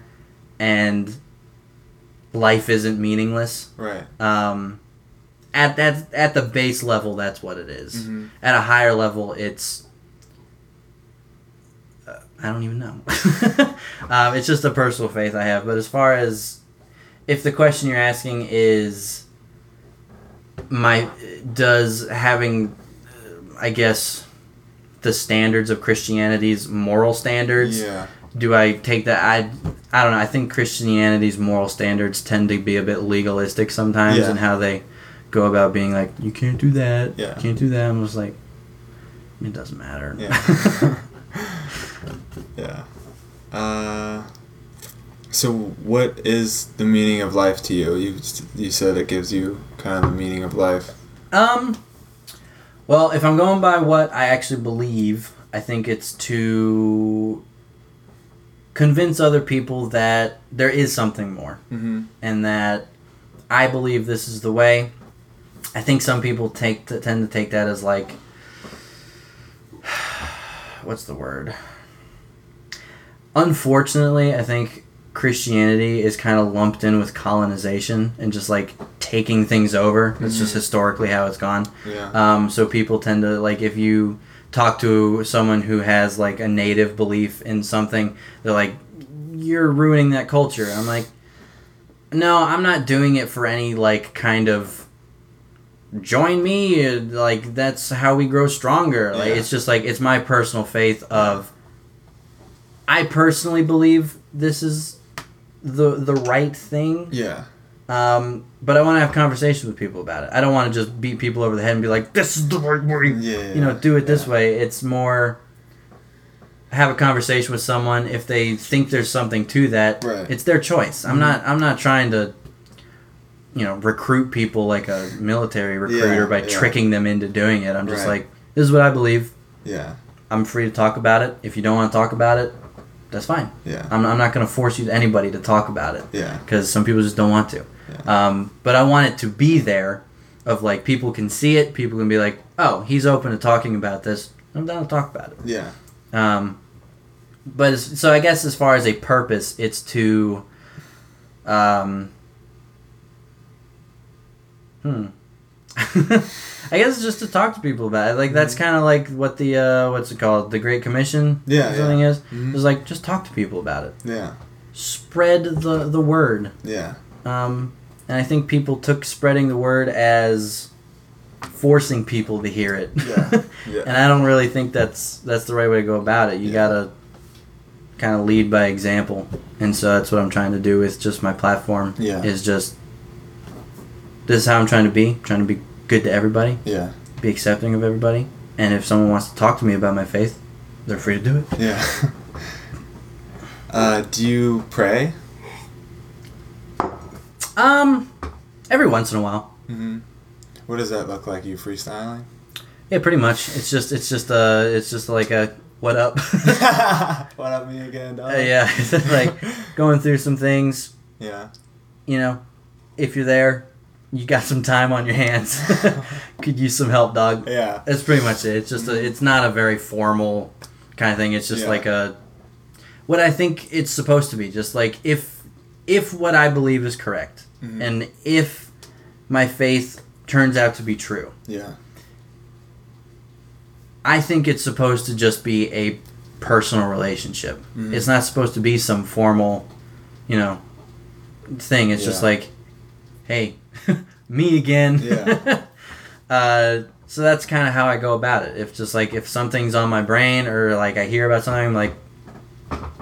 and life isn't meaningless. Right. Um, at that at the base level, that's what it is. Mhm. At a higher level, it's uh, I don't even know. um, it's just a personal faith I have. But as far as if the question you're asking is my does having uh, I guess the standards of Christianity's moral standards Yeah. Do I take that I I don't know I think Christianity's moral standards tend to be a bit legalistic sometimes Yeah. in how they go about being like you can't do that Yeah. you can't do that I'm just like it doesn't matter Yeah. yeah. Uh, so, what is the meaning of life to you? You you said it gives you kind of the meaning of life. Um. Well, if I'm going by what I actually believe, I think it's to convince other people that there is something more Mm-hmm. and that I believe this is the way. I think some people take tend to take that as like what's the word? Unfortunately, I think Christianity is kind of lumped in with colonization and just like taking things over. That's just historically how it's gone. Yeah. Um, so people tend to like if you talk to someone who has like a native belief in something, they're like, "You're ruining that culture." I'm like, "No, I'm not doing it for any like kind of." Join me, like that's how we grow stronger. Like Yeah. it's just like it's my personal faith of. I personally believe this is the the right thing. yeah. Um, but I want to have conversations with people about it. I don't want to just beat people over the head and be like, "This is the right way." Yeah. You know, do it this yeah. way. It's more. have a conversation with someone if they think there's something to that. Right. It's their choice. I'm not. I'm not trying to. You know, recruit people like a military recruiter Yeah, by yeah. tricking them into doing it. I'm just Right. like, this is what I believe. Yeah. I'm free to talk about it. If you don't want to talk about it, that's fine. Yeah. I'm, I'm not going to force you anybody to talk about it Yeah. because some people just don't want to. Um, but I want it to be there, of like people can see it. People can be like, oh, he's open to talking about this. I'm down to talk about it. Yeah. Um, but as, so I guess as far as a purpose, it's to, um, hmm. I guess it's just to talk to people about it. Like that's kind of like what the uh, what's it called? The Great Commission. Yeah, something is. Mhm. It's like just talk to people about it. Yeah. Spread the the word. Yeah. Um, and I think people took spreading the word as forcing people to hear it. Yeah. Yeah. and I don't really think that's that's the right way to go about it. You Yeah. gotta kind of lead by example, and so that's what I'm trying to do with just my platform. Yeah. Is just this is how I'm trying to be. trying to be good to everybody, Yeah. be accepting of everybody, and if someone wants to talk to me about my faith, they're free to do it. Yeah. Uh, do you pray? Um, every once in a while. Mm-hmm. What does that look like? You freestyling? Yeah, pretty much. It's just it's just uh it's just like a what up. what up, me again, dog? Uh, yeah, like going through some things. Yeah. You know, if you're there, you got some time on your hands. Could use some help, dog. Yeah. That's pretty much it. It's just a, it's not a very formal kind of thing. It's just Yeah. like a what I think it's supposed to be. Just like if if what I believe is correct, Mhm. and if my faith turns out to be true, Yeah. I think it's supposed to just be a personal relationship. Mhm. It's not supposed to be some formal, you know, thing. It's just like, hey, me again. Yeah. uh, so that's kind of how I go about it. If just like if something's on my brain or like I hear about something, I'm like,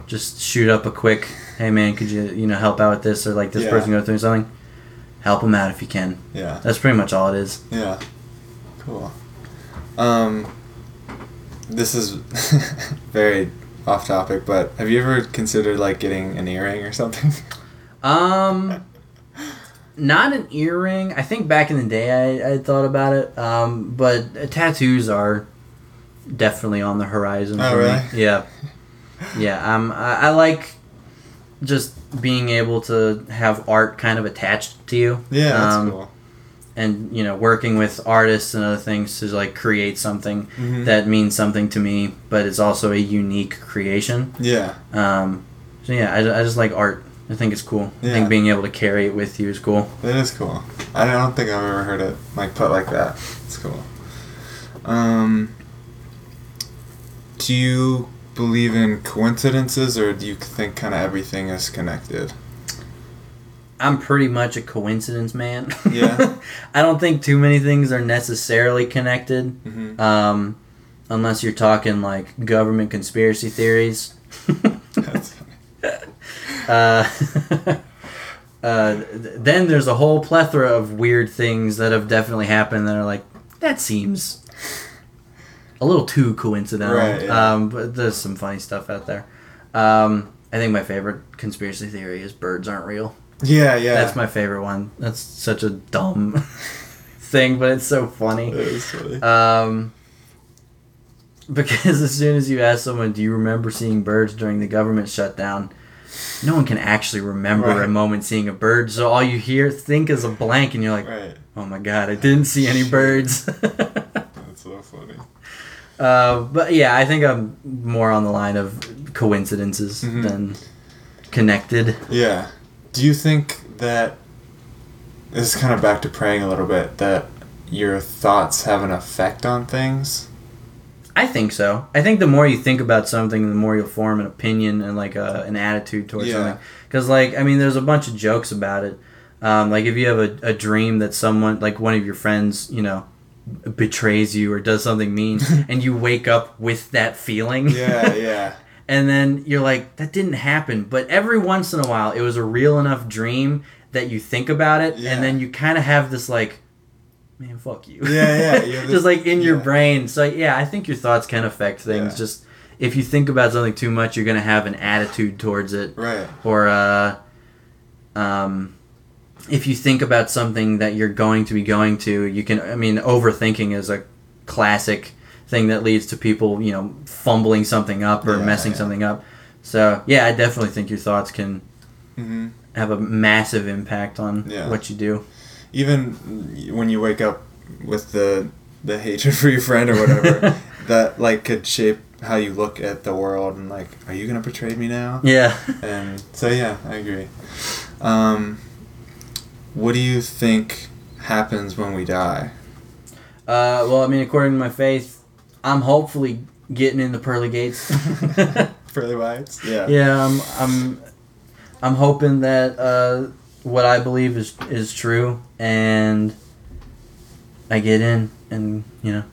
just shoot up a quick, hey man, could you you know help out with this or like this Yeah. person go through something, help them out if you can. Yeah. That's pretty much all it is. Yeah. Cool. Um, this is very off topic, but have you ever considered like getting an earring or something? Um, not an earring. I think back in the day I, I thought about it. Um, but uh, tattoos are definitely on the horizon. Oh, for really? Me. Yeah, yeah. Um, I, I like just being able to have art kind of attached to you. yeah, that's Um, cool. And you know, working with artists and other things to like create something Mhm. that means something to me, but it's also a unique creation. Yeah. Um, so yeah, I, I just like art. I think it's cool. I think being able to carry it with you is cool. It is cool. I don't think I've ever heard it like put like that. It's cool. Um, do you believe in coincidences, or do you think kind of everything is connected? I'm pretty much a coincidence man. Yeah. I don't think too many things are necessarily connected, Mm-hmm. um, unless you're talking like government conspiracy theories. That's funny. uh, uh, then there's a whole plethora of weird things that have definitely happened that are like that seems a little too coincidental. Right, yeah. Um, but there's some funny stuff out there. Um, I think my favorite conspiracy theory is birds aren't real. Yeah, yeah. That's my favorite one. That's such a dumb thing, but it's so funny. That is funny. Um, because as soon as you ask someone, "Do you remember seeing birds during the government shutdown?" No one can actually remember Right. a moment seeing a bird. So all you hear, think is a blank, and you're like, right. "Oh my god, I didn't see any birds." That's so funny. Uh, but yeah, I think I'm more on the line of coincidences Mhm. than connected. Yeah. Do you think that this is kind of back to praying a little bit that your thoughts have an effect on things? I think so. I think the more you think about something, the more you'll form an opinion and like a, an attitude towards Yeah. something. Because like I mean, there's a bunch of jokes about it. Um, like if you have a, a dream that someone, like one of your friends, you know, betrays you or does something mean, and you wake up with that feeling. Yeah, yeah. and then you're like, that didn't happen. But every once in a while, it was a real enough dream that you think about it, Yeah. and then you kind of have this like, man, fuck you. Yeah, yeah, this- just like in your brain. So yeah, I think your thoughts can affect things. Yeah. Just if you think about something too much, you're gonna have an attitude towards it, Right. or uh, um, if you think about something that you're going to be going to, you can. I mean, overthinking is a classic thing that leads to people, you know, fumbling something up or Yeah, messing yeah. something up. So yeah, I definitely think your thoughts can hmm have a massive impact on Yeah. what you do. Even when you wake up with the the hatred for your friend or whatever, that like could shape how you look at the world and like, are you gonna betray me now? Yeah. And so yeah, I agree. Um, what do you think happens when we die? Uh, well, I mean, according to my faith, I'm hopefully getting in the pearly gates. Pearly whites? Yeah. yeah, I'm, I'm, I'm hoping that uh, what I believe is is true, and I get in, and you know,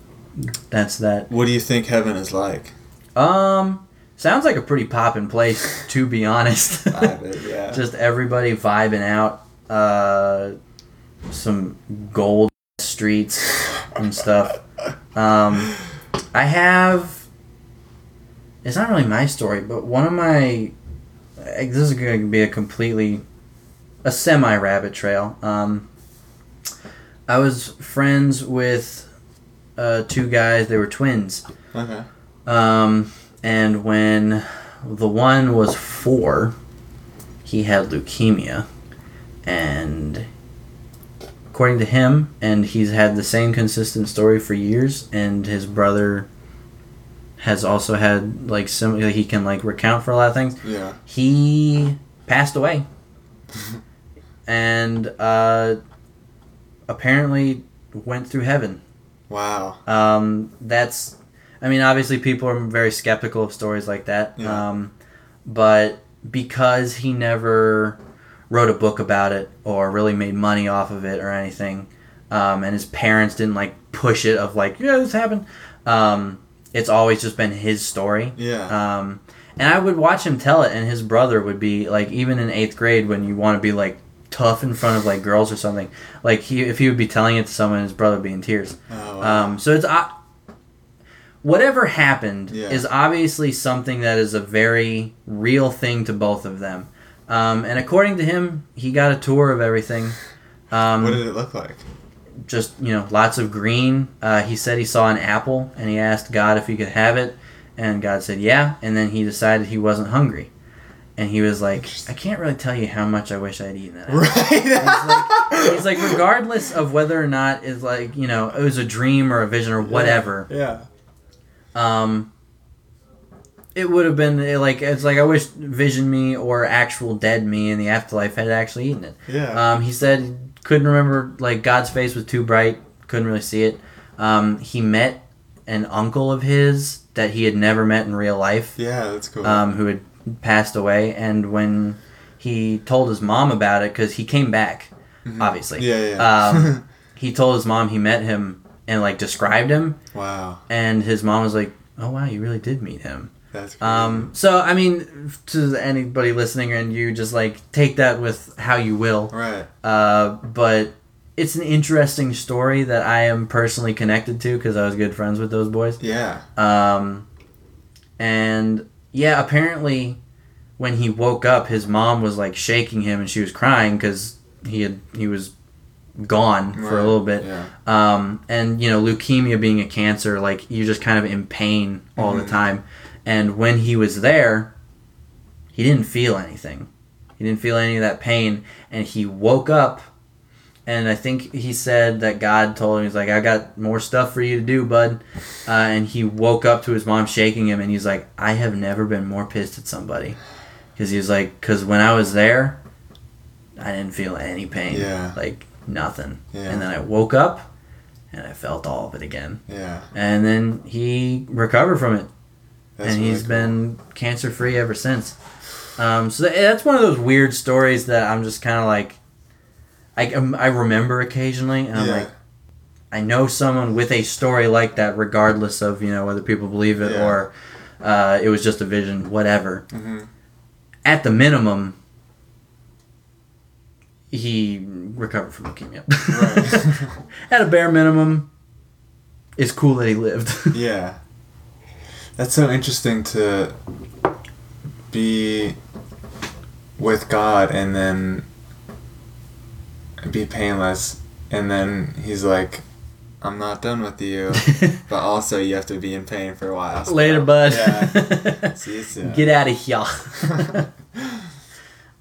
that's that. What do you think heaven is like? Um, sounds like a pretty poppin' place, to be honest. I bet, yeah. Just everybody vibing out. Uh, some gold streets and stuff. Um, I have. It's not really my story, but one of my. This is going to be a completely. a semi rabbit trail. Um, I was friends with uh, two guys, they were twins. okay. Um, and when the one was four, he had leukemia. And according to him, and he's had the same consistent story for years, and his brother has also had like some he can like recount for a lot of things. Yeah. He passed away. and uh apparently went through heaven. Wow. Um, that's, I mean, obviously people are very skeptical of stories like that. Yeah. Um, but because he never wrote a book about it or really made money off of it or anything, um, and his parents didn't like push it of like, yeah, this happened. Um, it's always just been his story. Yeah. Um, and I would watch him tell it, and his brother would be like, even in eighth grade, when you want to be like tough in front of like girls or something, like he if he would be telling it to someone, his brother would be in tears. oh, wow. Um, so it's uh, whatever happened Yeah. is obviously something that is a very real thing to both of them. Um, and according to him, he got a tour of everything. Um, what did it look like? just you know, lots of green. Uh, he said he saw an apple, and he asked God if he could have it, and God said yeah. And then he decided he wasn't hungry, and he was like, "I can't really tell you how much I wish I'd eaten that." apple." Right. He's like, regardless of whether or not it's like you know it was a dream or a vision or whatever. Yeah. um it would have been eh, like it's like I wish Vision Me or actual dead me in the afterlife had actually eaten it. Yeah. Um, he said couldn't remember like God's face was too bright, couldn't really see it. Um, he met an uncle of his that he had never met in real life, yeah, that's cool. um, who had passed away, and when he told his mom about it, because he came back, obviously. Mm-hmm. yeah, yeah. Um, he told his mom he met him and like described him, wow. and his mom was like, "Oh wow, you really did meet him." That's crazy. Um, so I mean, to anybody listening and you, just like take that with how you will. right. Uh, but it's an interesting story that I am personally connected to because I was good friends with those boys. Yeah. Um, and yeah, apparently, when he woke up, his mom was like shaking him and she was crying because he had he was gone for a little bit. Yeah. Um, and you know, leukemia being a cancer, like you're just kind of in pain all the Mhm. time. And when he was there, he didn't feel anything. He didn't feel any of that pain, and he woke up. And I think he said that God told him, He's like, I got more stuff for you to do, bud. Uh, and he woke up to his mom shaking him, and he's like, I have never been more pissed at somebody. Because he was like, because when I was there, I didn't feel any pain. Yeah. Like, nothing. Yeah. And then I woke up, and I felt all of it again. Yeah. And then he recovered from it That's and really he's cool. been cancer free ever since. Um, so that, that's one of those weird stories that I'm just kind of like, I, um, I remember occasionally, and I'm Yeah. like, I know someone with a story like that, regardless of you know whether people believe it Yeah. or uh, it was just a vision, whatever. Mhm. At the minimum, he recovered from leukemia. Right. At a bare minimum, it's cool that he lived. Yeah. That's so interesting to be with God and then be painless, and then He's like, "I'm not done with you," but also you have to be in pain for a while. so- Later, bud. Yeah. See you soon. Get out of here.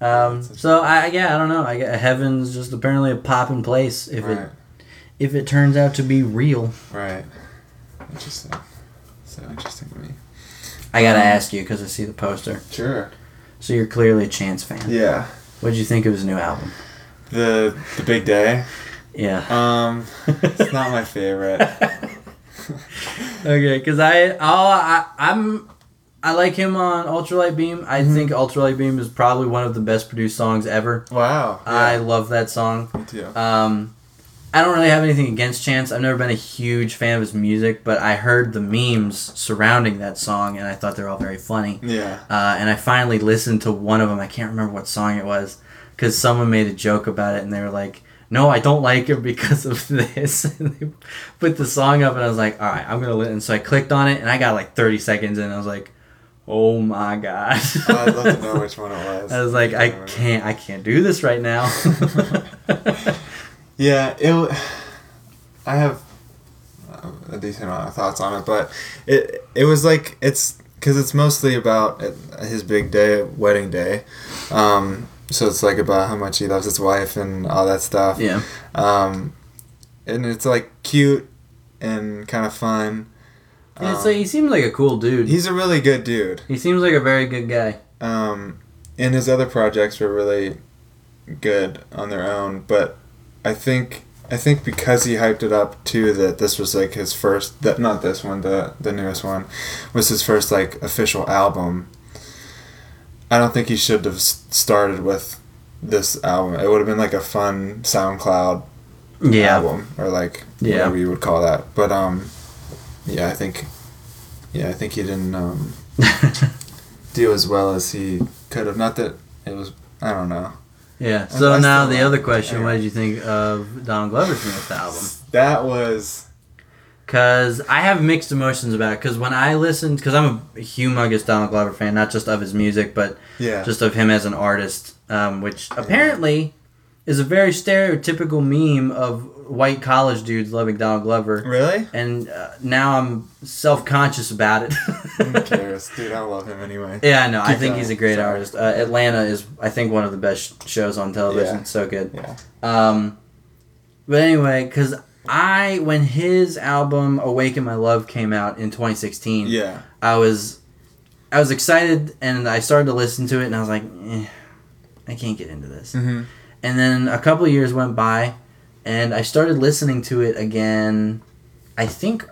um, so I yeah I don't know. I heaven's just apparently a popping place if right. it if it turns out to be real. Right. Interesting. So interesting to me. I gotta Um, ask you because I see the poster. Sure. So you're clearly a Chance fan. Yeah. What'd you think of his new album? The the big day. Yeah. Um, it's not my favorite. okay, because I, all I, I'm, I like him on Ultralight Beam. I Mhm. think Ultralight Beam is probably one of the best produced songs ever. Wow. Yeah. I love that song. Me too. Um, I don't really have anything against Chance. I've never been a huge fan of his music, but I heard the memes surrounding that song, and I thought they were all very funny. Yeah. Uh, and I finally listened to one of them. I can't remember what song it was, because someone made a joke about it, and they were like, "No, I don't like it because of this." and they put the song up, and I was like, "All right, I'm gonna listen." So I clicked on it, and I got like 30 seconds. And I was like, "Oh my god!" I'd love to know which one it was. I was like, "I remember. can't, I can't do this right now." Yeah, it. I have uh, a decent amount of thoughts on it, but it it was like it's because it's mostly about his big day, wedding day. Um, so it's like about how much he loves his wife and all that stuff. yeah, Um, and it's like cute and kind of fun. yeah. Um, So he seems like a cool dude. he's a really good dude. He seems like a very good guy. Um, and his other projects were really good on their own, but I think I think because he hyped it up too that this was like his first that not this one the the newest one was his first like official album. I don't think he should have started with this album. It would have been like a fun SoundCloud Yeah, album or like Yeah. whatever you would call that. But um, yeah, I think yeah, I think he didn't um do as well as he could have. Not that it was. I don't know. Yeah. So now the other question: What did you think of Donald Glover's newest album? That was Cause I have mixed emotions about it. Cause when I listened, cause I'm a humongous Donald Glover fan, not just of his music, but yeah. just of him as an artist, um, which apparently is a very stereotypical meme of white college dudes loving Donald Glover. really. And uh, now I'm self conscious about it. Who cares, dude? I love him anyway. yeah, I know. I think going. he's a great Sorry. artist. Uh, Atlanta is, I think, one of the best shows on television. Yeah. So good. Yeah. Um, but anyway, because I when his album "Awaken My Love" came out in 2016, Yeah. I was I was excited and I started to listen to it and I was like, eh, I can't get into this. Mm-hmm. And then a couple of years went by, and I started listening to it again. I think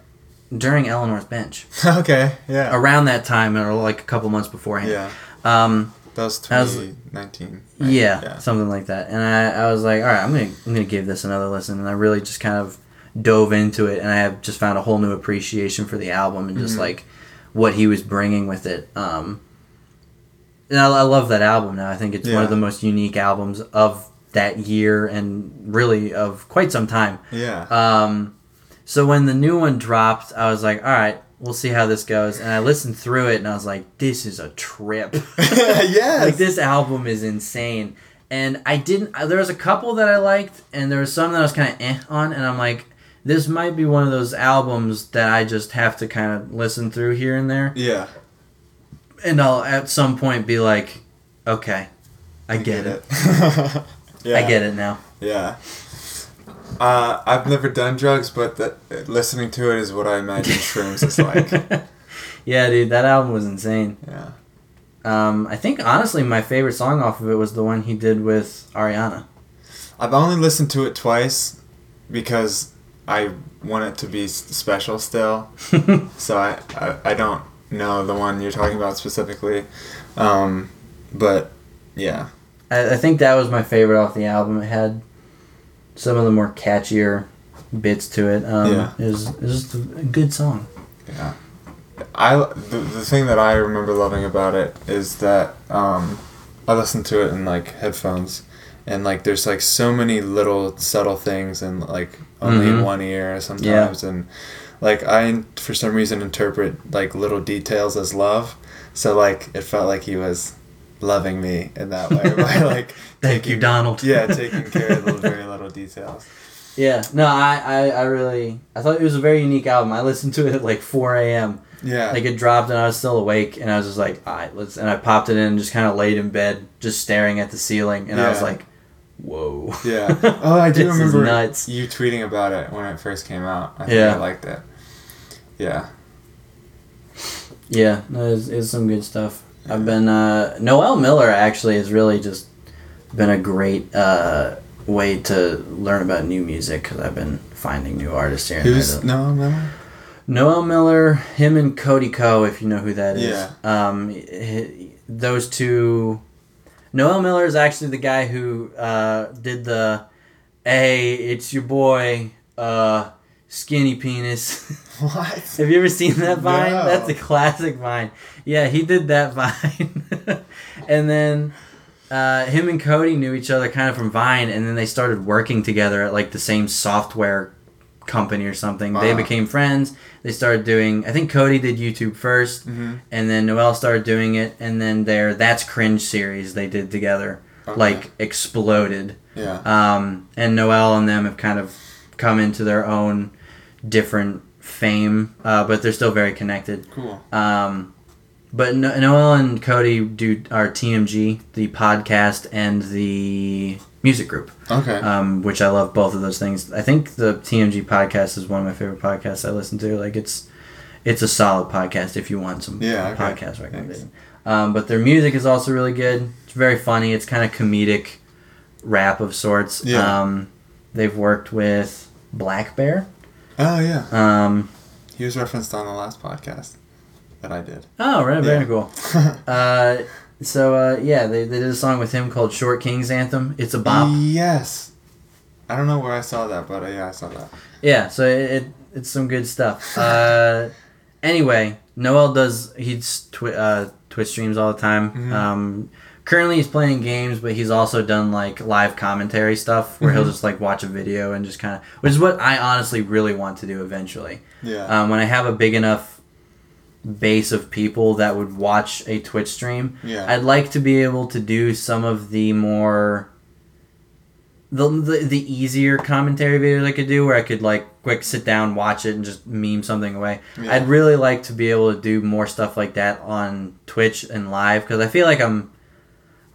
during Eleanor's Bench, okay. Yeah. around that time, or like a couple months beforehand. Yeah. Um, That was That was- 2019. yeah, Yeah. something like that. And I, I was like, all right, I'm gonna I'm gonna give this another listen. And I really just kind of dove into it, and I have just found a whole new appreciation for the album and just Mhm. like what he was bringing with it. Um, and I, I love that album now. I think it's one of the most unique albums of that year and really of quite some time. Yeah. Um, so when the new one dropped, I was like, all right, we'll see how this goes. And I listened through it, and I was like, this is a trip. yes. like this album is insane and i didn't there was a couple that i liked and there was some that i was kind of eh on and i'm like this might be one of those albums that i just have to kind of listen through here and there Yeah. and i'll at some point be like okay i get, it, yeah. i get it now Yeah. Uh, I've never done drugs, but the, listening to it is what I imagine shrooms is like. yeah dude that album was insane Yeah. um, i think honestly my favorite song off of it was the one he did with ariana I've only listened to it twice because I want it to be special still. so I, I, I don't know the one you're talking about specifically. Um, but yeah. I, I think that was my favorite off the album. It had some of the more catchier bits to it. Um, Yeah. It was, it was just a good song. Yeah. I the, the thing that I remember loving about it is that um, I listened to it in like headphones, and like there's like so many little subtle things and like only in Mhm. one ear sometimes and like I for some reason interpret like little details as love so like it felt like he was loving me in that way by like Thank you, Donald. yeah taking care of the very little details Yeah, no, I, I, I really, I thought it was a very unique album. I listened to it at like 4 a.m. yeah Like it dropped and I was still awake and I was just like, all right, let's, and I popped it in and just kind of laid in bed, just staring at the ceiling. And I was like, whoa. Yeah. Oh, I do This is remember nuts. you tweeting about it when it first came out. I think Yeah. I liked it. Yeah. Yeah, no, it's, it's some good stuff. I've been, uh, Noel Miller actually has really just been a great, uh, way to learn about new music because I've been finding new artists here Who's there. no remember? Noel Miller, him and Cody Ko, if you know who that is. Yeah. Um, h- those two. Noel Miller is actually the guy who uh, did the, "Hey, it's your boy, uh, skinny penis." What? Have you ever seen that vine? No. That's a classic vine. Yeah, he did that vine, and then. Uh, him and Cody knew each other kind of from Vine, and then they started working together at like the same software company or something. They became friends. They started doing. I think Cody did YouTube 1st Mm-hmm. and then Noel started doing it, and then their That's Cringe series they did together Okay. like exploded. Yeah. Um, and Noel and them have kind of come into their own different fame, uh, but they're still very connected. Cool. Um, but no- Noel and Cody do our TMG, the podcast, and the music group, Okay. um, which I love both of those things. I think the TMG podcast is one of my favorite podcasts I listen to. Like it's it's a solid podcast if you want some Yeah, okay. podcast recommendation. Um, but their music is also really good. It's very funny. It's kind of comedic rap of sorts. Yeah. Um, they've worked with Black Bear. Oh yeah. Um, He was referenced on the last podcast that I did. oh, right, very Yeah. cool. Uh, so uh, yeah, they, they did a song with him called "Short King's Anthem." It's a bop. Yes. I don't know where I saw that, but uh, yeah, I saw that. Yeah, so it, it it's some good stuff. Uh, anyway, Noel does he's twi- uh, Twitch streams all the time. Mhm. Um, currently, he's playing games, but he's also done like live commentary stuff where he'll Mhm. just like watch a video and just kind of, which is what I honestly really want to do eventually. Yeah. Um, when I have a big enough base of people that would watch a Twitch stream, yeah. I'd like to be able to do some of the more the, the the easier commentary videos I could do where I could like quick sit down, watch it and just meme something away. Yeah. I'd really like to be able to do more stuff like that on Twitch and live because I feel like I'm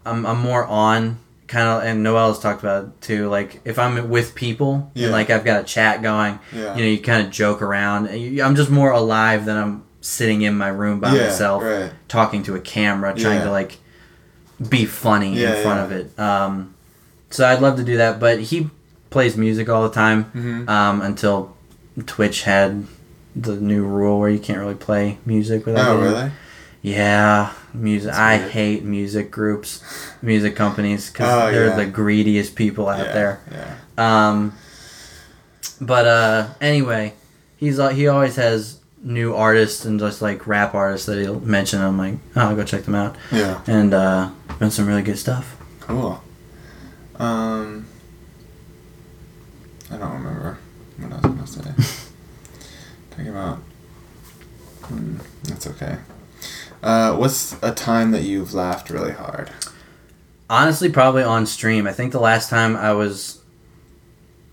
I'm I'm more on kind of and Noel has talked about it too like if I'm with people Yeah. and like I've got a chat going, yeah. you know, you kind of joke around. I'm just more alive than I'm sitting in my room by yeah, myself Right. talking to a camera, trying to like be funny in front of it. Um, so I'd love to do that, but he plays music all the time Mm-hmm. um, until Twitch had the new rule where you can't really play music without. Oh really? Yeah, music. I hate music groups, music companies because Oh, they're yeah. the greediest people out yeah. there. Yeah. Um, but uh, anyway, he's al- he always has new artists and just like rap artists that he'll mention. I'm like, oh, I'll go check them out, Yeah. and uh, been some really good stuff. Cool. Um, I don't remember what I was gonna say. Talking about. Hmm, that's okay. Uh, what's a time that you've laughed really hard? Honestly, probably on stream. I think the last time I was,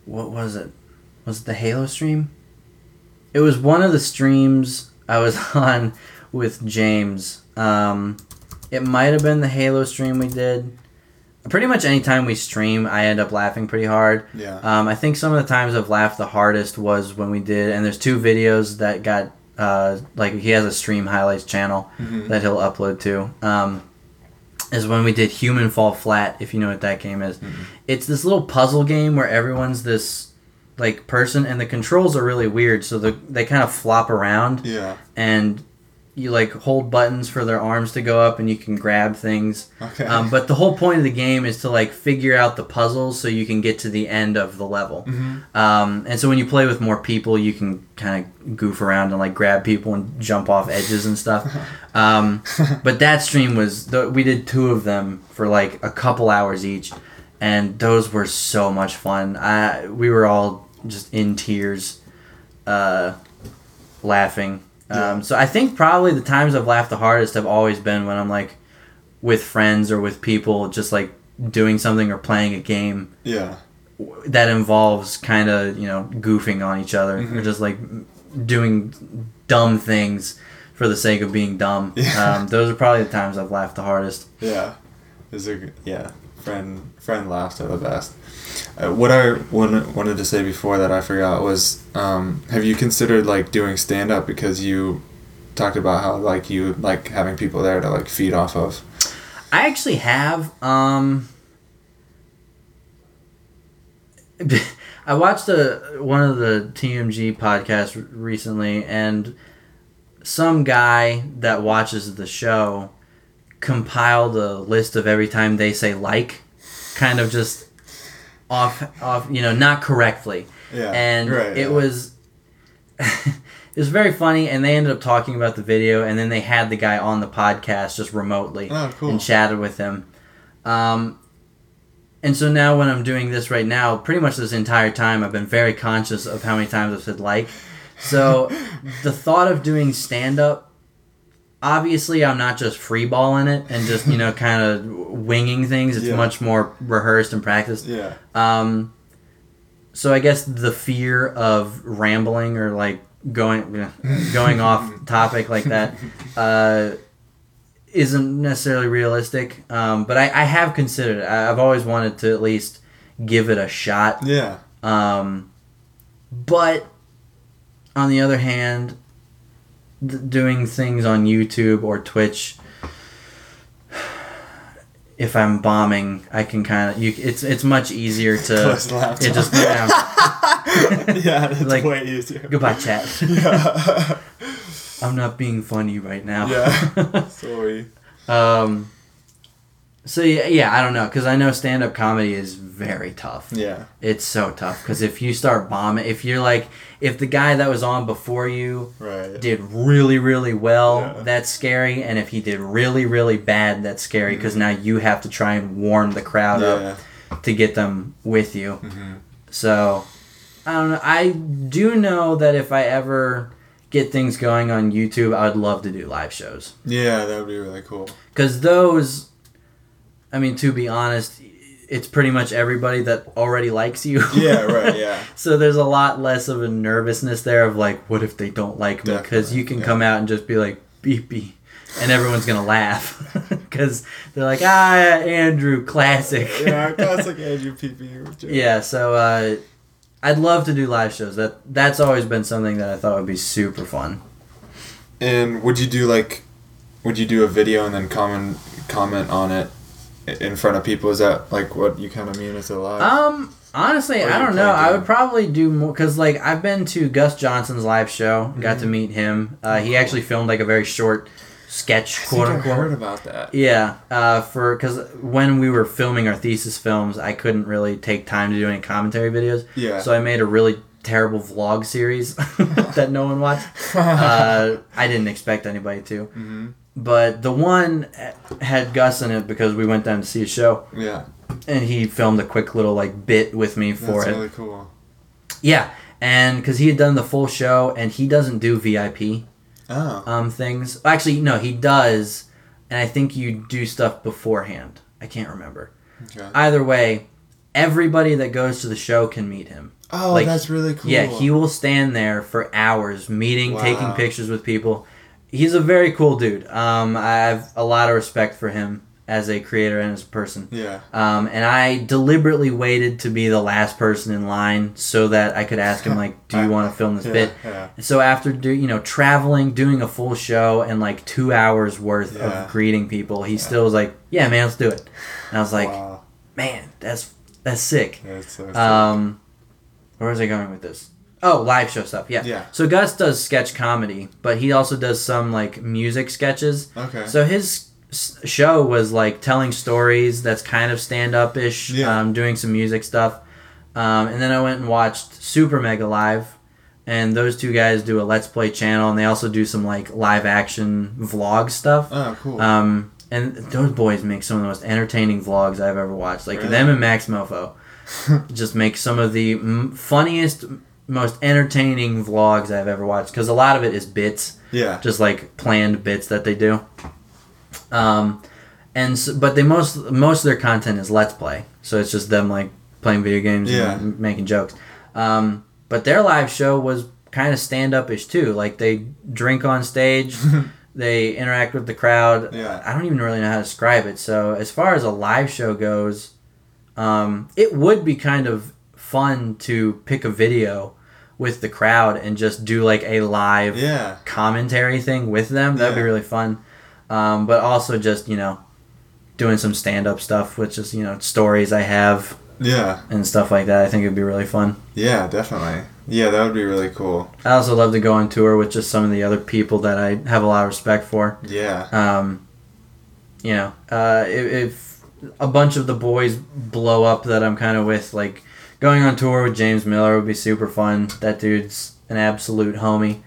what was it? Was it the Halo stream? It was one of the streams I was on with James. Um, it might have been the Halo stream we did. Pretty much anytime we stream, I end up laughing pretty hard. Yeah. Um, I think some of the times I've laughed the hardest was when we did, and there's two videos that got, uh, like he has a stream highlights channel Mhm. that he'll upload to. Um, is when we did Human Fall Flat, if you know what that game is. Mhm. It's this little puzzle game where everyone's this like person, and the controls are really weird, so the, they kind of flop around, Yeah. and you like hold buttons for their arms to go up, and you can grab things. Okay. Um, but the whole point of the game is to like figure out the puzzles so you can get to the end of the level. Mhm. Um, and so when you play with more people, you can kind of goof around and like grab people and jump off edges and stuff. Um, but that stream was the, we did two of them for like a couple hours each, and those were so much fun. I we were all just in tears, uh, laughing. Yeah. Um, so I think probably the times I've laughed the hardest have always been when I'm like with friends or with people, just like doing something or playing a game Yeah. that involves kind of you know goofing on each other or Mhm. just like doing dumb things for the sake of being dumb. Yeah. Um, those are probably the times I've laughed the hardest. Yeah. Is there? Yeah. Friend. Friend laughs are the best. Uh, what I wanted, wanted to say before that I forgot was, um, have you considered like doing stand up because you talked about how like you like having people there to like feed off of. I actually have. Um, I watched a one of the TMG podcasts recently, and some guy that watches the show compiled a list of every time they say like, kind of just off off you know not correctly, Yeah. and right, it yeah. was. It was very funny, and they ended up talking about the video, and then they had the guy on the podcast just remotely Oh, cool. and chatted with him. Um, and so now when I'm doing this right now, pretty much this entire time, I've been very conscious of how many times I've said like. So the thought of doing stand up, obviously, I'm not just freeballing it and just, you know, kind of winging things. It's Yeah. much more rehearsed and practiced. Yeah. Um, so I guess the fear of rambling or like going going off topic like that uh, isn't necessarily realistic. Um, but I, I have considered it. I- I've always wanted to at least give it a shot. Yeah. Um, but on the other hand, th- doing things on YouTube or Twitch, if I'm bombing, I can kind of you. It's it's much easier to Close the laptop. it just yeah. yeah, it's Like, way easier. goodbye chat. Yeah. I'm not being funny right now. yeah. Sorry. um. So yeah, yeah, I don't know because I know stand up comedy is very tough. Yeah. It's so tough because if you start bombing, if you're like, if the guy that was on before you Right. did really, really well, Yeah. that's scary. And if he did really, really bad, that's scary because now you have to try and warm the crowd Yeah. up to get them with you. hmm So, I don't know. I do know that if I ever get things going on YouTube, I would love to do live shows. Yeah, that would be really cool. Because those, I mean, to be honest, it's pretty much everybody that already likes you. Yeah, right, yeah. So there's a lot less of a nervousness there of like, what if they don't like me? Because you can yeah. come out and just be like, beep beep, and everyone's gonna laugh because they're like, ah, Andrew, classic. yeah, classic Andrew PP. Yeah, so uh, I'd love to do live shows. That that's always been something that I thought would be super fun. And would you do like, would you do a video and then comment comment on it in front of people? Is that like what you kind of mean as a live? Um, honestly, I don't know. I would probably do more because like I've been to Gus Johnson's live show, got Mm-hmm. to meet him. Uh, he actually filmed like a very short sketch, I quote I unquote. heard about that. Yeah, uh, for because when we were filming our thesis films, I couldn't really take time to do any commentary videos, Yeah. so I made a really terrible vlog series that no one watched. Uh, I didn't expect anybody to, hmm but the one had Gus in it because we went down to see a show, Yeah. and he filmed a quick little like bit with me for That's it. really cool. Yeah, and because he had done the full show, and he doesn't do VIP Oh. um, things. Actually, no, he does, and I think you do stuff beforehand. I can't remember. Okay. Either way, everybody that goes to the show can meet him. Oh, like, that's really cool. Yeah, he will stand there for hours, meeting, taking pictures with people. He's a very cool dude. Um, I have a lot of respect for him as a creator and as a person. Yeah. Um, and I deliberately waited to be the last person in line so that I could ask him like, "Do you want to film this Yeah. bit?" Yeah. And so after do you know traveling, doing a full show and like two hours worth Yeah. of greeting people, he still was like, "Yeah, man, let's do it." And I was like, wow. "Man, that's that's sick." That's so sick. Um, where was I going with this? Oh, live show stuff. Yeah. Yeah. So Gus does sketch comedy, but he also does some like music sketches. okay. So his show was like telling stories that's kind of stand up ish, Yeah. um, doing some music stuff. Um, and then I went and watched Super Mega Live, and those two guys do a Let's Play channel, and they also do some like live action vlog stuff. oh, cool. Um, and those boys make some of the most entertaining vlogs I've ever watched. Like Really? them and Max Moefoe, just make some of the m- funniest, most entertaining vlogs I've ever watched. Because a lot of it is bits, Yeah. just like planned bits that they do. Um, and so, but they most most of their content is let's play, so it's just them like playing video games Yeah. and making jokes. Um, but their live show was kind of stand up ish too. Like they drink on stage, they interact with the crowd. Yeah. I don't even really know how to describe it. So as far as a live show goes, um, it would be kind of fun to pick a video with the crowd and just do like a live Yeah. commentary thing with them. That'd be really fun. Um, but also just you know doing some stand up stuff, which is you know stories I have Yeah. and stuff like that. I think it'd be really fun. Yeah, definitely. Yeah, that would be really cool. I also love to go on tour with just some of the other people that I have a lot of respect for. Yeah. Um, you know, uh, if, if a bunch of the boys blow up that I'm kind of with, like going on tour with James Miller would be super fun. That dude's an absolute homie.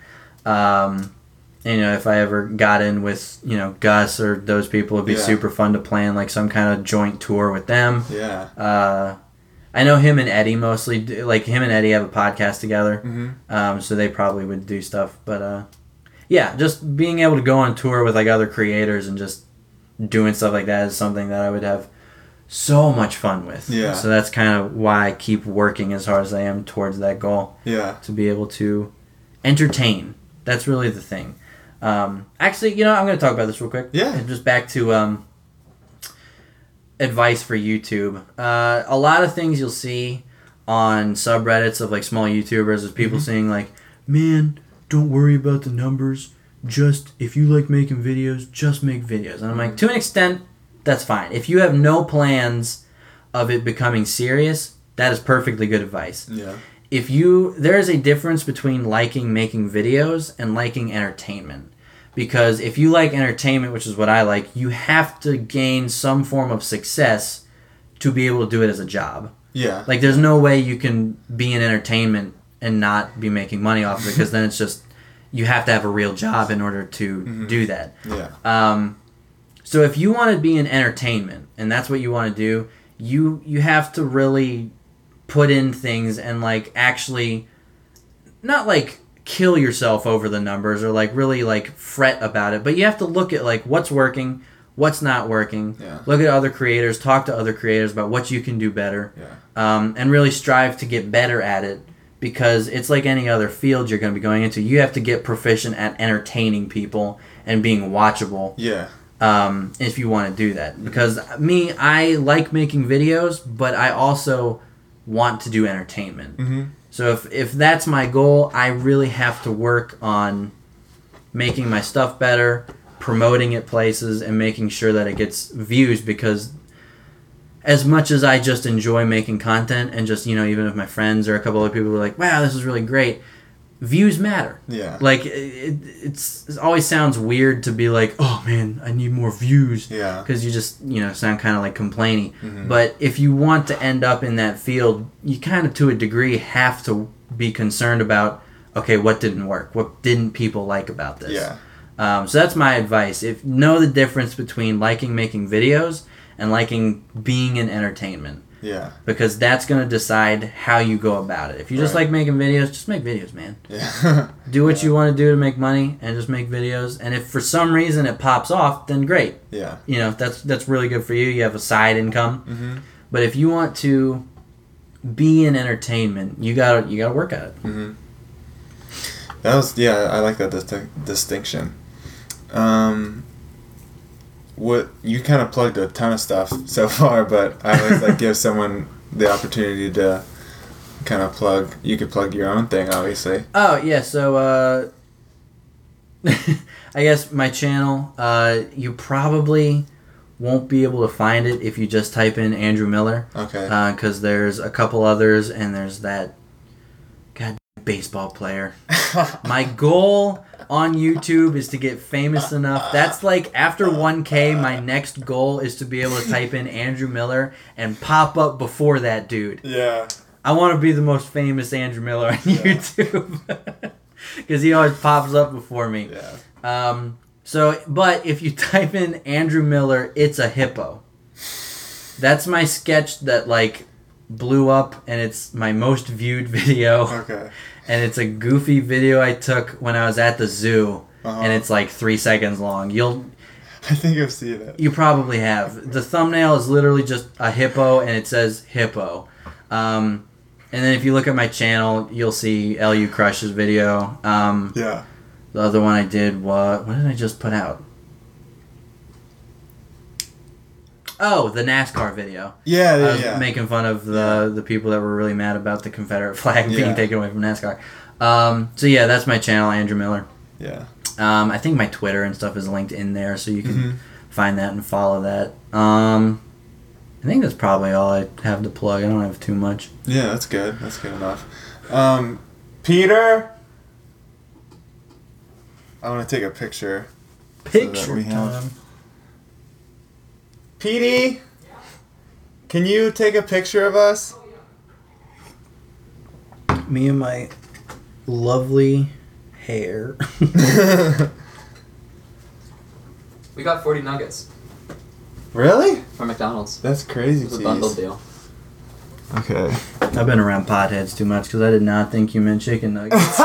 Um, and, you know, if I ever got in with you know Gus or those people, it'd be Yeah. super fun to plan like some kind of joint tour with them. Yeah. Uh, I know him and Eddy mostly. Do, like him and Eddy have a podcast together. Mm-hmm. Um, so they probably would do stuff. But uh, yeah, just being able to go on tour with like other creators and just doing stuff like that is something that I would have so much fun with. Yeah. So that's kind of why I keep working as hard as I am towards that goal Yeah. to be able to entertain. That's really the thing. Um, actually, you know, I'm going to talk about this real quick. Yeah. And just back to um, advice for YouTube. Uh, a lot of things you'll see on subreddits of like small YouTubers is people saying like, "Man, don't worry about the numbers. Just if you like making videos, just make videos." And I'm like, to an extent, that's fine. If you have no plans of it becoming serious, that is perfectly good advice Yeah. if you there is a difference between liking making videos and liking entertainment because if you like entertainment which is what i like you have to gain some form of success to be able to do it as a job Yeah. like there's no way you can be in entertainment and not be making money off of it because then it's just you have to have a real job in order to do that Yeah. um, so if you want to be in entertainment and that's what you want to do, you you have to really put in things and like actually not like kill yourself over the numbers or like really like fret about it, but you have to look at like what's working, what's not working. Yeah. Look at other creators, talk to other creators about what you can do better, Yeah. um, and really strive to get better at it because it's like any other field you're going to be going into. You have to get proficient at entertaining people and being watchable Yeah. Um, if you want to do that. Because me, I like making videos, but I also want to do entertainment. Mm-hmm. So if if that's my goal, I really have to work on making my stuff better, promoting it places, and making sure that it gets views. Because as much as I just enjoy making content, and just you know, even if my friends or a couple other people are like, "Wow, this is really great," views matter Yeah. like it, it's it always sounds weird to be like oh man i need more views Yeah. because you just you know sound kind of like complainy Mhm. but if you want to end up in that field you kind of to a degree have to be concerned about okay what didn't work what didn't people like about this Yeah. um, so that's my advice if know the difference between liking making videos and liking being in entertainment Yeah. because that's going to decide how you go about it if you just Right. like making videos just make videos man Yeah. do what you want to do to make money and just make videos and if for some reason it pops off then great yeah. you know that's that's really good for you you have a side income Mm-hmm. but if you want to be in entertainment you gotta you gotta work at it Mm-hmm. That was yeah. I like that dis- distinction. Um, what you kind of plugged a ton of stuff so far, but I always like give someone the opportunity to kind of plug. You could plug your own thing, obviously. oh yeah so uh i guess my channel uh you probably won't be able to find it if you just type in andrew miller Okay. because there's a couple others and there's that god baseball player My goal on YouTube is to get famous enough. That's like after 1K, my next goal is to be able to type in Andrew Miller and pop up before that dude. yeah. I want to be the most famous Andrew Miller on Yeah. YouTube because he always pops up before me. Yeah. Um, So, but if you type in Andrew Miller, it's a hippo. That's my sketch that like blew up, and it's my most viewed video, Okay. And it's a goofy video I took when I was at the zoo, Uh-huh. and it's like three seconds long. You'll I think I've seen it. you probably have. The thumbnail is literally just a hippo, and it says hippo. Um, and then if you look at my channel, you'll see LU Crush's video. Um, Yeah. the other one I did what? What did I just put out? Oh, the NASCAR video. Yeah, I yeah, was yeah. making fun of the the people that were really mad about the Confederate flag Yeah. being taken away from NASCAR. Um, so yeah, that's my channel, Andrew Miller. yeah. Um, I think my Twitter and stuff is linked in there, so you can Mhm. find that and follow that. Um, I think that's probably all I have to plug. I don't have too much. Yeah, that's good. That's good enough. Um, Peter, I want to take a picture. Picture we have- time. Petey, can you take a picture of us? Me and my lovely hair. We got 40 nuggets really? from McDonald's. That's crazy. It was a bundle deal. Okay. I've been around potheads too much because I did not think you meant chicken nuggets.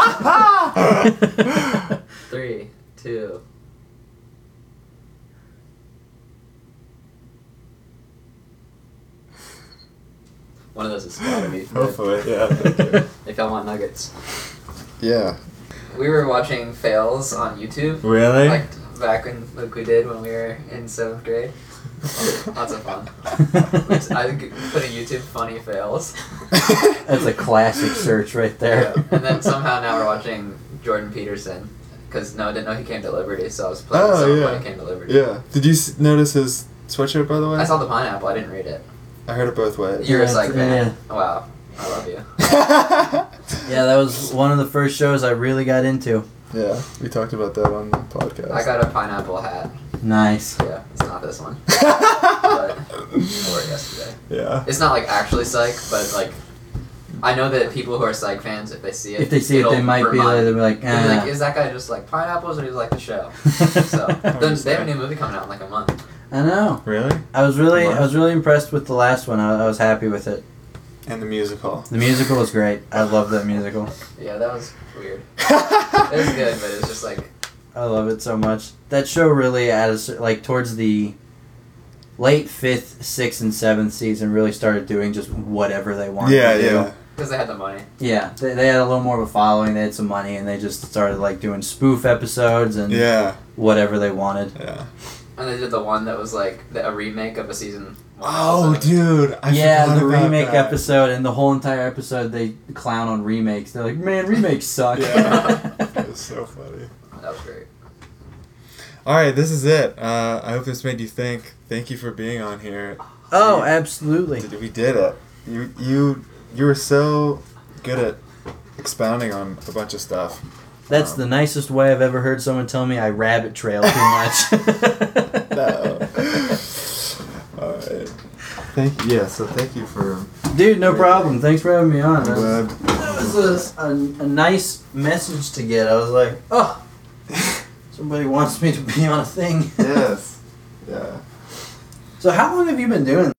Three, two. One of those is gotta be. Hopefully, yeah. If y'all want nuggets. yeah. We were watching fails on YouTube. Really? Like back when like we did when we were in seventh grade. Lots of fun. We just- I think put in YouTube funny fails. That's a classic search right there. Yeah. And then somehow now we're watching Jordan Peterson. Because no, I didn't know he came to Liberty, so I was playing Oh, with someone yeah. when he came to Liberty. yeah. Did you s- notice his sweatshirt, by the way? I saw the pineapple, I didn't read it. I heard it both ways. You're a Yeah, psych fan. Wow. I love you. Yeah, that was one of the first shows I really got into. yeah, we talked about that on the podcast. I got a pineapple hat. Nice. Yeah, it's not this one. but I wore it yesterday. yeah. It's not like actually psych, but like I know that people who are psych fans, if they see it, If they see it, it'll they might be remind- like, they'll be like, they'll be like, ah. is that guy just like pineapples or do you like the show? so then they have a new movie coming out in like a month. I know. Really? I was really, I was really impressed with the last one. I, I was happy with it. And the musical. The musical was great. I love that musical. Yeah, that was weird. It was good, but it was just like I love it so much. That show really, as like towards the late fifth, sixth, and seventh season, really started doing just whatever they wanted yeah, to do. yeah. because they had the money. Yeah, they, they had a little more of a following. They had some money, and they just started like doing spoof episodes and Yeah, whatever they wanted. yeah. And they did the one that was like the, a remake of a season one. Oh, episode. dude. I yeah, forgot the about remake that. episode and the whole entire episode they clown on remakes. They're like, man, remakes suck. Yeah. It was so funny. That was great. All right, this is it. Uh, I hope this made you think. Thank you for being on here. oh, We- absolutely. We did it. You you you were so good at expounding on a bunch of stuff. That's um, the nicest way I've ever heard someone tell me I rabbit trail too much. No. All right. Thank you. Yeah. So thank you for. Dude, no problem. Thanks for having me on. That was, glad. that was a, a, a nice message to get. I was like, oh, somebody wants me to be on a thing. yes. Yeah. So how long have you been doing